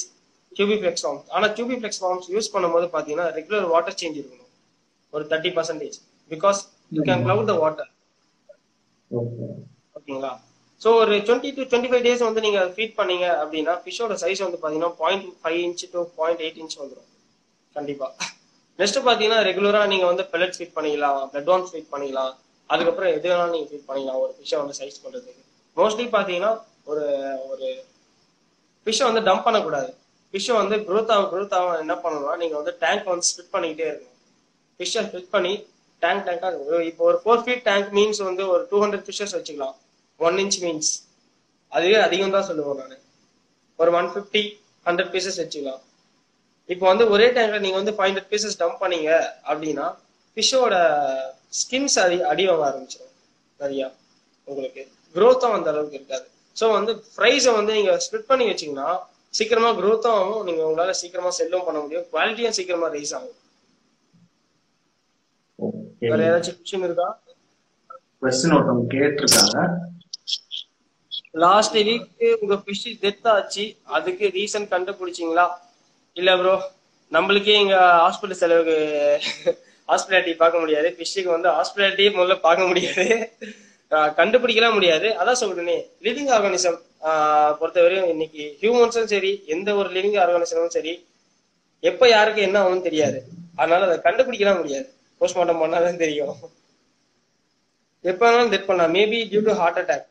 tubifex worms ஆனா டியூபி ஃபிளெக்ஸ் வார்ம்ஸ் யூஸ் பண்ணும்போது பாத்தீங்கன்னா ரெகுலர் வாட்டர் சேஞ்ச் இருக்கணும். ஒரு thirty percentage because you can cloud the water okay. ஓகேங்களா? ஸோ ஒரு twenty to twenty five days வந்து நீங்க ஃபீட் பண்ணீங்க அப்படின்னா ஃபிஷ்ஷோட சைஸ் வந்து பாத்தீங்கன்னா point five inch to point eight inch வந்துடும் கண்டிப்பா. நெக்ஸ்ட் பாத்தீங்கன்னா ரெகுலரா நீங்க வந்து பெல்லட் ஃபீட் பண்ணிக்கலாம் பிளட் வார்ம்ஸ் ஃபீட் பண்ணிக்கலாம். அதுக்கப்புறம் எது வேணாலும் நீங்க ஃபீட் பண்ணிக்கலாம். ஒரு ஃபிஷ்ஷை வந்து சைஸ் பண்றதுக்கு. மோஸ்ட்லி பாத்தீங்கன்னா ஒரு ஒரு ஃபிஷ்ஷை வந்து டம்ப் பண்ணக்கூடாது. ஃபிஷ்ஷை வந்து growth ஆக growth ஆக என்ன பண்ணணும்னா நீங்க வந்து டேங்க் வந்து ஸ்பிட் பண்ணிக்கிட்டே இருக்கணும். ஃபிஷ்ஷை ஸ்பிட் பண்ணி டேங்க் டேங்கா இப்போ ஒரு ஃபோர் ஃபீட் டேங்க் மீன்ஸ் வந்து ஒரு டூ ஹண்ட்ரட் ஃபிஷஸ் வச்சுக்கலாம். ஒன் இன்ச் மீன்ஸ் அதுவே அதிகம் தான் சொல்லுவோம் நான். ஒரு ஒன் ஃபிஃப்டி ஹண்ட்ரட் பீசஸ் வச்சுக்கலாம். இப்போ வந்து ஒரே டைம்ல நீங்க வந்து ஃபைவ் ஹண்ட்ரட் பீசஸ் டம்ப் பண்ணீங்க அப்படின்னா ஃபிஷ்ஷோட ஸ்கின்ஸ் அடி அடி வாங்க ஆரம்பிச்சிடும் நிறையா உங்களுக்கு growth-உம் அந்த அளவுக்கு இருக்காது. ஸோ வந்து ப்ரைஸை வந்து நீங்க ஸ்ப்ளிட் பண்ணி வச்சீங்கன்னா சீக்கிரமா growth-உம் ஆகும். நீங்க உங்களால சீக்கிரமா செல்லும் பண்ண முடியும். குவாலிட்டியும் சீக்கிரமா ரைஸ் ஆகும். வேற ஏதாச்சும் கொஸ்டின் இருக்கா? கொஸ்டின் ஒருத்தவங்க கேட்டிருக்காங்க. லாஸ்ட் வீக் உங்க ஃபிஷ் டெத் ஆச்சு. அதுக்கு ரீசன் கண்டுபிடிச்சீங்களா? இல்ல ப்ரோ நம்மளுக்கே இங்க ஹாஸ்பிட்டல் செலவுக்கு ஹாஸ்பிட்டாலிட்டி பார்க்க முடியாது. ஃபிஷ்ஷுக்கு வந்து ஹாஸ்பிட்டாலிட்டியே முதல்ல பார்க்க முடியாது. கண்டுபிடிக்கலாம் முடியாது. அதான் சொல்றேனே. லிவிங் ஆர்கானிசம் பொறுத்தவரையும் இன்னைக்கு ஹியூமன்ஸும் சரி எந்த ஒரு லிவிங் ஆர்கானிசமும் சரி எப்ப யாருக்கு என்ன ஆகும்னு தெரியாது. அதனால அதை கண்டுபிடிக்கலாம் முடியாது. போஸ்ட்மார்ட்டம் பண்ணாதான் தெரியும். எப்ப வேணாலும் டெத் பண்ணலாம். Maybe due to heart attack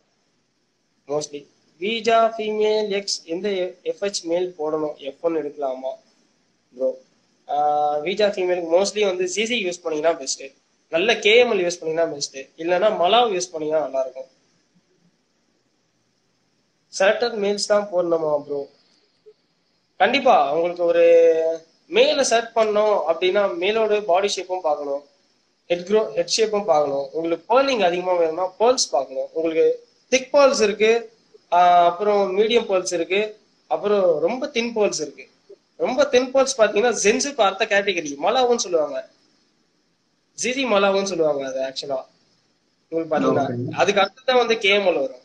mostly வீஜா female X எந்த எஃப்ஹெச் மேல் போடணும்? எஃப் ஒன் எடுக்கலாமா? ப்ரோ வீஜா ஃபீமேலுக்கு மோஸ்ட்லி வந்து சிசி யூஸ் பண்ணீங்கன்னா பெஸ்ட் நல்ல கேஎம்எல் யூஸ் பண்ணீங்கன்னா பெஸ்ட் இல்லைன்னா மலாவ் யூஸ் பண்ணீங்கன்னா நல்லா இருக்கும் சர்டன் மேல்ஸ் தான் போடணுமா ப்ரோ கண்டிப்பா. உங்களுக்கு ஒரு மேல செட் பண்ணோம் அப்படின்னா மேலோட பாடி ஷேப்பும் பார்க்கணும். ஹெட் க்ரோ ஹெட் ஷேப்பும் பார்க்கணும். உங்களுக்கு பேர்லிங் அதிகமாக வேணும்னா பேர்ல்ஸ் பார்க்கணும். உங்களுக்கு திக் பேர்ல்ஸ் இருக்கு. அப்புறம் மீடியம் பேர்ல்ஸ் இருக்கு. அப்புறம் ரொம்ப தின் பேர்ல்ஸ் இருக்கு. ரொம்ப தின் பேர்ல்ஸ் பாத்தீங்கன்னா ஜென்ஸுக்கு அடுத்த கேட்டகரி மலாவுன்னு சொல்லுவாங்க. ஜிரி மலாவுன்னு சொல்லுவாங்க அது ஆக்சுவலா உங்களுக்கு பாத்தீங்கன்னா. அதுக்கு அடுத்ததான் வந்து கேஎம்எல் வரும்.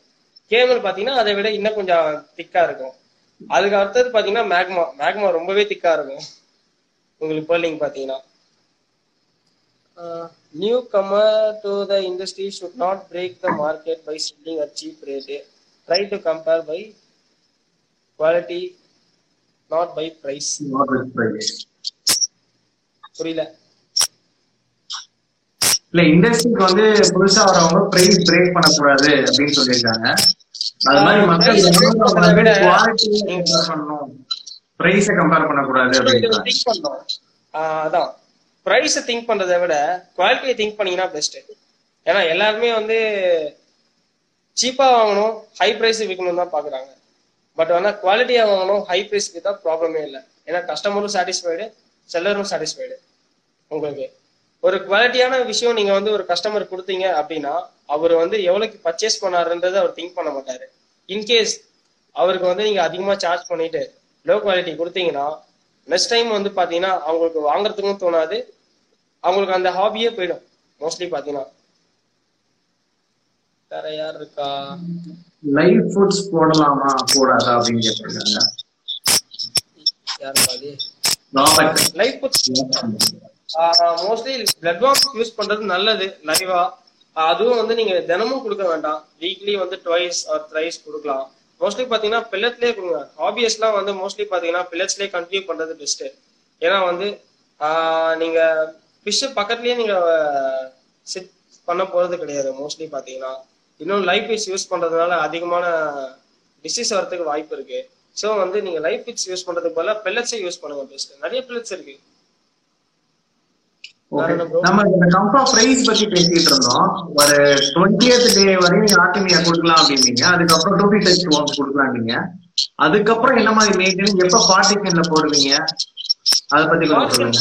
கேஎம்எல் பாத்தீங்கன்னா அதை விட இன்னும் கொஞ்சம் திக்கா இருக்கும். அதுக்கு அடுத்தது பாத்தீங்கன்னா மேக்மா மேக்மா ரொம்பவே திக்கா இருக்கும். உங்களுக்கு பேர்லிங் பாத்தீங்கன்னா. Newcomer to the industry should not break the market by selling at cheap rate try to compare by quality not by price புரியல? இல்ல இண்டஸ்ட்ரிக்கு வந்து புதுசா வரவங்க பிரைஸ் பிரேக் பண்ணக்கூடாது அப்படின்னு சொல்லியிருக்காங்க. அது மாதிரி மக்கள் விட பண்ணணும். பிரைஸை கம்பேர் ஆஹ் அதான். ப்ரைஸை திங்க் பண்றதை விட குவாலிட்டியை திங்க் பண்ணீங்கன்னா பெஸ்ட் ஏன்னா எல்லாருமே வந்து சீப்பா வாங்கணும் ஹை பிரைஸ் விற்கணும் தான் பாக்குறாங்க. பட் ஆனா குவாலிட்டியா வாங்கணும் ஹை பிரைஸ்க்கு தான் ப்ராப்ளமே இல்லை. ஏன்னா கஸ்டமரும் சாட்டிஸ்ஃபைடு செல்லரும் சாட்டிஸ்ஃபைடு உங்களுக்கு ஒரு குவாலிட்டியான விஷயம் நீங்க வந்து ஒரு கஸ்டமர் கொடுத்தீங்க அப்படின்னா அவர் வந்து எவ்வளவுக்கு பர்ச்சேஸ் பண்ணாருன்றது அவர் திங்க் பண்ண மாட்டாரு. இன்கேஸ் அவருக்கு வந்து நீங்க அதிகமா சார்ஜ் பண்ணிட்டு லோ குவாலிட்டி கொடுத்தீங்கன்னா நெக்ஸ்ட் டைம் வந்து பாத்தீங்கன்னா அவங்களுக்கு வாங்குறதுக்கும் தோணாது. அவங்களுக்கு அந்த ஹாபியே போயிடும். மோஸ்ட்லி பாத்தீங்கன்னா. வேற யார் இருக்கா? லைவ் ஃபுட்ஸ் போடலாமா கூடாதா அப்படின்னு கேட்டிருக்காங்க. யார் பாதி Robert life mostly blood worms use பண்றது நல்லது லைவா அதுவும் வந்து நீங்க தினமும் கொடுக்க வேண்டாம். வீக்லி வந்து ட்வைஸ் ஆர் த்ரைஸ் கொடுக்கலாம். மோஸ்ட்லி பாத்தீங்கன்னா பில்லட்லயே கொடுங்க. ஹாபியஸ்லாம் வந்து மோஸ்ட்லி பாத்தீங்கன்னா பில்லட்ஸ்லயே கண்டினியூ பண்றது பெஸ்ட் ஏன்னா வந்து நீங்க ஃபிஷ் பக்கத்துலயே நீங்க சிட் பண்ண போறது கிடையாது மோஸ்ட்லி பாத்தீங்கன்னா. இன்னும் லைஃப் ஃபிஷ் யூஸ் பண்றதுனால அதிகமான டிசீஸ் வரதுக்கு வாய்ப்பு இருக்கு. ஸோ வந்து நீங்க லைஃப் ஃபிஷ் யூஸ் பண்றதுக்கு பதிலா பெல்லட்ஸே யூஸ் பண்ணுங்க பெஸ்ட் நிறைய பெல்லட்ஸ் இருக்கு. நம்ம இந்த கம்பா பிரைஸ் பத்தி பேசிட்டு இருந்தோம். ஒரு டுவெண்ட்டியத் டே வரையும் ஆர்டிமியா கொடுக்கலாம் அப்படின்னீங்க. அதுக்கப்புறம் டூபி டெஸ்ட் வாங்க கொடுக்கலாம் நீங்க. அதுக்கப்புறம் என்ன மாதிரி மெயின்டைன் எப்ப பார்ட்டிஷன்ல போடுவீங்க? அதை பத்தி கொஞ்சம் சொல்லுங்க.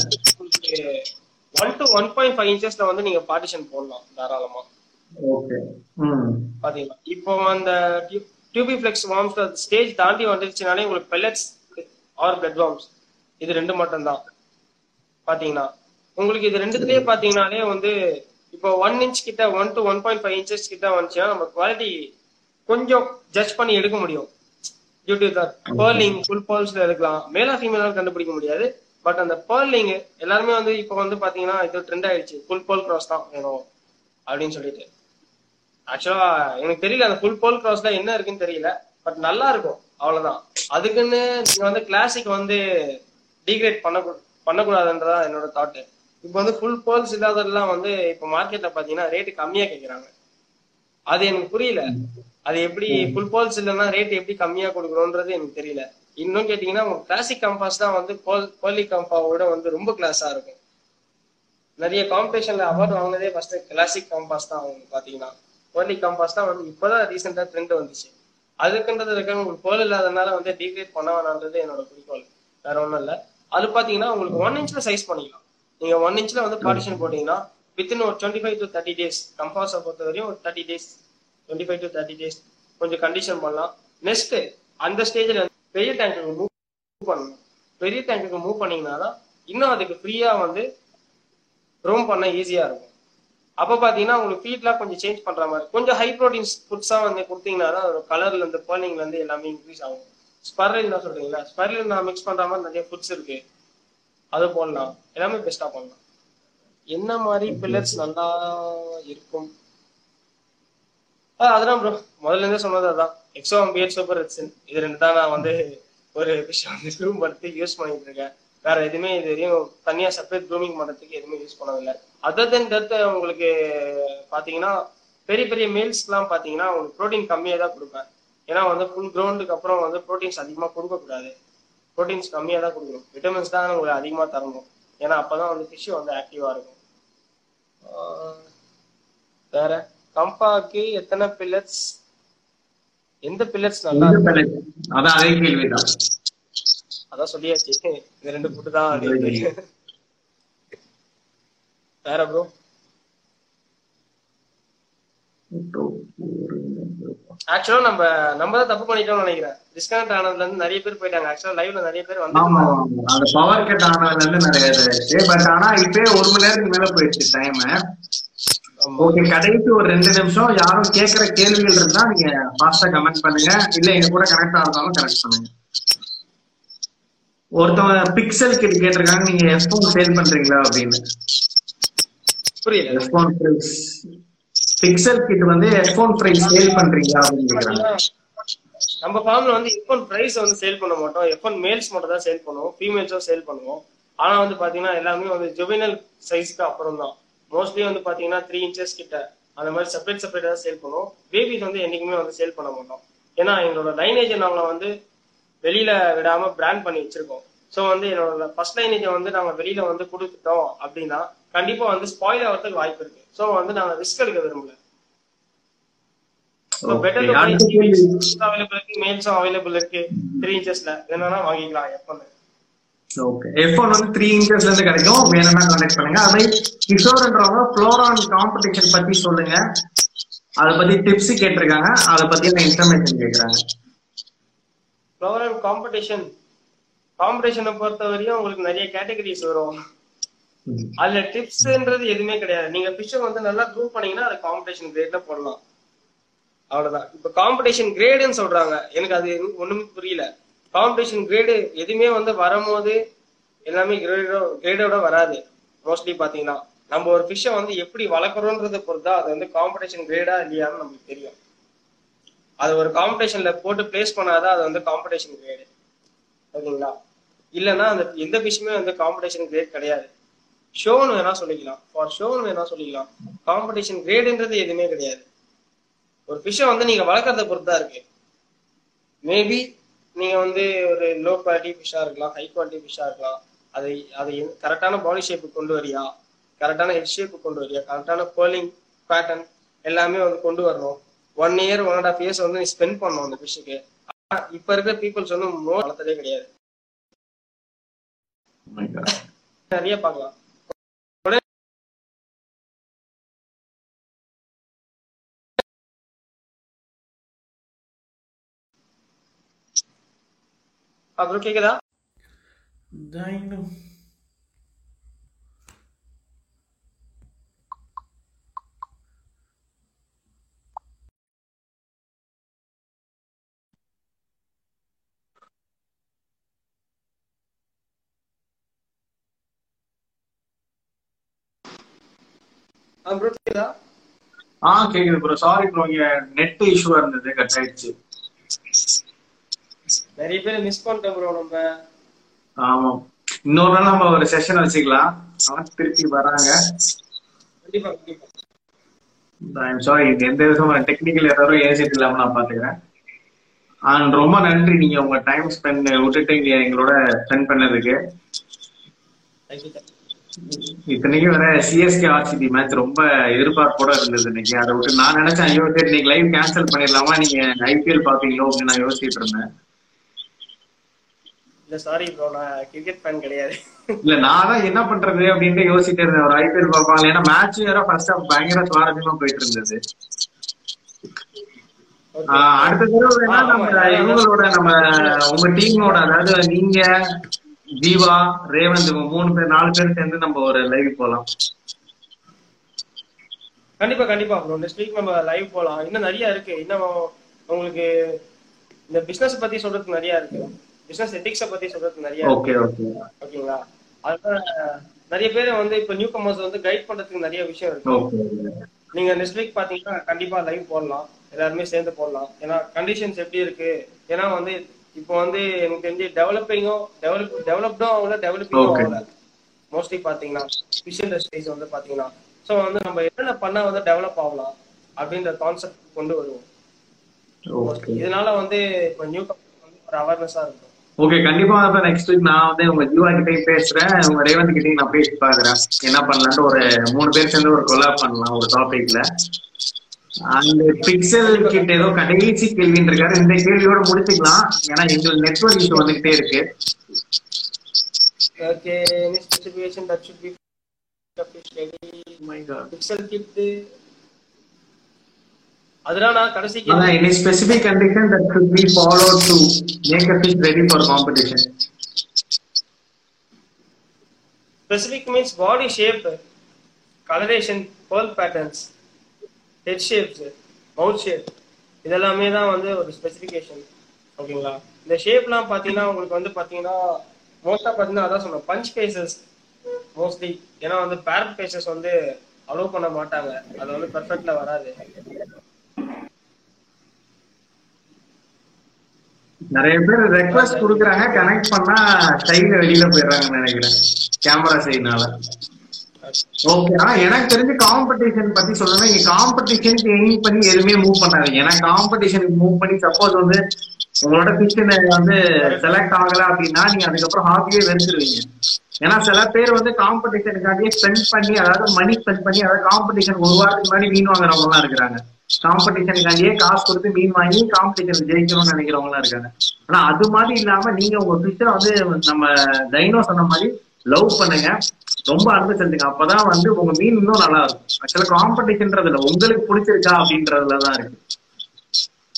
One to one point five இன்ச்சஸ்ல வந்து நீங்க பார்ட்டிஷன் போடலாம் தாராளமா. ஓகே ம் பாத்தீங்களா? இப்போ அந்த டியூபி ஃபிளெக்ஸ் வார்ம்ஸ் ஸ்டேஜ் தாண்டி வந்துருச்சுனாலே உங்களுக்கு பெல்லட்ஸ் ஆர் பிளட் வார்ம்ஸ் இது ரெண்டு மட்டும் தான் பாத்தீங்கன்னா உங்களுக்கு இது ரெண்டுத்துலயே பாத்தீங்கன்னாலே வந்து இப்போ ஒன் இன்ச் கிட்ட one to one point five inches கிட்ட வந்துச்சுன்னா நம்ம குவாலிட்டி கொஞ்சம் ஜட்ஜ் பண்ணி எடுக்க முடியும். Due to the pearling full பேர்ல்ஸ்ல எடுக்கலாம். மேலா ஃபீமேலாலும் கண்டுபிடிக்க முடியாது. பட் அந்த பேர்லிங் எல்லாருமே வந்து இப்போ வந்து பாத்தீங்கன்னா இது ட்ரெண்ட் ஆயிடுச்சு. ஃபுல் பேர்ல் கிராஸ் தான் வேணும் அப்படின்னு சொல்லிட்டு. ஆக்சுவலா எனக்கு தெரியல அந்த ஃபுல் போல் கிராஸ்ல என்ன இருக்குன்னு தெரியல பட் நல்லா இருக்கும் அவ்வளவுதான். அதுக்குன்னு நீங்க வந்து கிளாசிக் வந்து டீக்ரேட் பண்ண பண்ணக்கூடாதுன்றதா என்னோட தாட்டு இப்போ வந்து ஃபுல் போல்ஸ் இல்லாததெல்லாம் வந்து இப்போ மார்க்கெட்ல பாத்தீங்கன்னா ரேட்டு கம்மியா கேக்குறாங்க. அது எனக்கு புரியல. அது எப்படி ஃபுல் போல்ஸ் இல்லைன்னா ரேட் எப்படி கம்மியா கொடுக்கணும்ன்றது எனக்கு தெரியல. இன்னும் கேட்டீங்கன்னா கிளாசிக் கம்பாஸ் தான் வந்து போல் போலி கம்பாவோட வந்து ரொம்ப கிளாஸா இருக்கும். நிறைய காம்படிஷன்ல அவார்ட் வாங்கினதே ஃபர்ஸ்ட் கிளாசிக் கம்பாஸ் தான் அவங்க பாத்தீங்கன்னா. போலி காம்பாஸ் தான் வந்து இப்போதான் ரீசெண்டாக ட்ரெண்ட் வந்துச்சு. அதுக்குன்றது இருக்க உங்களுக்கு கோல் இல்லாதனால வந்து டீக்ரேட் பண்ண வேணான்றது என்னோட குறிக்கோள். வேற ஒன்றும் இல்லை. அது பார்த்தீங்கன்னா உங்களுக்கு ஒன் இன்ச்சில் சைஸ் பண்ணிக்கலாம். நீங்க ஒன் இன்ச்சில் வந்து பார்ட்டிஷன் போட்டீங்கன்னா வித்தின் ஒரு twenty five to thirty days கம்பாஸை பொறுத்த வரையும் ஒரு thirty days twenty five to thirty days கொஞ்சம் கண்டிஷன் பண்ணலாம். நெக்ஸ்ட் அந்த ஸ்டேஜில் பெரிய டேங்க்கு மூவ் பண்ணணும். பெரிய டேங்க்கு மூவ் பண்ணீங்கன்னா தான் இன்னும் அதுக்கு ஃப்ரீயாக வந்து ரோம் பண்ண ஈஸியாக இருக்கும். அப்ப பாத்தீங்கன்னா உங்களுக்கு ஃபீட்லாம் கொஞ்சம் சேஞ்ச் பண்ற மாதிரி கொஞ்சம் ஹை ப்ரோட்டீன் ஃபுட்ஸா வந்து கொடுத்தீங்கன்னா தான் அதோட கலர்ல இருந்து பேர்னிங்ல இருந்து எல்லாமே இன்க்ரீஸ் ஆகும். ஸ்பர்லின் தான் சொல்றீங்களா? ஸ்பர்லின் நான் மிக்ஸ் பண்ற மாதிரி நிறைய ஃபுட்ஸ் இருக்கு. அது போடலாம். எல்லாமே பெஸ்டா பண்ணலாம் என்ன மாதிரி பில்லர்ஸ் நல்லா இருக்கும்? அதெல்லாம் ப்ரோ முதல்ல இருந்தே சொன்னது அதான். எக்ஸோ பிஎட் சூப்பர் ரெட்ஸின் இது ரெண்டு தான் நான் வந்து ஒரு விஷயம் வந்து க்ரூம் படுத்து யூஸ் பண்ணிட்டு இருக்கேன். வேற எதுவுமே இது வரையும் தனியா செப்பரேட் க்ரூமிங் பண்றதுக்கு எதுவுமே யூஸ் பண்ணதில்லை. அதர் தென் தட் உங்களுக்கு பாத்தீங்கன்னா பெரிய பெரிய மீல்ஸ்லாம் பாத்தீங்கன்னா உங்களுக்கு ப்ரோட்டீன் கம்மியா தான் கொடுப்பேன். ஏன்னா வந்து ஃபுல் கிரவுண்டுக்கு அப்புறம் வந்து ப்ரோட்டீன்ஸ் அதிகமா கொடுக்க கூடாது ப்ரோட்டீன்ஸ் கம்மியா தான் கொடுக்கணும். விட்டமின்ஸ் தான் உங்களுக்கு அதிகமா தரணும். ஏன்னா அப்பதான் வந்து ஃபிஷ் வந்து ஆக்டிவா இருக்கும். வேற? கம்பாக்கு எத்தனை பில்லட்ஸ் எந்த பில்லட்ஸ் நல்லா? அதான் அதே கேள்விதான். அதான் சொல்லியாச்சு. இந்த ரெண்டு ஃபுட்டு தான். வேற ப்ரோ ஆக்சுவலா நம்ம நம்ம தான் தப்பு பண்ணிட்டோம்னு நினைக்கிறேன். டிஸ்கனெக்ட் ஆனதுல இருந்து நிறைய பேர் போயிட்டாங்க. ஆக்சுவலா லைவ்ல நிறைய பேர் வந்து ஆமா. அந்த பவர் கட் ஆனதுல இருந்து நிறைய இதாயிடுச்சு பட் ஆனா இப்பயே ஒரு மணி நேரத்துக்கு மேல போயிடுச்சு டைம் ஓகே கடைசி ஒரு ரெண்டு நிமிஷம் யாரும் கேக்குற கேள்விகள் இருந்தா நீங்க ஃபாஸ்டா கமெண்ட் பண்ணுங்க. இல்ல எங்க கூட கனெக்ட் ஆகிறதாலும் கனெக்ட் பண்ணுங்க. ஒருத்தவங்க பிக்சல் கிட்ட கேட்டிருக்காங்க. நீங்க எஃப்ஓன் சேல் பண்றீங்களா அப்படின்னு. புரியல. எஃப்ஓன் பிரைஸ் பிக்சல் கிட் வந்து எஃப்ஓன் பிரைஸ் சேல் பண்றீங்களா அப்படின்னு நம்ம ஃபார்ம்ல வந்து எஃப்ஒன் பிரைஸ் வந்து சேல் பண்ண மாட்டோம். எஃப்ஒன் மேல்ஸ் மட்டும் தான் சேல் பண்ணுவோம். ஃபீமேல்ஸும் சேல் பண்ணுவோம். ஆனா வந்து பாத்தீங்கன்னா எல்லாமே வந்து ஜுவினல் சைஸ்க்கு அப்புறம் தான். மோஸ்ட்லி வந்து பாத்தீங்கன்னா த்ரீ இன்ச்சஸ் கிட்ட அந்த மாதிரி செப்பரேட் செப்பரேட்டா சேல் பண்ணுவோம். பேபிஸ் வந்து என்னைக்குமே வந்து சேல் பண்ண மாட்டோம். ஏன்னா எங்களோட லைனேஜ் நாங்கள வந்து வெளியில விடாம பிராண்ட் பண்ணி வச்சிருக்கோம். ஸோ வந்து என்னோட ஃபர்ஸ்ட் லைனேஜை வந்து நாங்க வெளியில வந்து கொடுத்துட்டோம் அப்படின்னா கண்டிப்பா வந்து ஸ்பாயில் ஆகிறதுக்கு வாய்ப்பு இருக்கு. ஸோ வந்து நாங்க ரிஸ்க் எடுக்க விரும்பல. அவைலபிள் இருக்கு மேல்ஸும் அவைலபிள் இருக்கு த்ரீ இன்ச்சஸ்ல வேணும்னா வாங்கிக்கலாம் எப்பன்னு ஓகே எஃப்ஒன் வந்து த்ரீ இன்ச்சஸ்ல இருந்து கிடைக்கும். வேணும்னா கான்டாக்ட் பண்ணுங்க. அதே கிஷோர்ன்றவங்க ஃப்ளோரான் காம்படிஷன் பத்தி சொல்லுங்க. அதை பத்தி டிப்ஸ் கேட்டிருக்காங்க. அதை பத்தி இன்ஃபர்மேஷன் கேக்குறாங்க. ஃப்ளவர் அண்ட் காம்படிஷன் காம்படிஷனை பொறுத்த வரையும் உங்களுக்கு நிறைய கேட்டகரிஸ் வரும். அதுல டிப்ஸ்ன்றது எதுவுமே கிடையாது. நீங்க ஃபிஷ்ஷை வந்து நல்லா ப்ரூவ் பண்ணீங்கன்னா அது காம்படிஷன் கிரேட்ல போடலாம். அவ்வளவுதான். இப்ப காம்படிஷன் கிரேடுன்னு சொல்றாங்க. எனக்கு அது ஒண்ணுமே புரியல. காம்படிஷன் கிரேடு எதுவுமே வந்து வரும்போது எல்லாமே கிரேடோ கிரேடோட வராது. மோஸ்ட்லி பாத்தீங்கன்னா நம்ம ஒரு ஃபிஷ்ஷை வந்து எப்படி வளர்க்குறோன்றத பொறுத்தா அது வந்து காம்படிஷன் கிரேடா இல்லையான்னு நமக்கு தெரியும். அது ஒரு காம்படிஷன்ல போட்டு பிளேஸ் பண்ணாதான் அது வந்து காம்படிஷன் கிரேடு ஓகேங்களா இல்லைன்னா அந்த எந்த விஷயமே வந்து காம்படிஷன் கிரேட் கிடையாது. ஷோன்னு வேணா சொல்லிக்கலாம். ஃபார் ஷோன்னு வேணா சொல்லிக்கலாம். காம்படிஷன் கிரேடுன்றது எதுவுமே கிடையாது. ஒரு ஃபிஷ்ஷை வந்து நீங்க வளர்க்கறத பொறுத்து இருக்கு. மேபி நீங்க வந்து ஒரு லோ குவாலிட்டி ஃபிஷ்ஷா இருக்கலாம் ஹை குவாலிட்டி ஃபிஷ்ஷா இருக்கலாம். அதை அதை கரெக்டான பாடி ஷேப்பு கொண்டு வரியா? கரெக்டான ஹெட் ஷேப்பு கொண்டு வரியா? கரெக்டான பேர்லிங் பேட்டர்ன் எல்லாமே வந்து கொண்டு வரணும். One year one and half years வந்து நீ ஸ்பெண்ட் பண்ணணும் அந்த ஃபிஷ்ஷுக்கு இப்ப இருக்கிற பீப்புள்ஸ் வந்து மோ வளர்த்ததே கிடையாது. நிறைய பார்க்கலாம். அப்புறம் கேக்குதா? அப்புறம் கேக்குதா? ஆ கேக்குது ப்ரோ சாரி ப்ரோ இங்க நெட் இஷ்யூவா இருந்தது கட் ஆயிடுச்சு. நிறைய பேர் மிஸ் பண்ணிட்டோம் ப்ரோ நம்ம. ஆமா. இன்னொரு நாள் நம்ம ஒரு செஷன் வச்சுக்கலாம். திருப்பி வராங்க. கண்டிப்பா கண்டிப்பா. ஐம் சாரி எந்த விதமான டெக்னிக்கல் எதாவது ஏசிட்டு இல்லாம நான் பாத்துக்கிறேன் அண்ட் ரொம்ப நன்றி. நீங்க உங்க டைம் ஸ்பெண்ட் விட்டுட்டு இங்க எங்களோட ஸ்பெண்ட் பண்ணதுக்கு. இத்தனைக்கு வேற சிஎஸ்கே ஆர்சிபி மேட்ச் ரொம்ப எதிர்பார்ப்போட இருந்தது இன்னைக்கு. அதை விட்டு நான் நினைச்சேன் ஐயோ சரி இன்னைக்கு லைவ் கேன்சல் பண்ணிடலாமா? நீங்க ஐபிஎல் பாப்பீங்களோ அப்படின்னு நான் யோசிச்சுட்டு இருந்தேன். இல்ல சாரி ப்ரோ நான் கிரிக்கெட் ஃபேன் கிடையாது. இல்ல நான் தான் என்ன பண்றது அப்படின்ட்டு யோசிச்சுட்டு இருந்தேன். ஒரு ஐபிஎல் பார்ப்பாங்க. ஏன்னா மேட்ச் வேற ஃபர்ஸ்ட் ஹாஃப் பயங்கர சுவாரஸ்யமா போயிட்டு இருந்தது. அடுத்த தடவை வேணா நம்ம இவங்களோட நம்ம உங்க டீமோட அதாவது நீங்க ஜீவா ரேவந்த் மூணு பேர் நாலு பேர் சேர்ந்து நம்ம ஒரு லைவ் போலாம். கண்டிப்பா கண்டிப்பா ப்ரோ நெக்ஸ்ட் வீக் நம்ம லைவ் போலாம். இன்னும் நிறைய இருக்கு. இன்னும் உங்களுக்கு இந்த பிசினஸ் பத்தி சொல்றதுக்கு நிறைய இருக்கு. பிசினஸ் எத்திக்ஸ பத்தி சொல்றதுக்கு நிறைய இருக்கு ஓகே ஓகே ஓகேங்களா? அதுதான் நிறைய பேர் வந்து இப்ப நியூ கமர்ஸ் வந்து கைட் பண்றதுக்கு நிறைய விஷயம் இருக்கு. நீங்க நெக்ஸ்ட் வீக் பாத்தீங்கன்னா கண்டிப்பா லைவ் போடலாம். எல்லாருமே சேர்ந்து போடலாம். ஏன்னா கண்டிஷன்ஸ் எப்படி இருக்கு? ஏன்னா வந்து இப்போ வந்து எனக்கு தெரிஞ்சு டெவலப்பிங்கும் டெவலப் டெவலப்டும் ஆகல டெவலப்பிங்கும். ஆகல. மோஸ்ட்லி பாத்தீங்கன்னா ஃபிஷ் இண்டஸ்ட்ரீஸ் வந்து பாத்தீங்கன்னா. சோ வந்து நம்ம என்னென்ன பண்ணா வந்து டெவலப் ஆகலாம் அப்படின்ற கான்செப்ட் கொண்டு வருவோம். இதனால வந்து இப்போ நியூ வந்து ஒரு அவேர்னஸா இருக்கும் ஓகே கண்டிப்பா வந்து நெக்ஸ்ட் வீக் நான் வந்து உங்க ஜீவா கிட்டயும் பேசுறேன். உங்க ரேவந்த் கிட்டையும் நான் பேசி பாக்குறேன் என்ன பண்ணலாம்னு ஒரு மூணு பேர் சேர்ந்து ஒரு கொலாப் பண்ணலாம் ஒரு டாபிக்ல அந்த பிக்சல் கிட்ட ஏதோ கடைசி கேள்வின்னு இருக்காரு. இந்த கேள்வியோட முடிச்சுக்கலாம். ஏன்னா எங்களுக்கு நெட்வொர்க் இஷ்யூ வந்துகிட்டே இருக்கு. Okay any specification that pixel kit அதெல்லாம் நான் கடைசி ஆனா கேள்வி any specific condition that should be followed to make a fish ready for competition. Specific means body shape, coloration, pearl patterns, head shapes, mouth shape. இதெல்லாமே தான் வந்து ஒரு specification ஓகேங்களா? இந்த ஷேப்லாம் பார்த்தீங்கன்னா உங்களுக்கு வந்து பார்த்தீங்கன்னா மோஸ்ட்டாக பார்த்தீங்கன்னா அதான் சொன்னேன் பஞ்ச் பேசஸ் மோஸ்ட்லி ஏன்னா வந்து பேரட் பேசஸ் வந்து அலோவ் பண்ண மாட்டாங்க. அது வந்து பெர்ஃபெக்ட்ல வராது. நிறைய பேர் ரெக்வஸ்ட் குடுக்குறாங்க. கனெக்ட் பண்ணா சைடு வெளியில போயிடுறாங்கன்னு நினைக்கிறேன். கேமரா சைடுனால ஓகே ஆனா எனக்கு தெரிஞ்ச காம்படிஷன் பத்தி சொல்லணும் நீங்க காம்படிஷனுக்கு எய்ம் பண்ணி எதுவுமே மூவ் பண்ணாதீங்க. ஏன்னா காம்படிஷனுக்கு மூவ் பண்ணி சப்போஸ் வந்து உங்களோட கிச்சன் வந்து செலக்ட் ஆகல அப்படின்னா நீங்க அதுக்கப்புறம் ஹாபியே வெறுத்துருவீங்க. ஏன்னா சில பேர் வந்து காம்படிஷனுக்காண்டியே ஸ்பெண்ட் பண்ணி அதாவது மணி ஸ்பெண்ட் பண்ணி அதாவது காம்படிஷன் ஒரு வாரத்துக்கு முன்னாடி மீன் வாங்குறவங்க எல்லாம் இருக்கிறாங்க. காம்படிஷனுக்காண்டியே காசு கொடுத்து மீன் வாங்கி காம்படிஷன் ஜெயிக்கணும்னு நினைக்கிறவங்களாம் இருக்காங்க. ஆனா அது மாதிரி இல்லாம நீங்க உங்க ஃபிஷ்ஷை வந்து நம்ம டைனோ சொன்ன மாதிரி லவ் பண்ணுங்க. ரொம்ப அன்பு செலுத்துங்க. அப்பதான் வந்து உங்க மீன் இன்னும் நல்லா இருக்கும். ஆக்சுவலா காம்படிஷன்றதுல உங்களுக்கு பிடிச்சிருக்கா அப்படின்றதுலதான் இருக்கு.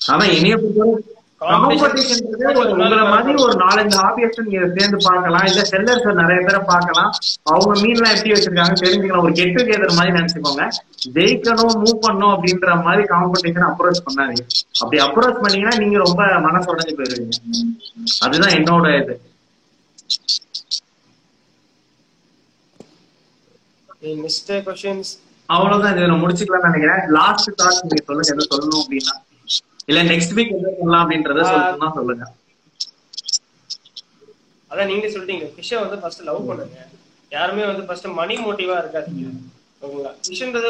ஆனா என்னைய பொறுத்தவரை உங்களை மாதிரி ஒரு நாலஞ்சு ஹாபியஸ்ட் நீங்க சேர்ந்து பார்க்கலாம். இல்ல செல்லர்ஸ் நிறைய பேரை பார்க்கலாம். அவங்க மீன்லாம் எப்படி வச்சிருக்காங்க தெரிஞ்சுக்கலாம். ஒரு கெட் டுகெதர் மாதிரி நினைச்சுக்கோங்க. ஜெயிக்கணும் மூவ் பண்ணணும் அப்படின்ற மாதிரி காம்படிஷன் அப்ரோச் பண்ணாதீங்க. அப்படி அப்ரோச் பண்ணீங்கன்னா நீங்க ரொம்ப மனசு உடஞ்சு போயிருவீங்க அதுதான் என்னோட இது. மிஸ்டர் கொஸ்டின்ஸ் அவ்வளவுதான். இதை நான் முடிச்சுக்கலாம்னு நினைக்கிறேன். லாஸ்ட் தாட் நீங்க சொல்லுங்க. எதை சொல்லணும் அப்படின்னா. இல்ல நெக்ஸ்ட் வீக் என்ன சொல்லலாம் அப்படின்றத சொல்லணும்னா சொல்லுங்க. அதான் நீங்க சொல்லிட்டீங்க. ஃபிஷ்ஷை வந்து ஃபர்ஸ்ட் லவ் பண்ணுங்க. யாருமே வந்து ஃபர்ஸ்ட் மணி மோட்டிவா இருக்காதீங்க. ஓகேங்களா?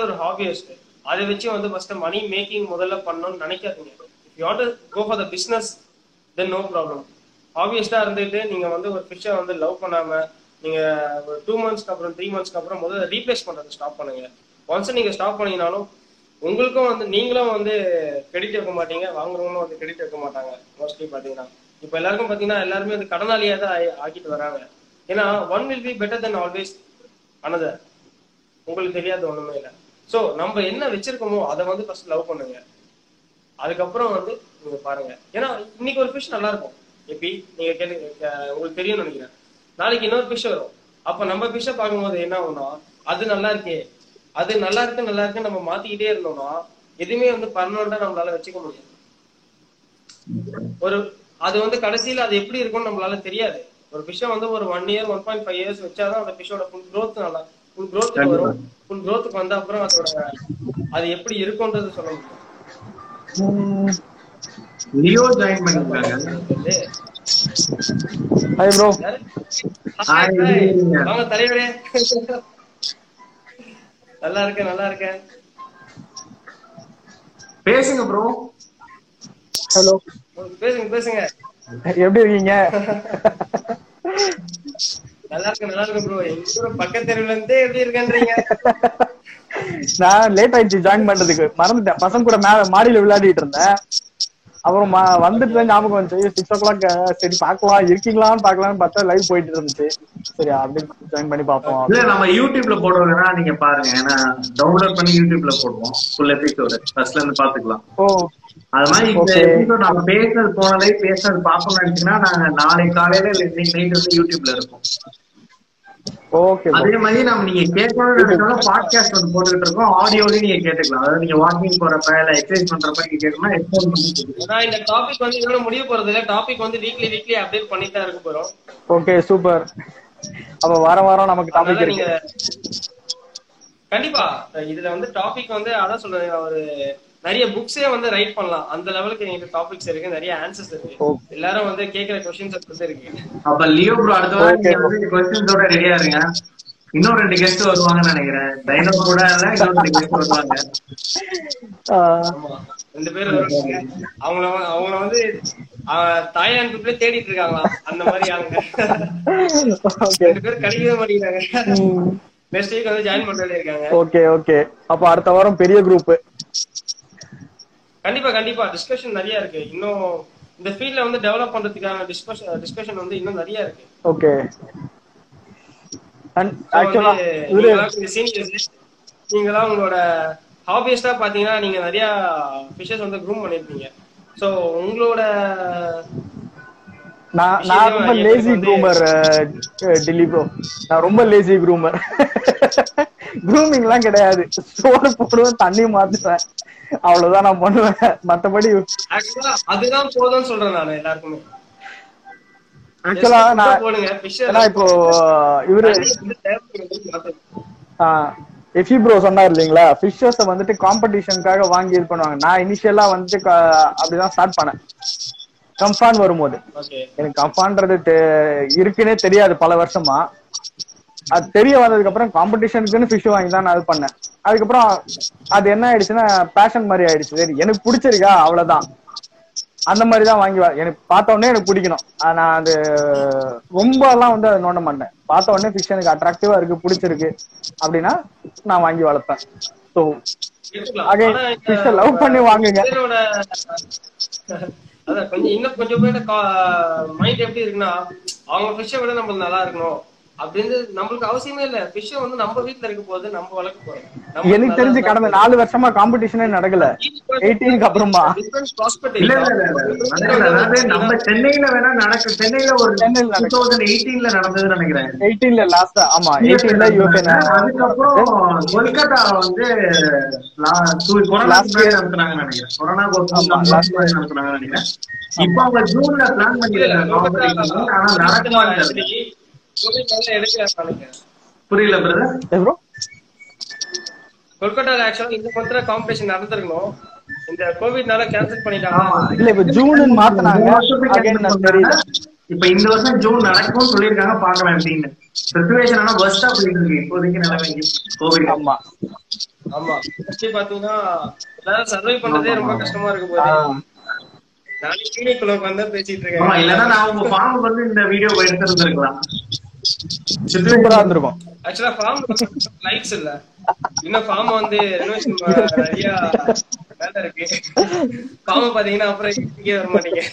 ஒரு ஹாபியஸ்ட் அதை வச்சு வந்து ஃபர்ஸ்ட் மணி மேக்கிங் முதல்ல பண்ணணும்னு நினைக்காதீங்க. You want go for the business then no problem ஹாபியஸ்டா இருந்துட்டு நீங்க வந்து ஒரு ஃபிஷ்ஷை வந்து லவ் பண்ணாம நீங்க ஒரு டூ மந்த்ஸ்க்கு அப்புறம் த்ரீ மந்த்ஸ்க்கு அப்புறம் முதல்ல ரீப்ளேஸ் பண்றதை ஸ்டாப் பண்ணுங்க. ஒன்ஸ் நீங்க ஸ்டாப் பண்ணீங்கனாலும் உங்களுக்கும் வந்து நீங்களும் வந்து கிரெடிட் எடுக்க மாட்டீங்க வாங்குறவங்களும் வந்து கிரெடிட் எடுக்க மாட்டாங்க மோஸ்ட்லி பாத்தீங்கன்னா. இப்போ எல்லாருக்கும் பாத்தீங்கன்னா எல்லாருமே வந்து கடனாளியா தான் ஆயி- ஆக்கிட்டு வராங்க. ஏன்னா one will be better then always another உங்களுக்கு தெரியாத ஒண்ணுமே இல்லை. சோ நம்ம என்ன வச்சிருக்கோமோ அதை வந்து ஃபர்ஸ்ட் லவ் பண்ணுங்க. அதுக்கப்புறம் வந்து நீங்க பாருங்க. ஏன்னா இன்னைக்கு ஒரு ஃபிஷ் நல்லா இருக்கும். எப்படி? நீங்க கேட்டு உங்களுக்கு தெரியும்னு நினைக்கிறேன். நாளைக்கு இன்னொரு ஃபிஷ் வரும். அப்ப நம்ம ஃபிஷ்ஷை பார்க்கும்போது என்ன ஆகும்னா அது நல்லா இருக்கே. அது நல்லா இருக்கு நல்லா இருக்கு நம்ம மாத்திக்கிட்டே இருந்தோம்னா எதுவுமே வந்து பர்மனண்டா நம்மளால வச்சுக்க முடியாது. ஒரு அது வந்து கடைசியில அது எப்படி இருக்கும்னு நம்மளால தெரியாது. ஒரு ஃபிஷ்ஷை வந்து ஒரு one year one point five years வச்சாதான் அந்த ஃபிஷ்ஷோட ஃபுல் growth நல்லா ஃபுல் growth வரும். ஃபுல் growthக்கு வந்த அப்புறம் அதோட அது எப்படி இருக்கும்ன்றது சொல்ல முடியும் லியோ ஜாயின் பண்ணிருக்காங்க. Hi bro? வாங்க தலைவரே. *laughs* நல்லா இருக்கேன் நல்லா இருக்கேன் பேசுங்க ப்ரோ ஹலோ பேசுங்க பேசுங்க. எப்படி இருக்கீங்க? நல்லா இருக்கு நல்லா இருக்கு ப்ரோ எங்க ஊர் பக்கத்து தெருவுல இருந்தே எப்படி இருக்கேன்றீங்க? நான் லேட் ஆயிடுச்சு ஜாயின் பண்றதுக்கு. மறந்துட்டேன். பசங்க கூட மேல மாடியில விளையாடிட்டு இருந்தேன். அப்புறம் வந்துட்டு தான் ஞாபகம் வந்துச்சு. சிக்ஸ் ஓ கிளாக் சரி பார்க்கலாம் இருக்கீங்களான்னு பார்க்கலாம்னு பார்த்தா லைவ் போயிட்டு இருந்துச்சு. சரி அப்படி ஜாயின் பண்ணி பார்ப்போம். இல்ல நம்ம யூடியூப்ல போடுறதுனா நீங்க பாருங்க. ஏன்னா டவுன்லோட் பண்ணி யூடியூப்ல போடுவோம். ஃபுல் எபிசோடு ஃபர்ஸ்ட்ல இருந்து பாத்துக்கலாம் ஓ. அது மாதிரி இந்த. எபிசோட் நம்ம பேசுனது போன லைவ் பேசுனது பார்க்கணும்னு நினைச்சீங்கன்னா நாங்க நாளைக்கு காலையில இல்ல இன்னைக்கு நைட் வந்து யூடியூப்ல இருக்கும் அதே மாதிரி நம்ம நீங்க கேட்கணும்னு நினைச்சாலும் பாட்காஸ்ட் வந்து போட்டுக்கிட்டு இருக்கோம். ஆடியோலயும் நீங்க கேட்டுக்கலாம். அதாவது நீங்க வாக்கிங் போறப்ப இல்ல எக்ஸசைஸ் பண்றப்ப நீங்க கேட்கணும்னா ஹெட்ஃபோன் பண்ணி. நான் இந்த டாபிக் வந்து இதோட முடிய போறது இல்ல. டாபிக் வந்து வீக்லி வீக்லி அப்டேட் பண்ணிட்டு தான் இருக்க போறோம். ஓகே சூப்பர் அப்ப வாரம் வாரம் நமக்கு டாபிக் இருக்கு. நீங்க கண்டிப்பா இதுல வந்து டாபிக் வந்து அதான் சொல்றேன். ஒரு நிறைய புக்ஸே வந்து ரைட் பண்ணலாம். அந்த லெவலுக்கு எங்க டாபிக்ஸ் இருக்கு நிறைய ஆன்சர்ஸ் இருக்கு. எல்லாரும் வந்து கேக்குற கொஸ்டின்ஸ் வந்து இருக்கு அப்ப லியோ ப்ரோ அடுத்த வாரம். நீங்க வந்து கொஸ்டின்ஸோட ரெடியா இருங்க. இன்னும் ரெண்டு கெஸ்ட் வருவாங்கன்னு நினைக்கிறேன். டைனோ கூட இல்ல இன்னும் ரெண்டு கெஸ்ட் வருவாங்க. ரெண்டு பேரும் வருவாங்க. அவங்கள அவங்கள வந்து ஆஹ், தாய்லாந்து பீப்புளே தேடிட்டு இருக்காங்களாம் அந்த மாதிரி ஆளுங்க. ஓகே ரெண்டு பேரும் கிடைக்கவே மாட்டேங்கிறாங்க நெக்ஸ்ட் வீக் வந்து ஜாயின் பண்றதே இருக்காங்க ஓகே ஓகே அப்ப அடுத்த வாரம் பெரிய குரூப் கண்டிப்பா கண்டிப்பா. டிஸ்கஷன் நிறைய இருக்கு. இன்னும் இந்த ஃபீல்ட்ல வந்து டெவலப் பண்றதுக்கான டிஸ்கஷன் டிஸ்கஷன் வந்து இன்னும் நிறைய இருக்கு. ஓகே அண்ட் ஆக்சுவலா நீங்களாம் உங்களோட ஹாபியஸ்டா பாத்தீங்கன்னா நீங்க நிறைய ஃபிஷஸ் வந்து க்ரூம் பண்ணிருப்பீங்க. சோ உங்களோட நான் *laughs* நான் ரொம்ப லேசி க்ரூமர் டில்லி ப்ரோ நான் ரொம்ப லேசி க்ரூமர் க்ரூமிங்லாம் கிடையாது. சோறு போடுவேன் தண்ணி மாத்துவேன். அவ்வளவுதான் நான் பண்ணுவேன். மத்தபடி அதுதான் போதும்னு சொல்றேன் நான் எல்லாருக்குமே. ஆக்சுவலா நான் இப்போ இவரு. எஃபி ப்ரோ சொன்னார் இல்லைங்களா? ஃபிஷர்ஸ் வந்துட்டு காம்படிஷனுக்காக வாங்கி இது பண்ணுவாங்க. நான் இனிஷியலா வந்துட்டு அப்படிதான் ஸ்டார்ட் பண்ணேன். கம்ஃபான் வரும்போது. எனக்கு கம்ஃபான்றது இருக்குன்னே தெரியாது பல வருஷமா. அது தெரிய வந்ததுக்கு அப்புறம் காம்படிஷனுக்குன்னு ஃபிஷ் வாங்கி தான் நான் இது பண்ணேன். அதுக்கப்புறம் அது என்ன ஆயிடுச்சுன்னா பேஷன் மாதிரி ஆயிடுச்சு. சரி எனக்கு பிடிச்சிருக்கா அவ்வளவுதான். அந்த மாதிரி தான் வாங்கி எனக்கு பார்த்த உடனே எனக்கு பிடிக்கணும். நான் அது ரொம்ப எல்லாம் வந்து அதை நோண்ட மாட்டேன் பார்த்த உடனே ஃபிஷ் எனக்கு அட்ராக்டிவா இருக்கு பிடிச்சிருக்கு அப்படின்னா நான் வாங்கி வளர்ப்பேன். ஸோ எடுத்துக்கலாம். Again, ஆனா இந்த fish அ love பண்ணி வாங்குங்க. அதான் கொஞ்சம் இன்னும் கொஞ்சம் பேர் மைண்ட் எப்படி இருக்குன்னா அவங்க ஃபிஷ்ஷை விட நம்ம நல்லா இருக்கணும். அப்படின்னு நம்மளுக்கு அவசியமே இல்ல. ஃபிஷ் வந்து நம்ம வீட்ல இருக்க போது நம்ம வளர்க்க போறோம் எனக்கு தெரிஞ்சு கடந்த நாலு வருஷமா காம்படிஷனே நடக்கல. 18 க்கு அப்புறமா. நம்ம சென்னையில வேணா நடக்கு சென்னையில ஒரு சென்னையில டூ. தௌசண்ட் எயிட்டீன்ல நடந்ததுன்னு நினைக்கிறேன். 18ல லாஸ்டா ஆமா 18ல யூகே அதுக்கப்புறம் கொல்கத்தா வந்து லா- சு- கொரோனா Last முன்னாடி year. நடத்துனாங்கன்னு நினைக்கிறேன். Corona last year. நடத்துனாங்கன்னு நினைக்கிறேன். இப்போ அவங்க ஜூன்ல பிளான் பண்ணிருக்காங்க. ஆனா நடக்குமான்னு புரியல பிரதர் ப்ரோ கொல்கத்தால ஆக்சுவலா இந்த மந்த்ல காம்படிஷன் நடந்திருக்கணும். இந்த கோவிட்னால கேன்சல். பண்ணிட்டாங்க. இல்ல இப்ப ஜூன் மாத்தினாங்க. இப்ப இந்த வருஷம் ஜூன் நடக்கும்னு சொல்லியிருக்காங்க பாக்கலாம் அப்படின்னு ஆனா போயிட்டு இருக்கு இப்போதைக்கு நிலைமைக்கு கோவிட் ஆமா. ஆமா. பாத்தீங்கன்னா எல்லாரும் சர்வை பண்றதே ரொம்ப கஷ்டமா இருக்கு. போது. நாளைக்கு கிளினிக்குள்ள உட்காந்து பேசிட்டு ஆமா இல்லன்னா இருக்கேன் நான் உங்க ஃபார்முக்கு வந்து இந்த வீடியோ எடுத்திருந்திருக்கலாம். சூப்பரா இருந்திருக்கும். ஆக்சுவலா ஃபார்ம் லைட்ஸ் இல்ல. இன்னும் ஃபார்ம் வந்து ரெனோவேஷன் நிறைய வேலை இருக்கு. ஃபார்ம் பாத்தீங்கன்னா அப்புறம் இங்கே வர மாட்டீங்க.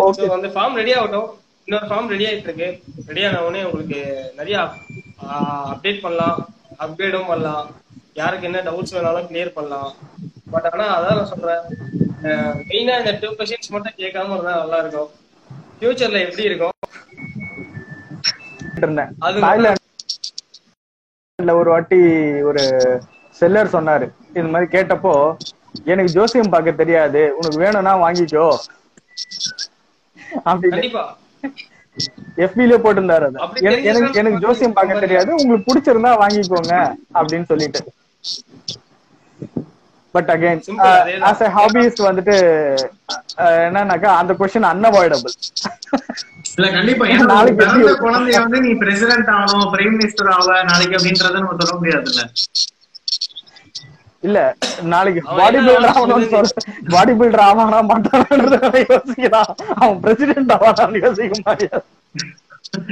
ஓகே ஸோ வந்து ஃபார்ம் ரெடி ஆகட்டும். இன்னொரு ஃபார்ம் ரெடி ஆயிட்டு இருக்கு. ரெடி ஆன உடனே உங்களுக்கு நிறைய அப்டேட் பண்ணலாம். அப்கிரேடும் பண்ணலாம். யாருக்கு என்ன டவுட்ஸ் வேணாலும் கிளியர் பண்ணலாம். பட் ஆனா அதான் நான் சொல்றேன். மெயினா இந்த டூ கொஸ்டின்ஸ் மட்டும் கேட்காம இருந்தா நல்லா இருக்கும். ஃபியூச்சர்ல எப்படி இருக்கும்? தாய்லாந்துல ஒரு வாட்டி ஒரு செல்லர் சொன்னாரு. இது மாதிரி கேட்டப்போ எனக்கு ஜோசியம் பார்க்க தெரியாது. உனக்கு வேணும்னா வாங்கிக்கோ. எஃபில போட்டிருந்தாரு அது. எனக்கு- எனக்கு ஜோசியம் பார்க்க தெரியாது. உங்களுக்கு பிடிச்சிருந்தா வாங்கிக்கோங்க. அப்படின்னு சொல்லிட்டு. But again. As a hobbies வந்துட்டு அஹ், என்னன்னாக்கா அந்த கொஸ்டின் அன்அவாய்டபிள் இல்ல கண்டிப்பா. ஏன்னா நாளைக்கு பிறந்த? குழந்தைய வந்து நீ பிரசிடென்ட் ஆகணும் பிரைம் மினிஸ்டர் ஆவ நாளைக்கு அப்படின்றத நம்ம சொல்ல முடியாதுல்ல. இல்ல நாளைக்கு பாடி என்ன பில்டர் ஆகணும்னு? சொல்ல பாடி பில்டர் ஆவானா மாட்டானான்றத யோசிக்கிறான். அவன் பிரசிடென்ட் ஆவானான்னு யோசிக்க முடியாது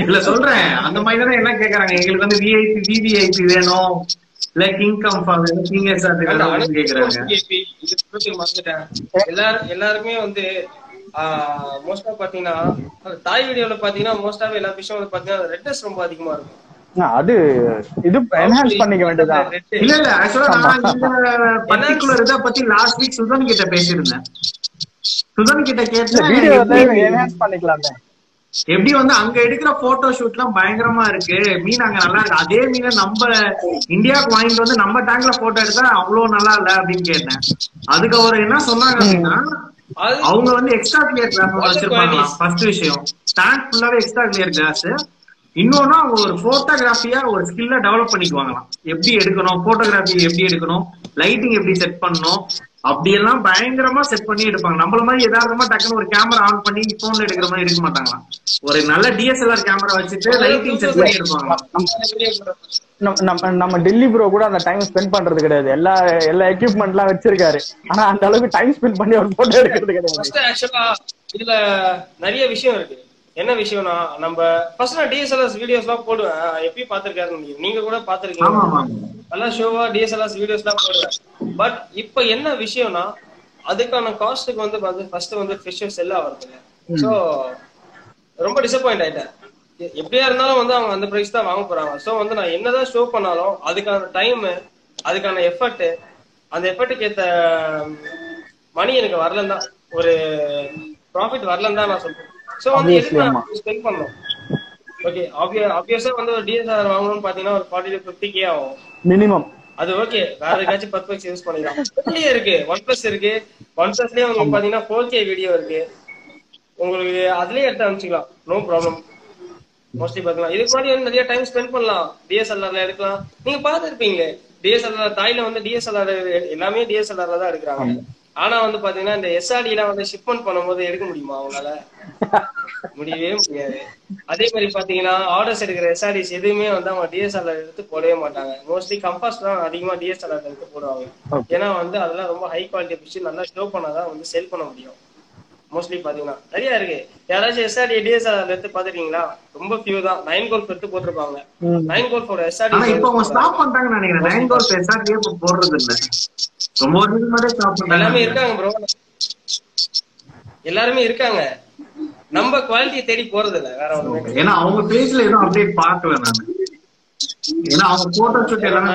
இல்ல சொல்றேன். அந்த மாதிரி தானே என்ன கேக்குறாங்க? எங்களுக்கு வந்து விஐபி விவிஐபி வேணும். இது பத்தி மறந்துட்டேன். எல்லாரும் எல்லாருமே வந்து மோஸ்டா பாத்தீங்கன்னா அந்த தாய் வீடியோல பாத்தீங்கன்னா மோஸ்டாவே எல்லா விஷயம் வந்து பாத்தீங்கன்னா ரெட்னஸ் ரொம்ப அதிகமா இருக்கும். அது இது என்ஹான்ஸ் பண்ணிக்க வேண்டியதுதான் Red. இல்ல இல்ல ஆக்சுவலா நான் இந்த இத பத்தி லாஸ்ட் வீக் சுதன் கிட்ட பேசியிருந்தேன். சுதன் கிட்ட இல்ல கேட்டேன். வீடியோ வந்து எப்படி- என்ஹான்ஸ் பண்ணிக்கலாமே. எப்படி வந்து அங்க எடுக்கிற போட்டோ ஷூட் எல்லாம் பயங்கரமா இருக்கு? மீன் அங்க நல்லா இருக்கு. அதே மீனை நம்ம இந்தியாவுக்கு வாங்கிட்டு வந்து நம்ம டேங்க்ல போட்டோ எடுத்தா அவ்வளவு நல்லா இல்ல அப்படின்னு கேட்டேன். அதுக்கு அவர் என்ன சொன்னாங்க அப்படின்னா அவங்க வந்து எக்ஸ்ட்ரா கிளியர் கிளாஸ் வச்சிருப்பாங்க. ஃபர்ஸ்ட் விஷயம். டேங்க் ஃபுல்லாவே எக்ஸ்ட்ரா கிளியர் கிளாஸ் இன்னொன்னு அவங்க ஒரு போட்டோகிராஃபியா ஒரு ஸ்கில்ல டெவலப் பண்ணிக்குவாங்களாம். எப்படி எடுக்கணும்? போட்டோகிராஃபி எப்படி எடுக்கணும்? லைட்டிங் எப்படி செட் பண்ணணும்? அப்படியெல்லாம் பயங்கரமா செட் பண்ணி எடுப்பாங்க. நம்மள மாதிரி யதார்த்தமா டக்குன்னு ஒரு கேமரா ஆன் பண்ணி போன்ல எடுக்கிற மாதிரி எடுக்க மாட்டாங்களாம் ஒரு நல்ல டிஎஸ்எல்ஆர் கேமரா வச்சுட்டு லைட்டிங் செட் பண்ணி எடுப்பாங்களாம் நம்ம- நம்ம நம்ம டெல்லி ப்ரோ கூட அந்த டைம் ஸ்பெண்ட் பண்றது கிடையாது. எல்லா எல்லா எக்யூப்மெண்ட் எல்லாம் வச்சிருக்காரு. ஆனா அந்த அளவுக்கு டைம் ஸ்பெண்ட் பண்ணி அவர் போட்டோ எடுக்கிறது கிடையாது. ஃபர்ஸ்ட் ஆக்சுவலா இதுல நிறைய விஷயம் இருக்கு. என்ன விஷயம்னா நம்ம ஃபர்ஸ்ட் நான் டிஎஸ்எல்ஆர் வீடியோஸ் எல்லாம் போடுவேன். எப்பயும் பாத்திருக்காரு நீங்க நீங்க கூட பாத்திருக்கீங்க நல்லா ஷோவா டிஎஸ்எல்ஆர் வீடியோஸ் எல்லாம் போடுவேன். பட் இப்ப என்ன விஷயம்னா அதுக்கான காஸ்ட்டுக்கு வந்து ஃபர்ஸ்ட் வந்து ஃபிஷ் செல் ஆகிறது சோ ரொம்ப டிசப்பாயிண்ட் ஆயிட்டேன். எப்படியா இருந்தாலும் வந்து அவங்க அந்த பிரைஸ் தான் வாங்க போறாங்க. சோ வந்து நான் என்னதான் ஷோ பண்ணாலும் அதுக்கான டைம் அதுக்கான எஃபர்ட் அந்த எஃபர்ட்டுக்கு ஏத்த மணி எனக்கு வரலன்னு தான் ஒரு ப்ராஃபிட் வரலன்னு தான் நான் சொல்றேன். சோ வந்து ஸ்பெண்ட் பண்ணணும்? ஓகே ஆப்வியஸா வந்து ஒரு டிஎஸ்ஆர் வாங்கணும்னு பாத்தீங்கன்னா ஒரு ஃபார்ட்டி டு ஃபிஃப்டி கே ஆகும். மினிமம் அது ஓகே வேற ஏதாச்சும் பத்து பைக்ஸ் யூஸ் பண்ணிக்கலாம். இதுலயே இருக்கு ஒன் பிளஸ் இருக்கு. ஒன் பிளஸ்லயே உங்களுக்கு பாத்தீங்கன்னா ஃபோர் கே வீடியோ இருக்கு. உங்களுக்கு அதுலயே எடுத்து அனுப்பிச்சிக்கலாம். நோ ப்ராப்ளம் மோஸ்ட்லி பாக்கலாம் இதுக்கு முன்னாடி வந்து நிறைய டைம் ஸ்பெண்ட் பண்ணலாம். டிஎஸ்எல்ஆர்ல எடுக்கலாம். நீங்க பாத்துருப்பீங்க டிஎஸ்எல்ஆர் தாய்ல வந்து டிஎஸ்எல்ஆர் எல்லாமே டிஎஸ்எல்ஆர்ல தான் எடுக்கிறாங்க. ஆனா வந்து பாத்தீங்கன்னா இந்த எஸ்ஆர்டி எல்லாம் வந்து ஷிப்மெண்ட் பண்ணும்போது எடுக்க முடியுமா அவங்களால? முடியவே முடியாது. அதே மாதிரி பாத்தீங்கன்னா ஆர்டர்ஸ் எடுக்கிற எஸ்ஆர்டிஸ் எதுவுமே வந்து அவங்க டிஎஸ்எல்ஆர் எடுத்து போடவே மாட்டாங்க. மோஸ்ட்லி கம்பாஸ் தான் அதிகமா டிஎஸ்எல்ஆர் எடுத்து போடுவாங்க. ஏன்னா வந்து அதெல்லாம் ரொம்ப ஹை குவாலிட்டி பிடிச்சி நல்லா ஷோ பண்ணாதான் வந்து செல் பண்ண முடியும். மோஸ்ட்லி பாத்தீங்கன்னா. நிறைய இருக்கு. யாராச்சும் எஸ்ஆர்டி டிஎஸ்ஆர் எடுத்து பாத்துருக்கீங்களா ரொம்ப ஃபியூ தான். நைன் கோல்ஃப் எடுத்து போட்டிருப்பாங்க. நைன் கோல்ஃபோட ஆனா எஸ்ஆர்டி இப்ப அவங்க ஸ்டாப் பண்ணிட்டாங்கன்னு நினைக்கிறேன். நைன் கோல் எஸ்ஆர்டியே போடுறது இல்ல ரொம்ப வருஷத்துக்கு முன்னாடியே ஸ்டாப் எல்லாமே இருக்காங்க ப்ரோ எல்லாருமே இருக்காங்க. நம்ம குவாலிட்டியை தேடி போறது இல்ல வேற ஒண்ணுமே கிடையாது. ஏன்னா அவங்க பேஜ்ல எதுவும் அப்டேட் பார்க்கல நானு. ஏன்னா அவங்க போட்டோ ஷூட் எல்லாமே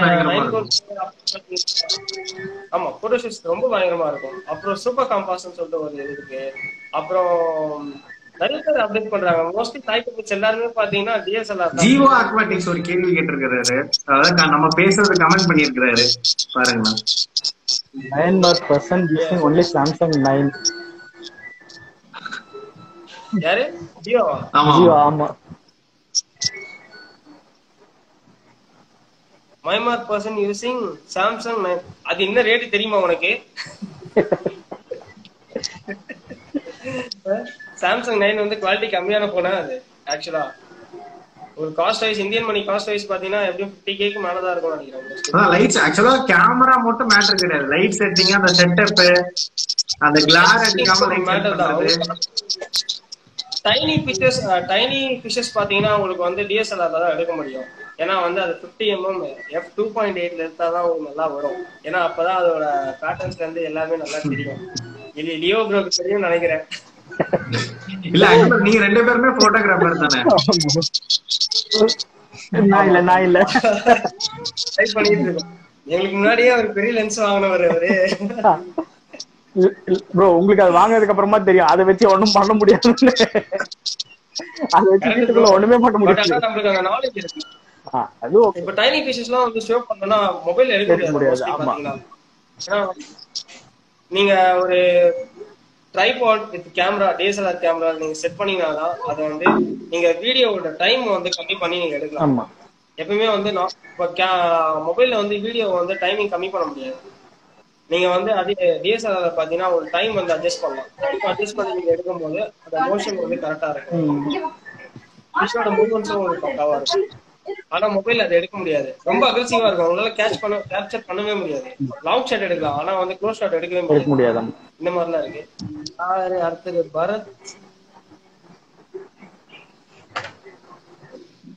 ஆமா போட்டோ ஷூட்ஸ் ரொம்ப பயங்கரமா இருக்கும். அப்புறம் சூப்பர் காம்பாஸ்னு சொல்லிட்டு ஒரு இது இருக்கு. அப்புறம் நிறைய பேர் அப்டேட் பண்றாங்க. மோஸ்ட்லி தாய்க்கு பிக்ஸ் எல்லாருமே பாத்தீங்கன்னா டிஎஸ்எல்ஆர் ஜீவோ அக்வாட்டிக்ஸ் ஒரு கேள்வி கேட்டிருக்கிறாரு. அதாவது க- நம்ம பேசுறது கமெண்ட் பண்ணிருக்கிறாரு பாருங்களேன். Nine mark percent using only Samsung nine யாரு? ஜியோவா ஆமா. ஜியோ ஆமா. மைமார்க் பர்சன் யூசிங் சாம்சங் அது என்ன ரேட் தெரியுமா உனக்கு? சாம்சங் நைன் வந்து குவாலிட்டி கம்மியான போனா அது ஆக்சுவலா ஒரு cost wise Indian money cost wise பாத்தீங்கன்னா எப்படியும் ஃபிஃப்டி கேக்கு மேலதான் இருக்கும் நினைக்கிறேன் லைட்ஸ் ஆக்சுவலா கேமரா மட்டும் மேட்டர் கிடையாது. லைட் செட்டிங் அந்த செட்டப் அந்த லைட் செட் பண்றது. டைனி பிக்சர்ஸ் டைனி பிக்சர்ஸ் பாத்தீங்கன்னா உங்களுக்கு வந்து டிஎஸ்எல்ஆர்ல தான் எடுக்க முடியும். ஏன்னா வந்து அது 50 எம்எம் எஃப் டூ பாயிண்ட் எயிட்ல எடுத்தா தான் உங்களுக்கு நல்லா வரும். ஏன்னா அப்பதான் அதோட பேட்டர்ன்ஸ்ல இருந்து எல்லாமே நல்லா தெரியும். இது லியோ ப்ரோக்கு தெரியும் நினைக்கிறேன். இல்ல நீங்க ரெண்டு பேருமே போட்டோகிராஃபர் தானே? நான் இல்ல நான் இல்ல. ட்ரை பண்ணிட்டு இருக்கோம். எங்களுக்கு முன்னாடியே ஒரு பெரிய லென்ஸ் வாங்கினவர் அவரு. *laughs* ப்ரோ உங்களுக்கு அது வாங்கினதுக்கு அப்புறமா தெரியும். அதை வச்சு ஒண்ணும் பண்ண முடியாது அதை வச்சு வீட்டுக்குள்ள ஒண்ணுமே பண்ண முடியாது. அது ஓகே இப்ப டைனி பிக்சர்ஸ் எல்லாம் வந்து ஷோ பண்ணனா மொபைல் எடுக்க முடியாது. ஆமா. நீங்க ஒரு tripod with camera DSLR camera நீங்க செட் பண்ணீங்கன்னா அதை வந்து நீங்க வீடியோவோட டைம் வந்து கம்மி பண்ணி நீங்க எடுக்கலாம். ஆமா. எப்பவுமே வந்து நான் இப்போ மொபைல்ல வந்து வீடியோ வந்து டைமிங் கம்மி பண்ண முடியாது. நீங்க வந்து அதே டிஎஸ்எல்ஆர் பாத்தீங்கன்னா ஒரு டைம் வந்து அட்ஜஸ்ட் பண்ணலாம். அட்ஜஸ்ட் பண்ணி நீங்க எடுக்கும்போது அந்த மோஷன் வந்து கரெக்டா இருக்கும். ஃபிஷோட மூவ்மெண்ட்ஸும் உங்களுக்கு பக்காவா இருக்கும். ஆனா மொபைல் அதை எடுக்க முடியாது. ரொம்ப அக்ரெசிவா இருக்கும். உங்களால கேட்ச் பண்ண கேப்சர் பண்ணவே முடியாது. லாங் ஷாட் எடுக்கலாம். ஆனா வந்து க்ளோஸ் ஷாட் எடுக்கவே எடுக்க முடியாது. இந்த மாதிரிலாம் இருக்கு. யாரு அடுத்தது? பரத்.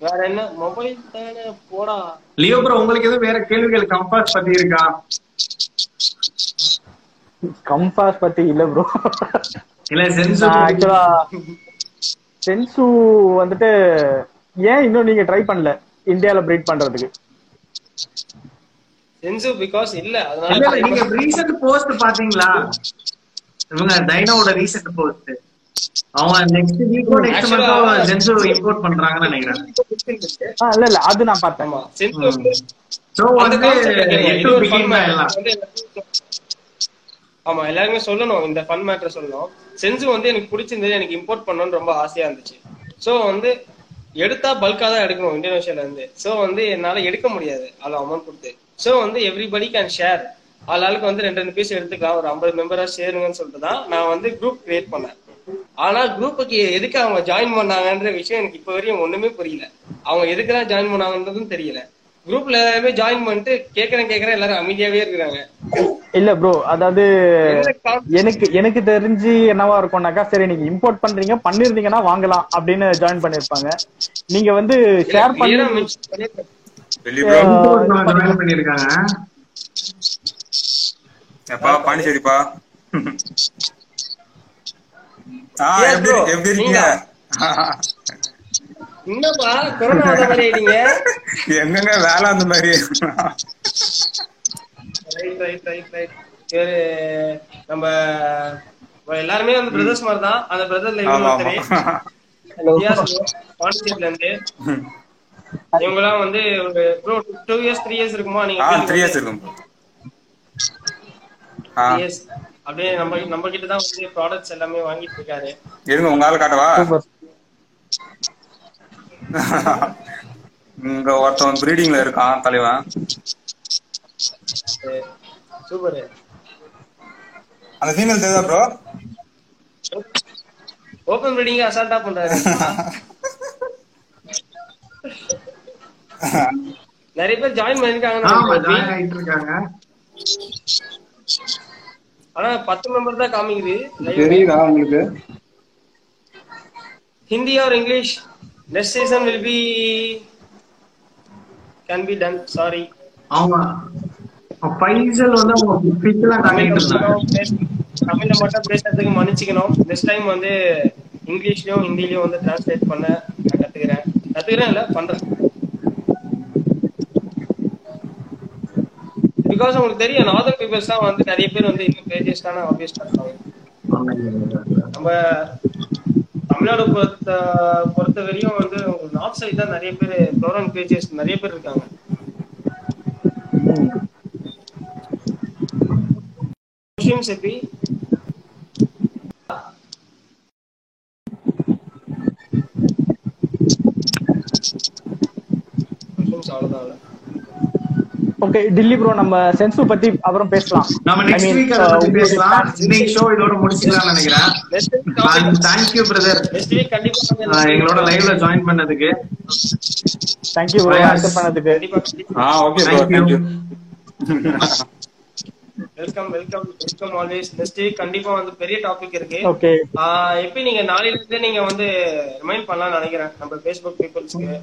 வேற என்ன? மொபைல் தானே போடா. லியோ ப்ரோ உங்களுக்கு எதுவும் வேற கேள்விகள் கம்பாஸ் பத்தி இருக்கா? கம்பாஸ் பத்தி இல்ல ப்ரோ இல்ல சென்சு ஆக்சுவலா சென்சு வந்துட்டு ஏன் இன்னும் நீங்க ட்ரை பண்ணல? இந்தியால பிரீட் பண்றதுக்கு. சென்சு பிகாஸ் இல்ல அதனால நீங்க ரீசெண்ட் போஸ்ட் பாத்தீங்களா இவங்க டைனோட ரீசெண்ட் போஸ்ட் அவங்க நெக்ஸ்ட் வீக்கோ நெக்ஸ்ட் Actually, மந்தோ சென்சு இம்போர்ட் பண்றாங்கன்னு நினைக்கிறேன். ஆ, இல்ல இல்ல அது நான் பார்த்தேன் ஆமா சென்சு வந்து சோ அந்த வந்து concept இருக்குங்க. எட்டு இது ஒரு fun பிகின் matter. எல்லாம். வந்து எல்லாருமே ஆமா எல்லாருமே சொல்லணும். இந்த ஃபன் மேட்டர் சொல்லணும். சென்சு வந்து எனக்கு பிடிச்சிருந்தது எனக்கு இம்போர்ட் பண்ணணும்னு ரொம்ப ஆசையா இருந்துச்சு. சோ வந்து எடுத்தா பல்கா தான் எடுக்கணும் இந்தோனேஷியால இருந்து. சோ வந்து என்னால எடுக்க முடியாது. அவ்வளவு அமௌண்ட் கொடுத்து. சோ வந்து எவ்ரிபடி கேன் ஷேர் ஆளாளுக்கு வந்து ரெண்டு ரெண்டு பீஸ் எடுத்துக்கலாம். ஒரு ஐம்பது மெம்பரா சேருங்கன்னு சொல்லிட்டு தான் நான் வந்து குரூப் கிரியேட் பண்ணேன். ஆனா குரூப்புக்கு எதுக்கு அவங்க ஜாயின் பண்ணாங்கன்ற விஷயம் எனக்கு இப்ப வரையும் ஒண்ணுமே புரியல. அவங்க எதுக்கு தான் ஜாயின் பண்ணாங்கன்றதும் தெரியல. குரூப்ல எல்லாருமே ஜாயின் பண்ணிட்டு கேக்குறேன் கேக்குறேன் எல்லாரும் அமைதியாவே இருக்கிறாங்க. இல்ல ப்ரோ அதாவது? எனக்கு எனக்கு தெரிஞ்சு என்னவா இருக்கும்னாக்கா சரி நீங்க இம்போர்ட் பண்றீங்க பண்ணிருந்தீங்கன்னா வாங்கலாம் அப்படின்னு ஜாயின் பண்ணிருப்பாங்க. நீங்க வந்து ஷேர் பண்ணி பண்ணிருக்காங்க பாண்டிச்சேரிப்பா ஆ Yes, எப்படி bro. எப்படி இருக்கீங்க என்னப்பா கொரோனா வந்த மாதிரி ஆயிட்டீங்க? எங்கங்க வேலை அந்த மாதிரி? ரைட் ரைட் ரைட் ரைட் நம்ம எல்லாருமே வந்து பிரதர்ஸ் மாதிரி தான் அந்த பிரதர்ல பாண்டிச்சேரியில இருந்து. இவங்க எல்லாம் வந்து ஒரு bro two years three years இருக்குமா? நீங்க த்ரீ இயர்ஸ் இருக்கும் அப்படியே நம்ம நம்ம கிட்ட தான் வந்து ப்ராடக்ட்ஸ் எல்லாமே வாங்கிட்டு இருக்காரு. இருங்க உங்க ஆளு காட்டவா. இங்க ஒருத்தவன் பிரீடிங்ல இருக்கான் தலைவன். சூப்பர். அந்த ஃபீமேல் தெரியுதா ப்ரோ ஓபன் ப்ரீடிங் அசால்ட்டா பண்றாரு. *laughs* நிறைய பேர் ஜாயின் ஆமா பண்ணிருக்காங்க ஜாயின் ஆயிட்டு இருக்காங்க. ஆனா பத்து மெம்பர் தான் காமிக்குது. தெரியுதா உங்களுக்கு Hindi or English? Next season will be can be done. Sorry. அவங்க பைசல் வந்து அவங்க பிச்செல்லாம் தமிழ்ல காட்டிட்டு இருந்தாங்க தமிழ்ல மட்டும் பேசுறதுக்கு மன்னிச்சுக்கணும் நெக்ஸ்ட் டைம் வந்து இங்கிலீஷ்லயும் ஹிந்திலயும் வந்து டிரான்ஸ்லேட் பண்ண நான் கத்துக்கிறேன் கத்துக்கிறேன் இல்ல பண்றேன் பிகாஸ் உங்களுக்கு தெரியும் நார்தன் பீப்புள்ஸ் தான் வந்து நிறைய பேர் வந்து இன்னும் பேஜஸ்டான ஆப்வியஸ் இருக்காங்க நம்ம தமிழ்நாடு பொறுத்த பொறுத்த வரையும் வந்து நார்த் சைடு தான் நிறைய பேர் ப்ரோக்ராம் பேஜஸ் நிறைய பேர் இருக்காங்க. கொஸ்டின்ஸ் எப்படி கொஸ்டின்ஸ் அவ்வளவுதான். ஓகே டில்லி ப்ரோ நம்ம சென்சு பத்தி அப்புறம் பேசலாம். நம்ம நெக்ஸ்ட் வீக் அதை uh, பத்தி பேசலாம். இன்னைக்கு ஷோ இதோட முடிச்சுக்கலாம்னு நினைக்கிறேன். Next thank you brother next week கண்டிப்பா வந்து எங்களோட லைவ்ல ஜாயின் பண்ணதுக்கு. Thank you bro. அக்செப்ட் பண்ணதுக்கு. ஆ okay bro Thank you. *laughs* Welcome welcome welcome always next கண்டிப்பா வந்து பெரிய டாபிக் இருக்கு. ஓகே எப்படி நீங்க நாளையில இருந்து நீங்க வந்து ரிமைண்ட் பண்ணலாம்னு நினைக்கிறேன். நம்ம ஃபேஸ்புக் பீப்புள்ஸ்க்கு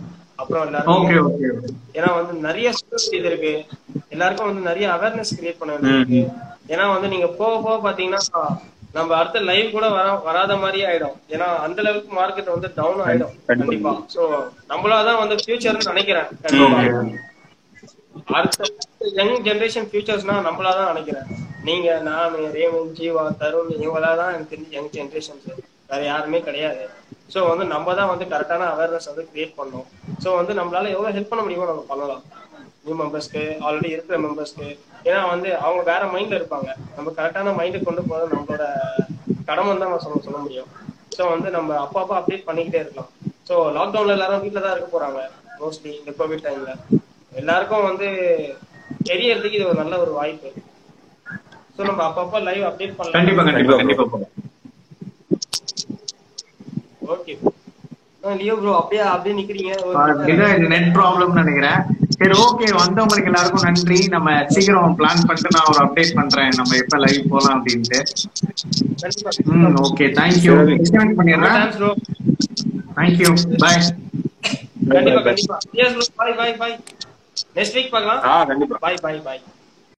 அப்புறம் ஓகே எல்லாரும் ஓகே ஏன்னா வந்து நிறைய இது இருக்கு. எல்லாருக்கும் வந்து நிறைய அவேர்னஸ் கிரியேட் பண்ண வேண்டியது இருக்கு. ஏன்னா வந்து நீங்க போக போக பாத்தீங்கன்னா நம்ம அடுத்த லைவ் கூட வர வராத மாதிரியே ஆயிடும். ஏன்னா அந்த அளவுக்கு மார்க்கெட் வந்து டவுன் ஆயிடும். கண்டிப்பா சோ நம்மளாதான் வந்து ஃபியூச்சர்னு நினைக்கிறேன். கண்டிப்பா. அடுத்த யங் ஜென்ரேஷன் ஃபியூச்சர்ஸ்னா நம்மளாதான் நினைக்கிறேன். நீங்க நான் ரேவன் ஜீவா தருண் இவங்களாதான் எனக்கு தெரிஞ்ச யங் ஜென்ரேஷன்ஸ் வேற யாருமே கிடையாது. ஸோ வந்து நம்ம தான் வந்து கரெக்டான அவேர்னஸ் வந்து கிரியேட் பண்ணோம். ஸோ வந்து நம்மளால எவ்வளவு ஹெல்ப் பண்ண முடியுமோ நம்ம பண்ணலாம். நியூ மெம்பர்ஸ்க்கு ஆல்ரெடி இருக்கிற மெம்பர்ஸ்க்கு ஏன்னா வந்து அவங்க வேற மைண்ட்ல இருப்பாங்க. நம்ம கரெக்டான மைண்டுக்கு கொண்டு போகிறது நம்மளோட கடமை தான் நம்ம சொல்ல சொல்ல முடியும். ஸோ வந்து நம்ம அப்பா அப்பா அப்டேட் பண்ணிக்கிட்டே இருக்கலாம். சோ லாக்டவுன்ல எல்லாரும் வீட்டில் தான் இருக்க போறாங்க. மோஸ்ட்லி இந்த கோவிட் டைம்ல எல்லாருக்கும் வந்து தெரியறதுக்கு இது ஒரு நல்ல ஒரு வாய்ப்பு. சோ நம்ம அப்பப்ப லைவ் அப்டேட் பண்ணலாம். கண்டிப்பா கண்டிப்பா கண்டிப்பா. ஓகே லியோ ப்ரோ அப்படியே அப்படியே நிக்கிறீங்க. நெட் ப்ராப்ளம் நினைக்கிறேன். சரி ஓகே வந்தவங்களுக்கு எல்லாருக்கும் நன்றி. நம்ம சீக்கிரம் பிளான் பண்ணிட்டு நான் ஒரு அப்டேட் பண்றேன். நம்ம எப்ப லைவ் போலாம் அப்படின்ட்டு. கண்டிப்பா. ம் ஓகே பண்ணிடுறேன் தேங்க்ஸ் ப்ரோ தேங்க்யூ பாய் கண்டிப்பா கண்டிப்பா. Yes bro bye bye bye next week பார்க்கலாம். ஆ கண்டிப்பா. By bye by